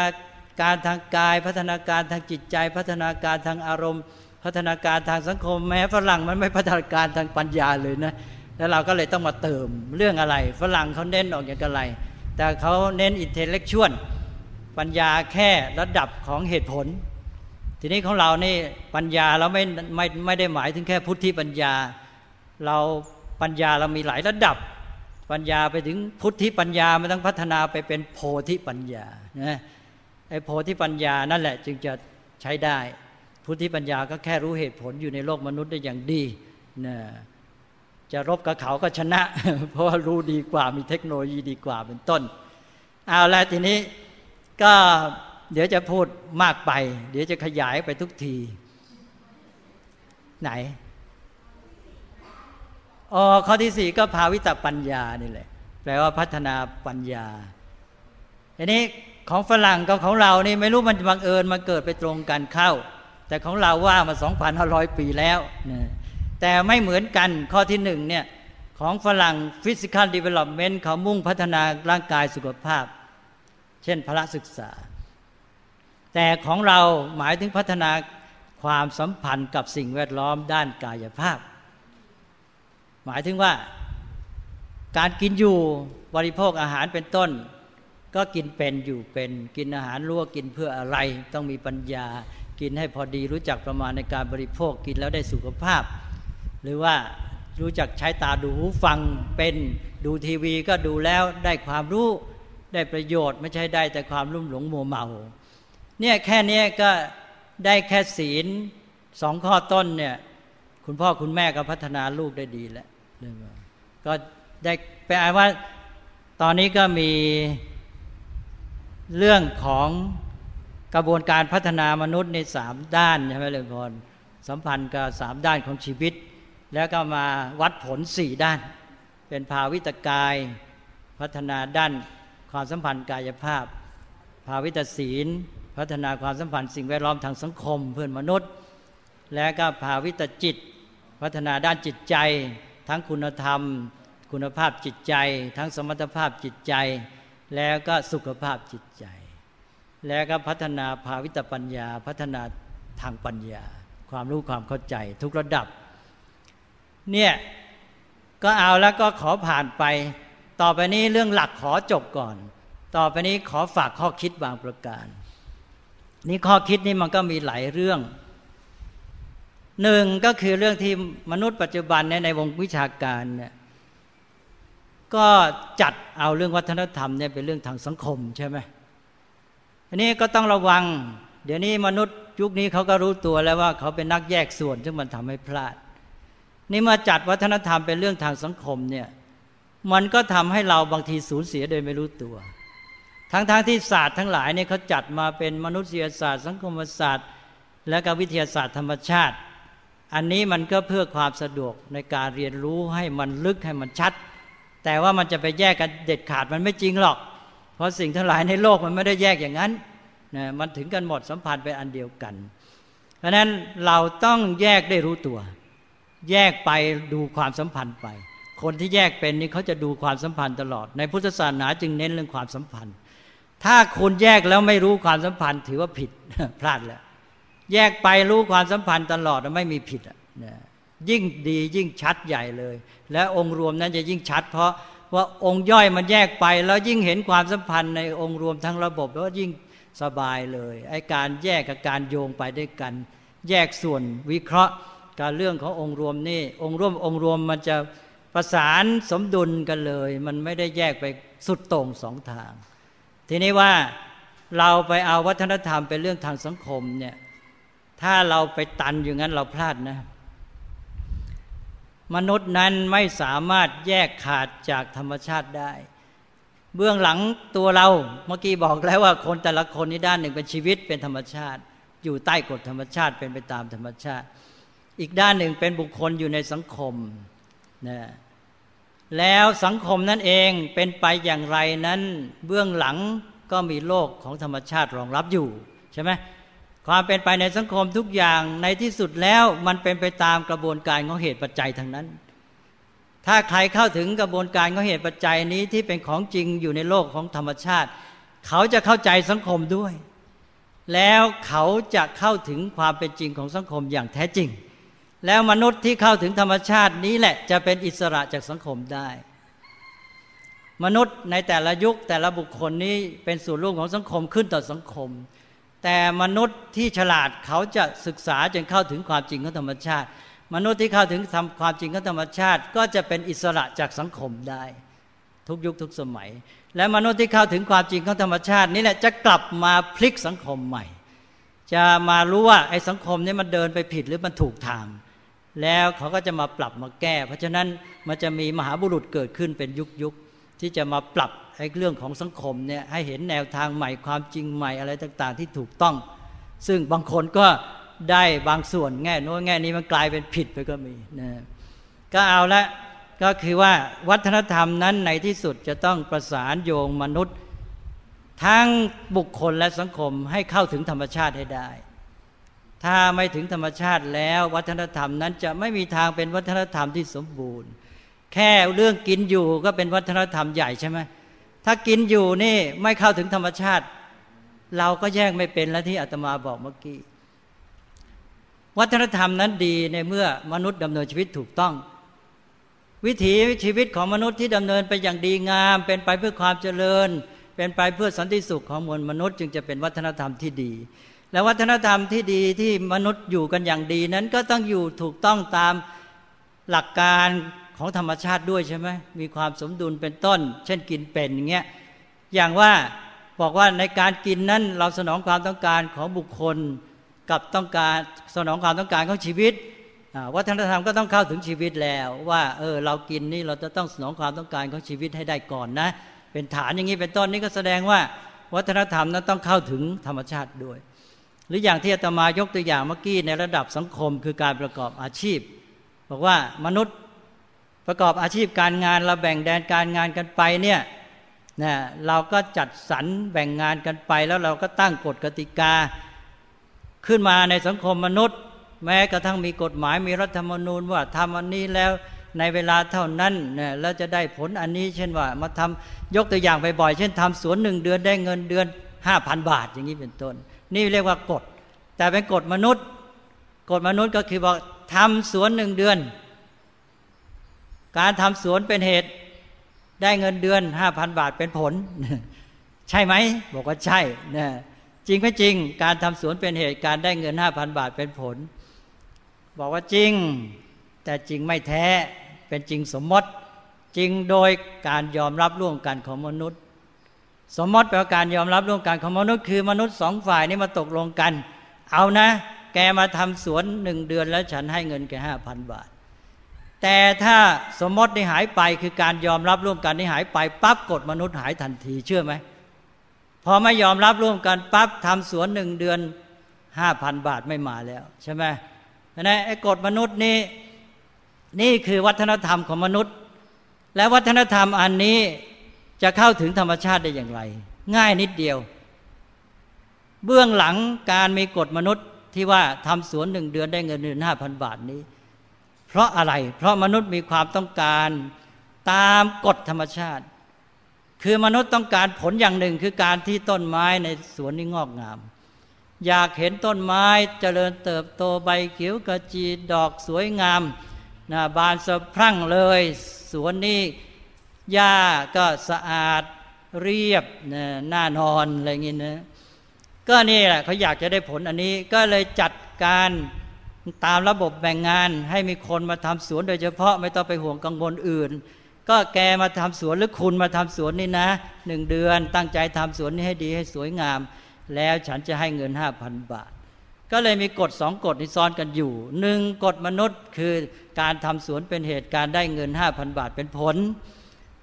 การทางกาย พัฒนาการทางจิตใจ พัฒนาการทางอารมณ์ พัฒนาการทางสังคมแม้ฝรั่งมันไม่พัฒนาการทางปัญญาเลยนะ แล้วเราก็เลยต้องมาเติมเรื่องอะไร ฝรั่งเขาเน้นออกอย่างไร แต่เขาเน้นอินเทเล็กชวลปัญญาแค่ระดับของเหตุผล ทีนี้ของเรานี่ปัญญาเราไม่ไม่ไม่ได้หมายถึงแค่พุทธิปัญญา เราปัญญาเรามีหลายระดับ ปัญญาไปถึงพุทธิปัญญามันต้องพัฒนาไปเป็นโพธิปัญญานะไอ้โพธิปัญญานั่นแหละจึงจะใช้ได้ พุทธิปัญญาก็แค่รู้เหตุผลอยู่ในโลกมนุษย์ได้อย่างดีนะ จะรบกับเขาก็ชนะ เพราะว่ารู้ดีกว่ามีเทคโนโลยีดีกว่าเป็นต้น เอาแล้วทีนี้ก็เดี๋ยวจะพูดมากไป เดี๋ยวจะขยายไปทุกที ไหนอ๋อข้อที่สี่ก็ภาวิตปัญญานี่แหละ แปลว่าพัฒนาปัญญาทีนี้ของฝรั่งกับของเรานี่ไม่รู้มันบังเอิญมาเกิดไปตรงกันเข้า แต่ของเราว่ามา 2,500 ปีแล้วนะ แต่ไม่เหมือนกันข้อที่หนึ่งเนี่ยของฝรั่ง physical development เขามุ่งพัฒนาร่างกายสุขภาพ เช่นพระศึกษา แต่ของเราหมายถึงพัฒนาความสัมพันธ์กับสิ่งแวดล้อมด้านกายภาพ หมายถึงว่าการกินอยู่บริโภคอาหารเป็นต้น ก็กินเป็นอยู่เป็นกินอาหารรู้ว่ากินเพื่ออะไร ต้องมีปัญญา กินให้พอดีรู้จักประมาณในการบริโภคกินแล้วได้สุขภาพ หรือว่ารู้จักใช้ตาดูหูฟังเป็นดูทีวีก็ดูแล้วได้ความรู้ได้ประโยชน์ไม่ใช่ได้แต่ความรุ่มหลงมัวเมา เนี่ยแค่นี้ก็ได้แค่ศีลสองข้อต้นเนี่ย คุณพ่อคุณแม่ก็พัฒนาลูกได้ดีแล้วก็ได้แปลว่าตอนนี้ก็มีเรื่องของกระบวนการพัฒนามนุษย์ในสามด้านใช่ไหมเลยพรสัมพันธ์กับสามด้านของชีวิต แล้วก็มาวัดผลสี่ด้าน เป็นภาวิตกาย พัฒนาด้านความสัมพันธ์กายภาพ ภาวิตศีล พัฒนาความสัมพันธ์สิ่งแวดล้อมทางสังคมเพื่อนมนุษย์ และก็ภาวิตจิต พัฒนาด้านจิตใจ ทั้งคุณธรรม คุณภาพจิตใจ ทั้งสมรรถภาพจิตใจ แล้วก็สุขภาพจิตใจ แล้วก็พัฒนาภาวิตปัญญา พัฒนาทางปัญญา ความรู้ความเข้าใจทุกระดับ เนี่ยก็เอาแล้วก็ขอผ่านไป ต่อไปนี้เรื่องหลักขอจบก่อน ต่อไปนี้ขอฝากข้อคิดบางประการ นี่ข้อคิดนี่มันก็มีหลายเรื่องหนึ่งก็คือเรื่องที่มนุษย์ปัจจุบันเนี่ยในวงวิชาการเนี่ยก็จัดเอาเรื่องวัฒนธรรมเนี่ยเป็นเรื่องทางสังคมใช่ไหมอันนี้ก็ต้องระวัง เดี๋ยวนี้มนุษย์ยุคนี้เขาก็รู้ตัวแล้วว่าเขาเป็นนักแยกส่วน ซึ่งมันทำให้พลาด นี่มาจัดวัฒนธรรมเป็นเรื่องทางสังคมเนี่ยมันก็ทำให้เราบางทีสูญเสียโดยไม่รู้ตัว ทั้งๆทที่ศาสตร์ทั้งหลายเนี่ยเขาจัดมาเป็นมนุษยศาสตร์ สังคมศาสตร์ และก็วิทยาศาสตร์ธรรมชาติ อันนี้มันก็เพื่อความสะดวกในการเรียนรู้ให้มันลึกให้มันชัด แต่ว่ามันจะไปแยกกันเด็ดขาดมันไม่จริงหรอก เพราะสิ่งทั้งหลายในโลกมันไม่ได้แยกอย่างนั้นนะมันถึงกันหมดสัมพันธ์เป็นอันเดียวกัน เพราะนั้นเราต้องแยกได้รู้ตัว แยกไปดูความสัมพันธ์ไป คนที่แยกเป็นนี่เขาจะดูความสัมพันธ์ตลอด ในพุทธศาสนาจึงเน้นเรื่องความสัมพันธ์ ถ้าคุณแยกแล้วไม่รู้ความสัมพันธ์ ถือว่าผิดพลาดแล้วแยกไปรู้ความสัมพันธ์ตลอดไม่มีผิดอะยิ่งดียิ่งชัดใหญ่เลย และองค์รวมนั้นจะยิ่งชัด เพราะว่าองค์ย่อยมันแยกไป แล้วยิ่งเห็นความสัมพันธ์ในองค์รวมทั้งระบบแล้วยิ่งสบายเลยไอ้การแยกกับการโยงไปด้วยกัน แยกส่วนวิเคราะห์ การเรื่องขององค์รวมนี่องค์รวมองค์รวมมันจะประสานสมดุลกันเลย มันไม่ได้แยกไปสุดตรงสองทาง ทีนี้ว่าเราไปเอาวัฒนธรรมเป็นเรื่องทางสังคมเนี่ยถ้าเราไปตันอย่างนั้นเราพลาดนะ มนุษย์นั้นไม่สามารถแยกขาดจากธรรมชาติได้ เบื้องหลังตัวเราเมื่อกี้บอกแล้วว่าคนแต่ละคนนี้ด้านหนึ่งเป็นชีวิตเป็นธรรมชาติ อยู่ใต้กฎธรรมชาติเป็นไปตามธรรมชาติ อีกด้านหนึ่งเป็นบุคคลอยู่ในสังคมนะแล้วสังคมนั่นเองเป็นไปอย่างไรนั้นเบื้องหลังก็มีโลกของธรรมชาติรองรับอยู่ใช่ไหมความเป็นไปในสังคมทุกอย่างในที่สุดแล้วมันเป็นไปตามกระบวนการของเหตุปัจจัยทั้งนั้น ถ้าใครเข้าถึงกระบวนการของเหตุปัจจัยนี้ที่เป็นของจริงอยู่ในโลกของธรรมชาติ เขาจะเข้าใจสังคมด้วย แล้วเขาจะเข้าถึงความเป็นจริงของสังคมอย่างแท้จริง แล้วมนุษย์ที่เข้าถึงธรรมชาตินี้แหละจะเป็นอิสระจากสังคมได้ มนุษย์ในแต่ละยุคแต่ละบุคคลนี้เป็นส่วนร่วมของสังคมขึ้นต่อสังคม แต่มนุษย์ที่ฉลาดเขาจะศึกษาจนเข้าถึงความจริงของธรรมชาติ มนุษย์ที่เข้าถึงทำความจริงของธรรมชาติ ก็จะเป็นอิสระจากสังคมได้ ทุกยุคทุกสมัย และมนุษย์ที่เข้าถึงความจริงของธรรมชาตินี่แหละจะกลับมาพลิกสังคมใหม่ จะมารู้ว่าไอ้สังคมนี้มันเดินไปผิดหรือมันถูกทาง แล้วเขาก็จะมาปรับมาแก้ เพราะฉะนั้นมันจะมีมหาบุรุษเกิดขึ้นเป็นยุคยุคที่จะมาปรับไอ้เรื่องของสังคมเนี่ยให้เห็นแนวทางใหม่ความจริงใหม่อะไรต่างๆ ที่ถูกต้อง ซึ่งบางคนก็ได้บางส่วนแง่โน้นแง่นี้มันกลายเป็นผิดไปก็มีนะก็เอาละก็คือว่าวัฒนธรรมนั้นในที่สุดจะต้องประสานโยงมนุษย์ ทั้งบุคคลและสังคมให้เข้าถึงธรรมชาติให้ได้ ถ้าไม่ถึงธรรมชาติแล้ววัฒนธรรมนั้นจะไม่มีทางเป็นวัฒนธรรมที่สมบูรณ์ แค่เรื่องกินอยู่ก็เป็นวัฒนธรรมใหญ่ใช่ไหมถ้ากินอยู่นี่ไม่เข้าถึงธรรมชาติ เราก็แยกไม่เป็นแล้วที่อาตมาบอกเมื่อกี้วัฒนธรรมนั้นดีในเมื่อมนุษย์ดำเนินชีวิตถูกต้อง วิถีชีวิตของมนุษย์ที่ดำเนินไปอย่างดีงาม เป็นไปเพื่อความเจริญ เป็นไปเพื่อสันติสุขของมวลมนุษย์ จึงจะเป็นวัฒนธรรมที่ดี และวัฒนธรรมที่ดีที่มนุษย์อยู่กันอย่างดีนั้นก็ต้องอยู่ถูกต้องตามหลักการของธรรมชาติด้วยใช่ไหมมีความสมดุลเป็นต้น เช่นกินเป็นอย่างเงี้ยอย่างว่าบอกว่าในการกินนั้นเราสนองความต้องการของบุคคลกับต้องการสนองความต้องการของชีวิตวัฒนธรรมก็ต้องเข้าถึงชีวิตแล้ว ว่าเออเรากินนี่เราจะต้องสนองความต้องการของชีวิตให้ได้ก่อนนะ เป็นฐานอย่างนี้เป็นต้นนี่ก็แสดงว่า วัฒนธรรมนั้นต้องเข้าถึงธรรมชาติด้วย หรืออย่างที่อาตมายกตัวอย่างเมื่อกี้ในระดับสังคมคือการประกอบอาชีพ บอกว่ามนุษย์ประกอบอาชีพการงานเราแบ่งแดนการงานกันไปเนี่ยนะเราก็จัดสรรแบ่งงานกันไป แล้วเราก็ตั้งกฎกติกา ขึ้นมาในสังคมมนุษย์ แม้กระทั่งมีกฎหมายมีรัฐธรรมนูญว่าทำอันนี้แล้วในเวลาเท่านั้นเนี่ยแล้วจะได้ผลอันนี้ เช่นว่ามาทำยกตัวอย่างบ่อยๆเช่นทำสวนหนึ่งเดือนได้เงินเดือนห้าพันบาทอย่างนี้เป็นต้น นี่เรียกว่ากฎ แต่เป็นกฎมนุษย์ กฎมนุษย์ก็คือบอกทำสวนหนึ่งเดือน การทำสวนเป็นเหตุได้เงินเดือนห้าพันบาทเป็นผล ใช่ไหม บอกว่าใช่นะจริงไม่จริง การทำสวนเป็นเหตุการได้เงินห้าพันบาทเป็นผล บอกว่าจริง แต่จริงไม่แท้เป็นจริงสมมติ จริงโดยการยอมรับร่วมกันของมนุษย์ สมมติแปลว่าการยอมรับร่วมกันของมนุษย์คือมนุษย์สองฝ่ายนี้มาตกลงกัน เอานะ แกมาทำสวนหนึ่งเดือนแล้วฉันให้เงินแกห้าพันบาท แต่ถ้าสมมตินี่หายไปคือการยอมรับร่วมกันนี่หายไปปั๊บกฎมนุษย์หายทันทีเชื่อไหมพอไม่ยอมรับร่วมกันปั๊บทำสวนหนึ่งเดือนห้าพันบาทไม่มาแล้ว ใช่ไหมนะไอ้กฎมนุษย์นี้นี่คือวัฒนธรรมของมนุษย์ และวัฒนธรรมอันนี้ จะเข้าถึงธรรมชาติได้อย่างไร ง่ายนิดเดียว เบื้องหลังการมีกฎมนุษย์ที่ว่าทำสวนหนึ่งเดือนได้เงินเดือนห้าพันบาทนี้ เพราะอะไร เพราะมนุษย์มีความต้องการตามกฎธรรมชาติ คือมนุษย์ต้องการผลอย่างหนึ่งคือการที่ต้นไม้ในสวนนี้งอกงาม อยากเห็นต้นไม้เจริญเติบโตใบเขียวกระจีดอกสวยงามนะบานสะพรั่งเลย สวนนี้ หญ้าก็สะอาดเรียบนน่านอนอะไรเงี้นะก็นี่แหละเขาอยากจะได้ผลอันนี้ก็เลยจัดการตามระบบแบ่งงาน ให้มีคนมาทำสวนโดยเฉพาะไม่ต้องไปห่วงกังวลอื่น ก็แกมาทำสวนหรือคุณมาทำสวนนี่นะหนึ่งเดือนตั้งใจทำสวนนี้ให้ดีให้สวยงาม แล้วฉันจะให้เงินห้าพันบาท ก็เลยมีกฎสองกฎที่ซ้อนกันอยู่หนึ่งกฎมนุษย์คือการทำสวนเป็นเหตุการได้เงินห้าพันบาทเป็นผล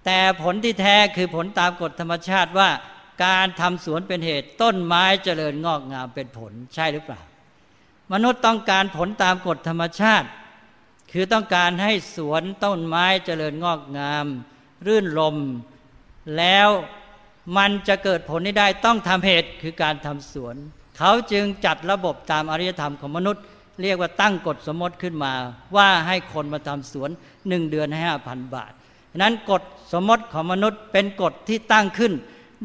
แต่ผลที่แท้คือผลตามกฎธรรมชาติว่า การทำสวนเป็นเหตุ ต้นไม้เจริญงอกงามเป็นผลใช่หรือเปล่า มนุษย์ต้องการผลตามกฎธรรมชาติ คือต้องการให้สวนต้นไม้เจริญงอกงาม รื่นลม แล้วมันจะเกิดผลนี้ได้ต้องทำเหตุคือการทำสวน เขาจึงจัดระบบตามอริยธรรมของมนุษย์ เรียกว่าตั้งกฎสมมติขึ้นมา ว่าให้คนมาทำสวนหนึ่งเดือนให้ห้าพันบาท นั้นกฎสมมติของมนุษย์เป็นกฎที่ตั้งขึ้น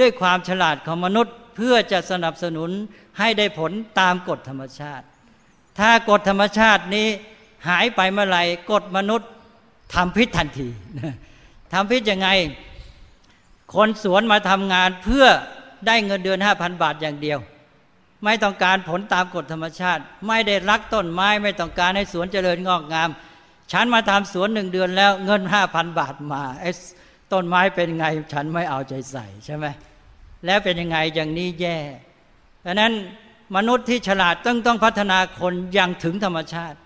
ด้วยความฉลาดของมนุษย์เพื่อจะสนับสนุนให้ได้ผลตามกฎธรรมชาติ ถ้ากฎธรรมชาตินี้หายไปเมื่อไหร่กฎมนุษย์ทำพิษทันทีทำพิษยังไง คนสวนมาทำงานเพื่อได้เงินเดือนห้าพันบาทอย่างเดียว ไม่ต้องการผลตามกฎธรรมชาติ ไม่ได้รักต้นไม้ไม่ต้องการให้สวนเจริญงอกงาม ฉันมาทำสวนหนึ่งเดือนแล้ว เงินห้าพันบาทมาต้นไม้เป็นไง ฉันไม่เอาใจใส่ใช่ไหมแล้วเป็นยังไงอย่างนี้แย่ดังนั้นมนุษย์ที่ฉลาดต้องต้องพัฒนาคนอย่างถึงธรรมชาติ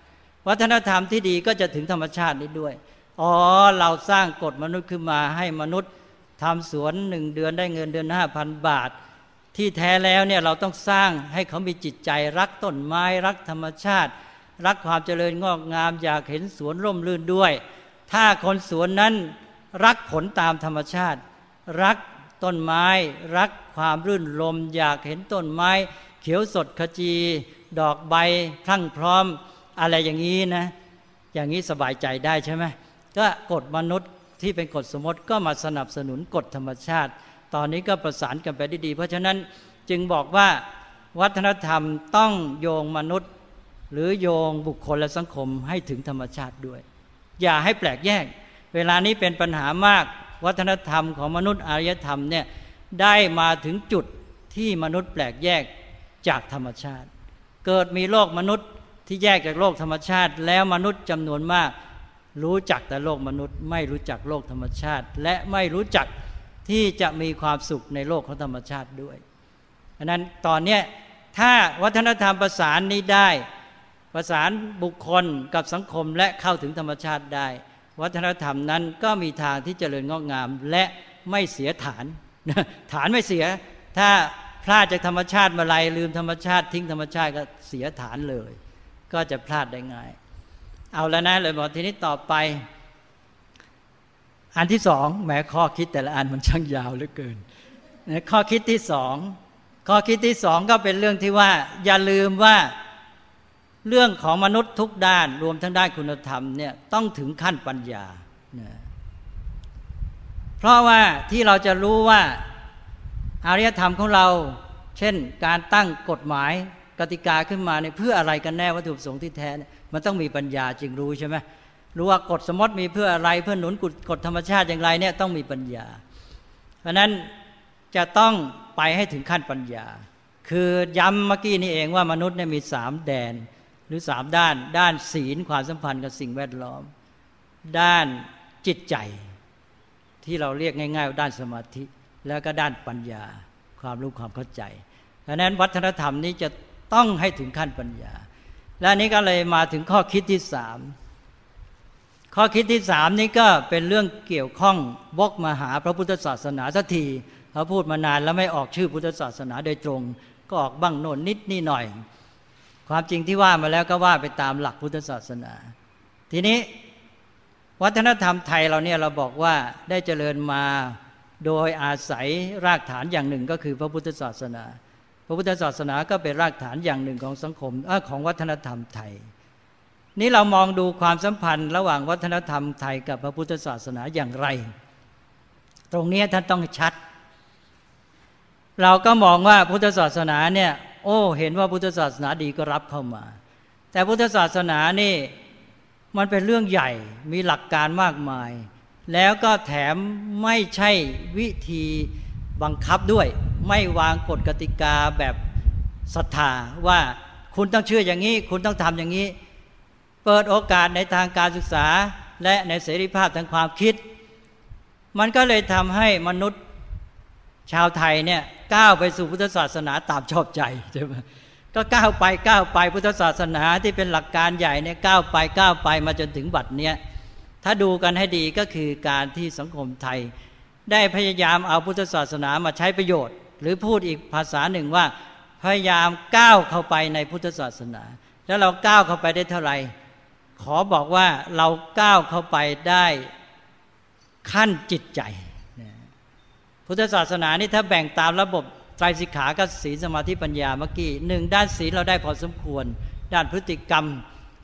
วัฒนธรรมที่ดีก็จะถึงธรรมชาตินี้ด้วยอ๋อเราสร้างกฎมนุษย์ขึ้นมาให้มนุษย์ทำสวนหนึ่งเดือนได้เงินเดือนห้าพันบาท ที่แท้แล้วเนี่ยเราต้องสร้างให้เขามีจิตใจรักต้นไม้รักธรรมชาติ รักความเจริญงอกงาม อยากเห็นสวนร่มรื่นด้วย ถ้าคนสวนนั้นรักผลตามธรรมชาติ รักต้นไม้ รักความรื่นลม อยากเห็นต้นไม้ เขียวสดขจี ดอกใบพรั่งพร้อมอะไรอย่างนี้นะ อย่างนี้สบายใจได้ใช่ไหมก็กฎมนุษย์ที่เป็นกฎสมมติก็มาสนับสนุนกฎธรรมชาติ ตอนนี้ก็ประสานกันไปได้ดี เพราะฉะนั้นจึงบอกว่าวัฒนธรรมต้องโยงมนุษย์ หรือโยงบุคคลและสังคมให้ถึงธรรมชาติด้วย อย่าให้แปลกแยก เวลานี้เป็นปัญหามากวัฒนธรรมของมนุษย์อารยธรรมเนี่ยได้มาถึงจุดที่มนุษย์แปลกแยกจากธรรมชาติ เกิดมีโลกมนุษย์ที่แยกจากโลกธรรมชาติ แล้วมนุษย์จำนวนมาก รู้จักแต่โลกมนุษย์ ไม่รู้จักโลกธรรมชาติ และไม่รู้จักที่จะมีความสุขในโลกของธรรมชาติด้วยอันนั้นตอนนี้ถ้าวัฒนธรรมประสานนี้ได้ ประสานบุคคลกับสังคมและเข้าถึงธรรมชาติได้ วัฒนธรรมนั้นก็มีทางที่เจริญงอกงามและไม่เสียฐาน ฐานไม่เสีย ถ้าพลาดจากธรรมชาติมาไรลืมธรรมชาติทิ้งธรรมชาติก็เสียฐานเลย ก็จะพลาดได้ง่าย เอาแล้วนะเลยบอกทีนี้ต่อไป อันที่สองแม้ข้อคิดแต่ละอันมันช่างยาวเหลือเกินข้อคิดที่สองข้อคิดที่สองก็เป็นเรื่องที่ว่า อย่าลืมว่า เรื่องของมนุษย์ทุกด้านรวมทั้งด้านคุณธรรมเนี่ยต้องถึงขั้นปัญญา เพราะว่าที่เราจะรู้ว่าอารยธรรมของเรา เช่นการตั้งกฎหมายกติกาขึ้นมาเนี่ยเพื่ออะไรกันแน่วัตถุประสงค์ที่แท้เนี่ยมันต้องมีปัญญาจึงรู้ใช่ไหมรู้ว่ากฎสมมติมีเพื่ออะไรเพื่อหนุนกฎธรรมชาติอย่างไรเนี่ยต้องมีปัญญา เพราะนั้นจะต้องไปให้ถึงขั้นปัญญา คือย้ำเมื่อกี้นี่เองว่ามนุษย์เนี่ยมีสามแดน หรือสามด้าน ด้านศีลความสัมพันธ์กับสิ่งแวดล้อม ด้านจิตใจ ที่เราเรียกง่ายๆว่าด้านสมาธิ แล้วก็ด้านปัญญา ความรู้ความเข้าใจเพราะนั้นวัฒนธรรมนี้จะต้องให้ถึงขั้นปัญญา และนี้ก็เลยมาถึงข้อคิดที่สามข้อคิดที่สามนี้ก็เป็นเรื่องเกี่ยวข้องวกมาหาพระพุทธศาสนาสักทีเขาพูดมานานแล้วไม่ออกชื่อพุทธศาสนาโดยตรง ก็ออกบ้างโน่นนิดนี่หน่อย ความจริงที่ว่ามาแล้วก็ว่าไปตามหลักพุทธศาสนา ทีนี้วัฒนธรรมไทยเราเนี่ยเราบอกว่าได้เจริญมาโดยอาศัยรากฐานอย่างหนึ่งก็คือพระพุทธศาสนา พระพุทธศาสนาก็เป็นรากฐานอย่างหนึ่งของสังคมอของวัฒนธรรมไทย นี้เรามองดูความสัมพันธ์ ระหว่างวัฒนธรรมไทยกับพระพุทธศาสนาอย่างไร ตรงนี้ท่านต้องชัด เราก็มองว่าพุทธศาสนาเนี่ย โอ้ เห็นว่าพุทธศาสนาดีก็รับเข้ามา แต่พุทธศาสนานี่มันเป็นเรื่องใหญ่มีหลักการมากมาย แล้วก็แถมไม่ใช่วิธีบังคับด้วย ไม่วางกฎกติกาแบบศรัทธาว่าคุณต้องเชื่ออย่างนี้ คุณต้องทำอย่างนี้ เปิดโอกาสในทางการศึกษาและในเสรีภาพทางความคิด มันก็เลยทำให้มนุษย์ชาวไทยเนี่ย ก้าวไปสู่พุทธศาสนาตามชอบใจใช่ไหมก็ก้าวไปก้าวไปพุทธศาสนาที่เป็นหลักการใหญ่เนี่ยก้าวไปก้าวไปมาจนถึงบัดเนี้ยถ้าดูกันให้ดีก็คือการที่สังคมไทย ได้พยายามเอาพุทธศาสนามาใช้ประโยชน์ หรือพูดอีกภาษาหนึ่งว่า พยายามก้าวเข้าไปในพุทธศาสนา แล้วเราก้าวเข้าไปได้เท่าไหร่ขอบอกว่าเราก้าวเข้าไปได้ขั้นจิตใจ พุทธศาสนานี่ถ้าแบ่งตามระบบไตรสิกขาก็ศีลสมาธิปัญญาเมื่อกี้หนึ่งด้านศีลเราได้พอสมควร ด้านพฤติกรรม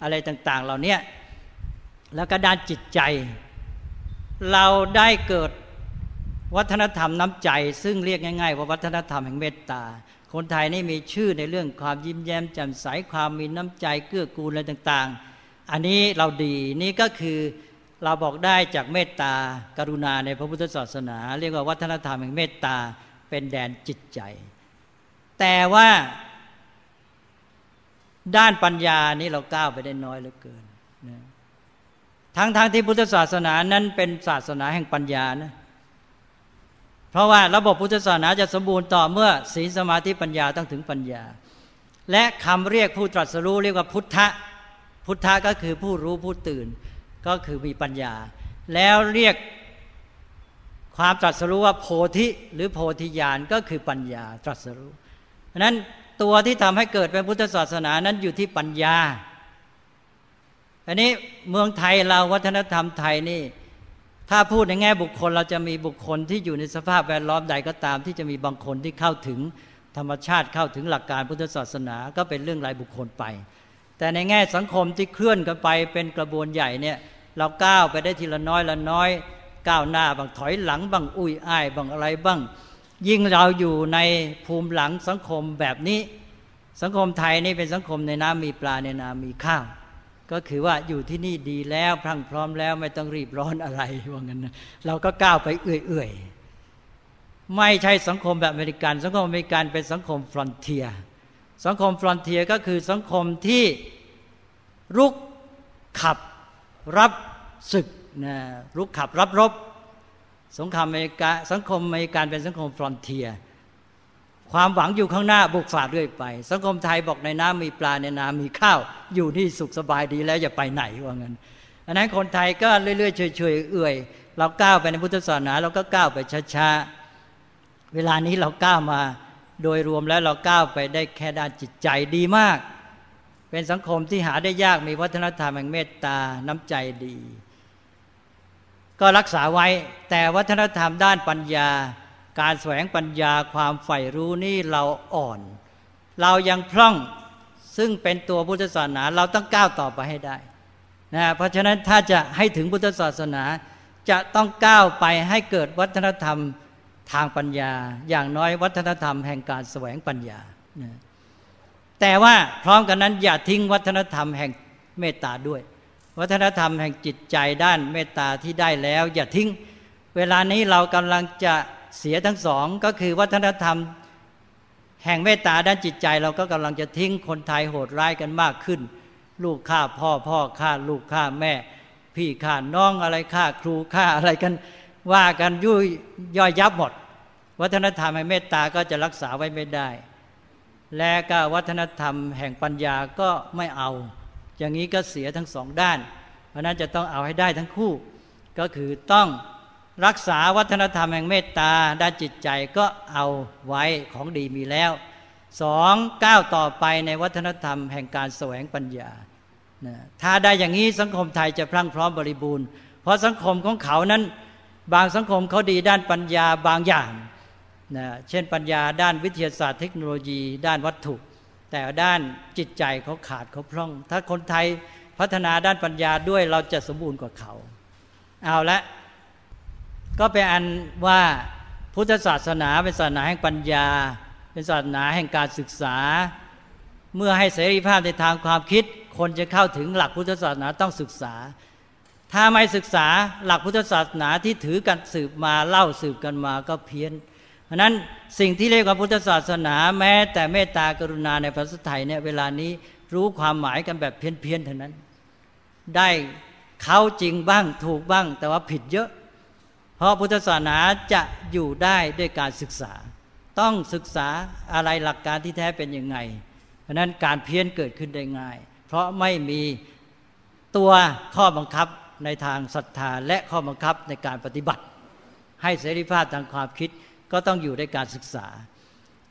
อะไรต่าง ๆ เหล่านี้แล้วก็ด้านจิตใจ เราได้เกิดวัฒนธรรมน้ำใจ ซึ่งเรียกง่ายๆว่าวัฒนธรรมแห่งเมตตา คนไทยนี่มีชื่อในเรื่องความยิ้มแย้มแจ่มใสความมีน้ำใจเกื้อกูลอะไรต่าง ๆ อันนี้เราดีนี่ก็คือ เราบอกได้จากเมตตากรุณาในพระพุทธศาสนา เรียกว่าวัฒนธรรมแห่งเมตตาเป็นแดนจิตใจ แต่ว่าด้านปัญญานี้เราก้าวไปได้น้อยเหลือเกินนะทั้งๆทที่พุทธศาสนานั้นเป็นศาสนาแห่งปัญญานะเพราะว่าระบบพุทธศาสนาจะสมบูรณ์ต่อเมื่อศีลสมาธิปัญญาต้องถึงปัญญา และคำเรียกผู้ตรัสรู้เรียกว่าพุทธะพุทธะก็คือผู้รู้ผู้ตื่น ก็คือมีปัญญา แล้วเรียกความตรัสรู้ว่าโพธิหรือโพธิญาณก็คือปัญญาตรัสรู้เพราะนั้นตัวที่ทำให้เกิดเป็นพุทธศาสนานั้นอยู่ที่ปัญญา อันนี้เมืองไทยเราวัฒนธรรมไทยนี่ ถ้าพูดในแง่บุคคล เราจะมีบุคคลที่อยู่ในสภาพแวดล้อมใดก็ตาม ที่จะมีบางคนที่เข้าถึงธรรมชาติเข้าถึงหลักการพุทธศาสนาก็เป็นเรื่องรายบุคคลไป แต่ในแง่สังคมที่เคลื่อนกันไปเป็นกระบวนใหญ่เนี่ย เราก้าวไปได้ทีละน้อยละน้อย ก้าวหน้าบางถอยหลังบางอุ้ยอ้ายบางอะไรบ้าง ยิ่งเราอยู่ในภูมิหลังสังคมแบบนี้ สังคมไทยนี่เป็นสังคมในน้ำมีปลาในน้ำมีข้าวก็คือว่าอยู่ที่นี่ดีแล้วพรั่งพร้อมแล้วไม่ต้องรีบร้อนอะไรว่างั้นนะเราก็ก้าวไปเอเรื่อยๆไม่ใช่สังคมแบบอเมริกัน สังคมอเมริกันเป็นสังคม frontier สังคม frontier ก็คือสังคมที่รุกขับ รับศึกนะรุกขับรับรบ สงครามอเมริกาสังคมอเมริกันเป็นสังคม frontier ความหวังอยู่ข้างหน้าบุกฝ่าด้วยไป สังคมไทยบอกในน้ำมีปลาในนามีข้าว อยู่ที่สุขสบายดีแล้วอย่าไปไหนว่างั้นอันนั้นคนไทยก็เรื่อยๆเฉยๆเอื่อย เราก้าวไปในพุทธศาสนาเราก็ก้าวไปช้าๆเวลานี้เราก้าวมา โดยรวมแล้วเราก้าวไปได้แค่ด้านจิตใจดีมาก เป็นสังคมที่หาได้ยากมีวัฒนธรรมแห่งเมตตาน้ำใจดี ก็รักษาไว้แต่วัฒนธรรมด้านปัญญา การแสวงปัญญาความใฝ่รู้นี่เราอ่อน เรายังพร่องซึ่งเป็นตัวพุทธศาสนาเราต้องก้าวต่อไปให้ได้นะเพราะฉะนั้นถ้าจะให้ถึงพุทธศาสนาจะต้องก้าวไปให้เกิดวัฒนธรรมทางปัญญา อย่างน้อยวัฒนธรรมแห่งการแสวงปัญญา แต่ว่าพร้อมกันนั้นอย่าทิ้งวัฒนธรรมแห่งเมตตาด้วย วัฒนธรรมแห่งจิตใจด้านเมตตาที่ได้แล้ว อย่าทิ้ง เวลานี้เรากำลังจะเสียทั้งสองก็คือวัฒนธรรมแห่งเมตตาด้านจิตใจ เราก็กำลังจะทิ้งคนไทยโหดร้ายกันมากขึ้น ลูกฆ่าพ่อพ่อฆ่าลูกฆ่าแม่ พี่ฆ่าน้องอะไรฆ่าครูฆ่าอะไรกันว่ากันยุ่ยย่อยยับหมด วัฒนธรรมแห่งเมตตาก็จะรักษาไว้ไม่ได้ และก็วัฒนธรรมแห่งปัญญาก็ไม่เอา อย่างนี้ก็เสียทั้งสองด้าน เพราะนั้นจะต้องเอาให้ได้ทั้งคู่ ก็คือต้องรักษาวัฒนธรรมแห่งเมตตาด้านจิตใจก็เอาไว้ของดีมีแล้วสองก้าวต่อไปในวัฒนธรรมแห่งการแสวงปัญญาถ้าได้อย่างนี้สังคมไทยจะพรั่งพร้อมบริบูรณ์ เพราะสังคมของเขานั้น บางสังคมเขาดีด้านปัญญาบางอย่าง นะเช่นปัญญาด้านวิทยาศาสตร์เทคโนโลยี ด้านวัตถุ แต่ด้านจิตใจเขาขาดเขาพร่อง ถ้าคนไทยพัฒนาด้านปัญญาด้วยเราจะสมบูรณ์กว่าเขา เอาละ ก็เป็นอันว่าพุทธศาสนาเป็นศาสนาแห่งปัญญา เป็นศาสนาแห่งการศึกษา เมื่อให้เสรีภาพในทางความคิด คนจะเข้าถึงหลักพุทธศาสนาต้องศึกษา ถ้าไม่ศึกษาหลักพุทธศาสนาที่ถือกันสืบมาเล่าสืบกันมาก็เพี้ยน ราะนั้นสิ่งที่เรียกว่าพุทธศาสนาแม้ แต่เมตตากรุณาในภาษาไทยเนี่ยเวลานี้รู้ความหมายกันแบบเพี้ยนๆเท่านั้น ได้เข้าจริงบ้างถูกบ้าง แต่ว่าผิดเยอะ เพราะพุทธศาสนาจะอยู่ได้ด้วยการศึกษา ต้องศึกษาอะไรหลักการที่แท้เป็นยังไง เพราะนั้นการเพี้ยนเกิดขึ้นได้ง่าย เพราะไม่มีตัวข้อบังคับในทางศรัทธาและข้อบังคับในการปฏิบัติ ให้เสรีภาพทางความคิด ก็ต้องอยู่ในการศึกษา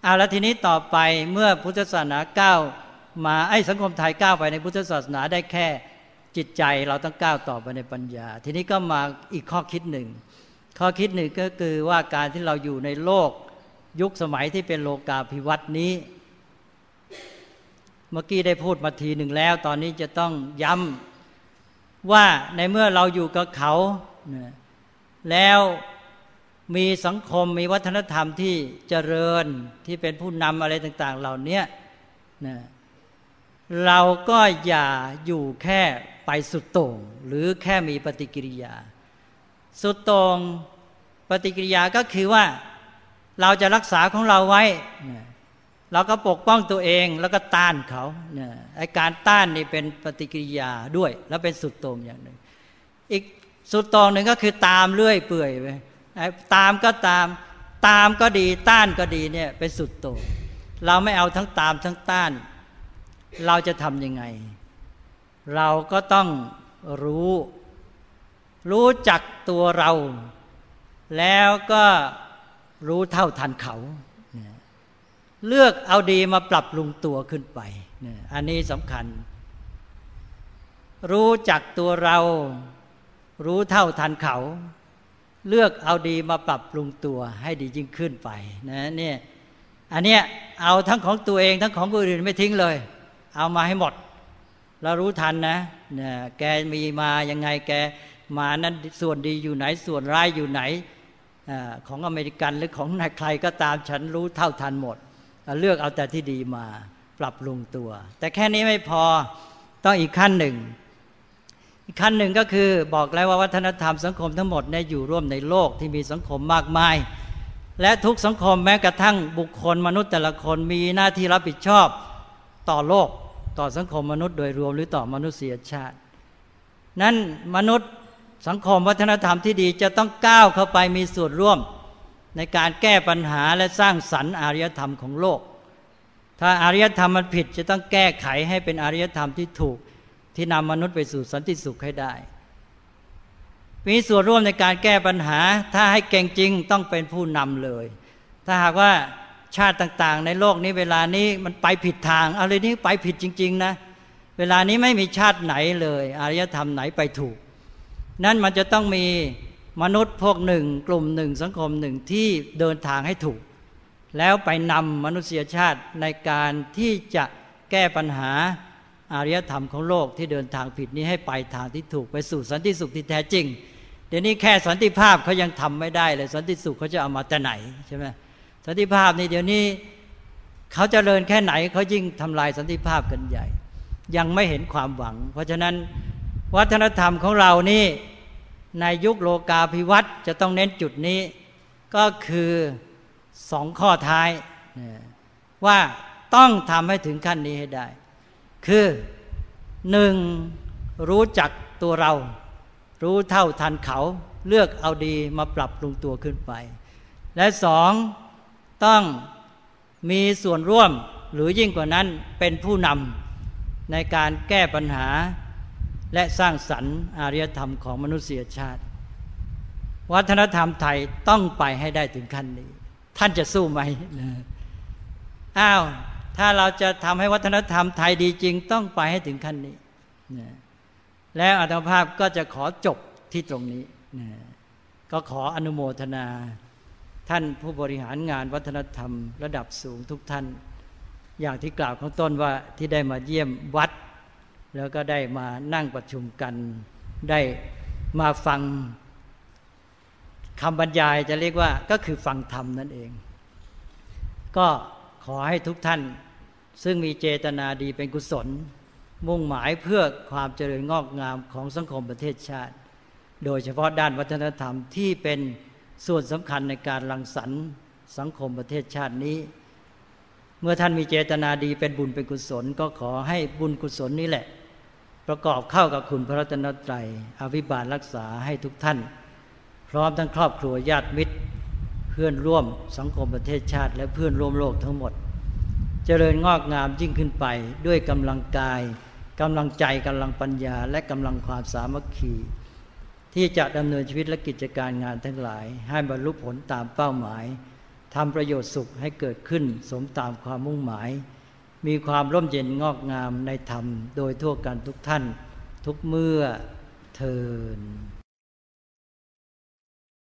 เอาแล้วทีนี้ต่อไปเมื่อพุทธศาสนาก้าวมาไอ้สังคมไทยก้าวไปในพุทธศาสนาได้แค่จิตใจเราต้องก้าวต่อไปในปัญญา ทีนี้ก็มาอีกข้อคิดหนึ่ง ข้อคิดหนึ่งก็คือว่าการที่เราอยู่ในโลกยุคสมัยที่เป็นโลกาภิวัตน์นี้ เมื่อกี้ได้พูดมาทีหนึ่งแล้ว ตอนนี้จะต้องย้ำว่าในเมื่อเราอยู่กับเขา แล้ว มีสังคมมีวัฒนธรรมที่เจริญที่เป็นผู้นำอะไรต่าง ๆ เหล่านี้เราก็อย่าอยู่แค่ไปสุดโต่งหรือแค่มีปฏิกิริยา สุดตรงปฏิกิริยาก็คือว่าเราจะรักษาของเราไว้ เราก็ปกป้องตัวเองแล้วก็ต้านเขาไอการต้านนี่เป็นปฏิกิริยาด้วย แล้วเป็นสุดตรงอย่างหนึ่งอีกสุดตรงหนึ่งก็คือตามเรื่อยเปื่อยไป ตามก็ตามตามก็ดีต้านก็ดีเนี่ยเป็นสุดโตรงเราไม่เอาทั้งตามทั้งต้าน เราจะทำยังไง เราก็ต้องรู้ รู้จักตัวเรา แล้วก็รู้เท่าทันเขา เลือกเอาดีมาปรับปรุงตัวขึ้นไป อันนี้สำคัญ รู้จักตัวเรา รู้เท่าทันเขา เลือกเอาดีมาปรับปรุงตัวให้ดียิ่งขึ้นไปนะเนี่ยอันเนี้ยเอาทั้งของตัวเองทั้งของคนอื่นไม่ทิ้งเลย เอามาให้หมดเรารู้ทันนะเนี่ยแกมีมายังไงแกมานั้นส่วนดีอยู่ไหนส่วนร้ายอยู่ไหนอของอเมริกันหรือของใครก็ตามฉันรู้เท่าทันหมด เลือกเอาแต่ที่ดีมาปรับปรุงตัว แต่แค่นี้ไม่พอต้องอีกขั้นหนึ่ง อีกขั้นหนึ่งก็คือบอกแล้วว่าวัฒนธรรมสังคมทั้งหมดเนี่ยอยู่ร่วมในโลกที่มีสังคมมากมาย และทุกสังคมแม้กระทั่งบุคคลมนุษย์แต่ละคนมีหน้าที่รับผิดชอบต่อโลก ต่อสังคมมนุษย์โดยรวมหรือต่อมนุษยชาติ นั้นมนุษย์สังคมวัฒนธรรมที่ดีจะต้องก้าวเข้าไปมีส่วนร่วมในการแก้ปัญหาและสร้างสรรค์อารยธรรมของโลก ถ้าอารยธรรมมันผิดจะต้องแก้ไขให้เป็นอารยธรรมที่ถูก ที่นำมนุษย์ไปสู่สันติสุขให้ได้ มีส่วนร่วมในการแก้ปัญหา ถ้าให้เก่งจริงต้องเป็นผู้นำเลย ถ้าหากว่าชาติต่าง ๆ ในโลกนี้เวลานี้มันไปผิดทางอะไรนี้ไปผิดจริง ๆ นะ เวลานี้ไม่มีชาติไหนเลย อารยธรรมไหนไปถูก นั่นมันจะต้องมีมนุษย์พวกหนึ่ง กลุ่มหนึ่งสังคมหนึ่งที่เดินทางให้ถูก แล้วไปนำมนุษยชาติในการที่จะแก้ปัญหา อารยธรรมของโลกที่เดินทางผิดนี้ให้ไปทางที่ถูกไปสู่สันติสุขที่แท้จริง เดี๋ยวนี้แค่สันติภาพเขายังทำไม่ได้เลยสันติสุขเขาจะเอามาแต่ไหนใช่ไหมสันติภาพนี่เดี๋ยวนี้เขาจเจริญแค่ไหนเขายิ่งทำลายสันติภาพกันใหญ่ ยังไม่เห็นความหวัง เพราะฉะนั้นวัฒนธรรมของเรานี่ในยุคโลกาภิวัตน์จะต้องเน้นจุดนี้ก็คือสองข้อท้ายว่าต้องทำให้ถึงขั้นนี้ให้ได้ คือหนึ่งรู้จักตัวเรา รู้เท่าทันเขา เลือกเอาดีมาปรับปรุงตัวขึ้นไป และสองต้องมีส่วนร่วมหรือยิ่งกว่านั้นเป็นผู้นำในการแก้ปัญหา และสร้างสรรค์อารยธรรมของมนุษยชาติ วัฒนธรรมไทยต้องไปให้ได้ถึงขั้นนี้ ท่านจะสู้ไหมอ้าว ถ้าเราจะทำให้วัฒนธรรมไทยดีจริงต้องไปให้ถึงขั้นนี้แล้วอัตภาพก็จะขอจบที่ตรงนี้ก็ขออนุโมทนา ท่านผู้บริหารงานวัฒนธรรม ระดับสูงทุกท่าน อย่างที่กล่าวข้างต้นว่าที่ได้มาเยี่ยมวัด แล้วก็ได้มานั่งประชุมกัน ได้มาฟังคำบรรยายจะเรียกว่าก็คือฟังธรรมนั่นเอง ก็ขอให้ทุกท่าน ซึ่งมีเจตนาดีเป็นกุศล มุ่งหมายเพื่อความเจริญงอกงามของสังคมประเทศชาติ โดยเฉพาะด้านวัฒนธรรมที่เป็นส่วนสำคัญในการรังสรรค์สังคมประเทศชาตินี้ เมื่อท่านมีเจตนาดีเป็นบุญเป็นกุศล ก็ขอให้บุญกุศลนี้แหละ ประกอบเข้ากับคุณพระรัตนตรัยอภิบาลรักษาให้ทุกท่าน พร้อมทั้งครอบครัวญาติมิตร เพื่อนร่วมสังคมประเทศชาติ และเพื่อนร่วมโลกทั้งหมด เจริญงอกงามยิ่งขึ้นไป ด้วยกำลังกายกำลังใจกำลังปัญญา และกำลังความสามัคคี ที่จะดำเนินชีวิตและกิจการงานทั้งหลาย ให้บรรลุผลตามเป้าหมายทำประโยชน์สุขให้เกิดขึ้นสมตามความมุ่งหมาย มีความร่มเย็นงอกงามในธรรม โดยทั่วกันทุกท่าน ทุกเมื่อเทิน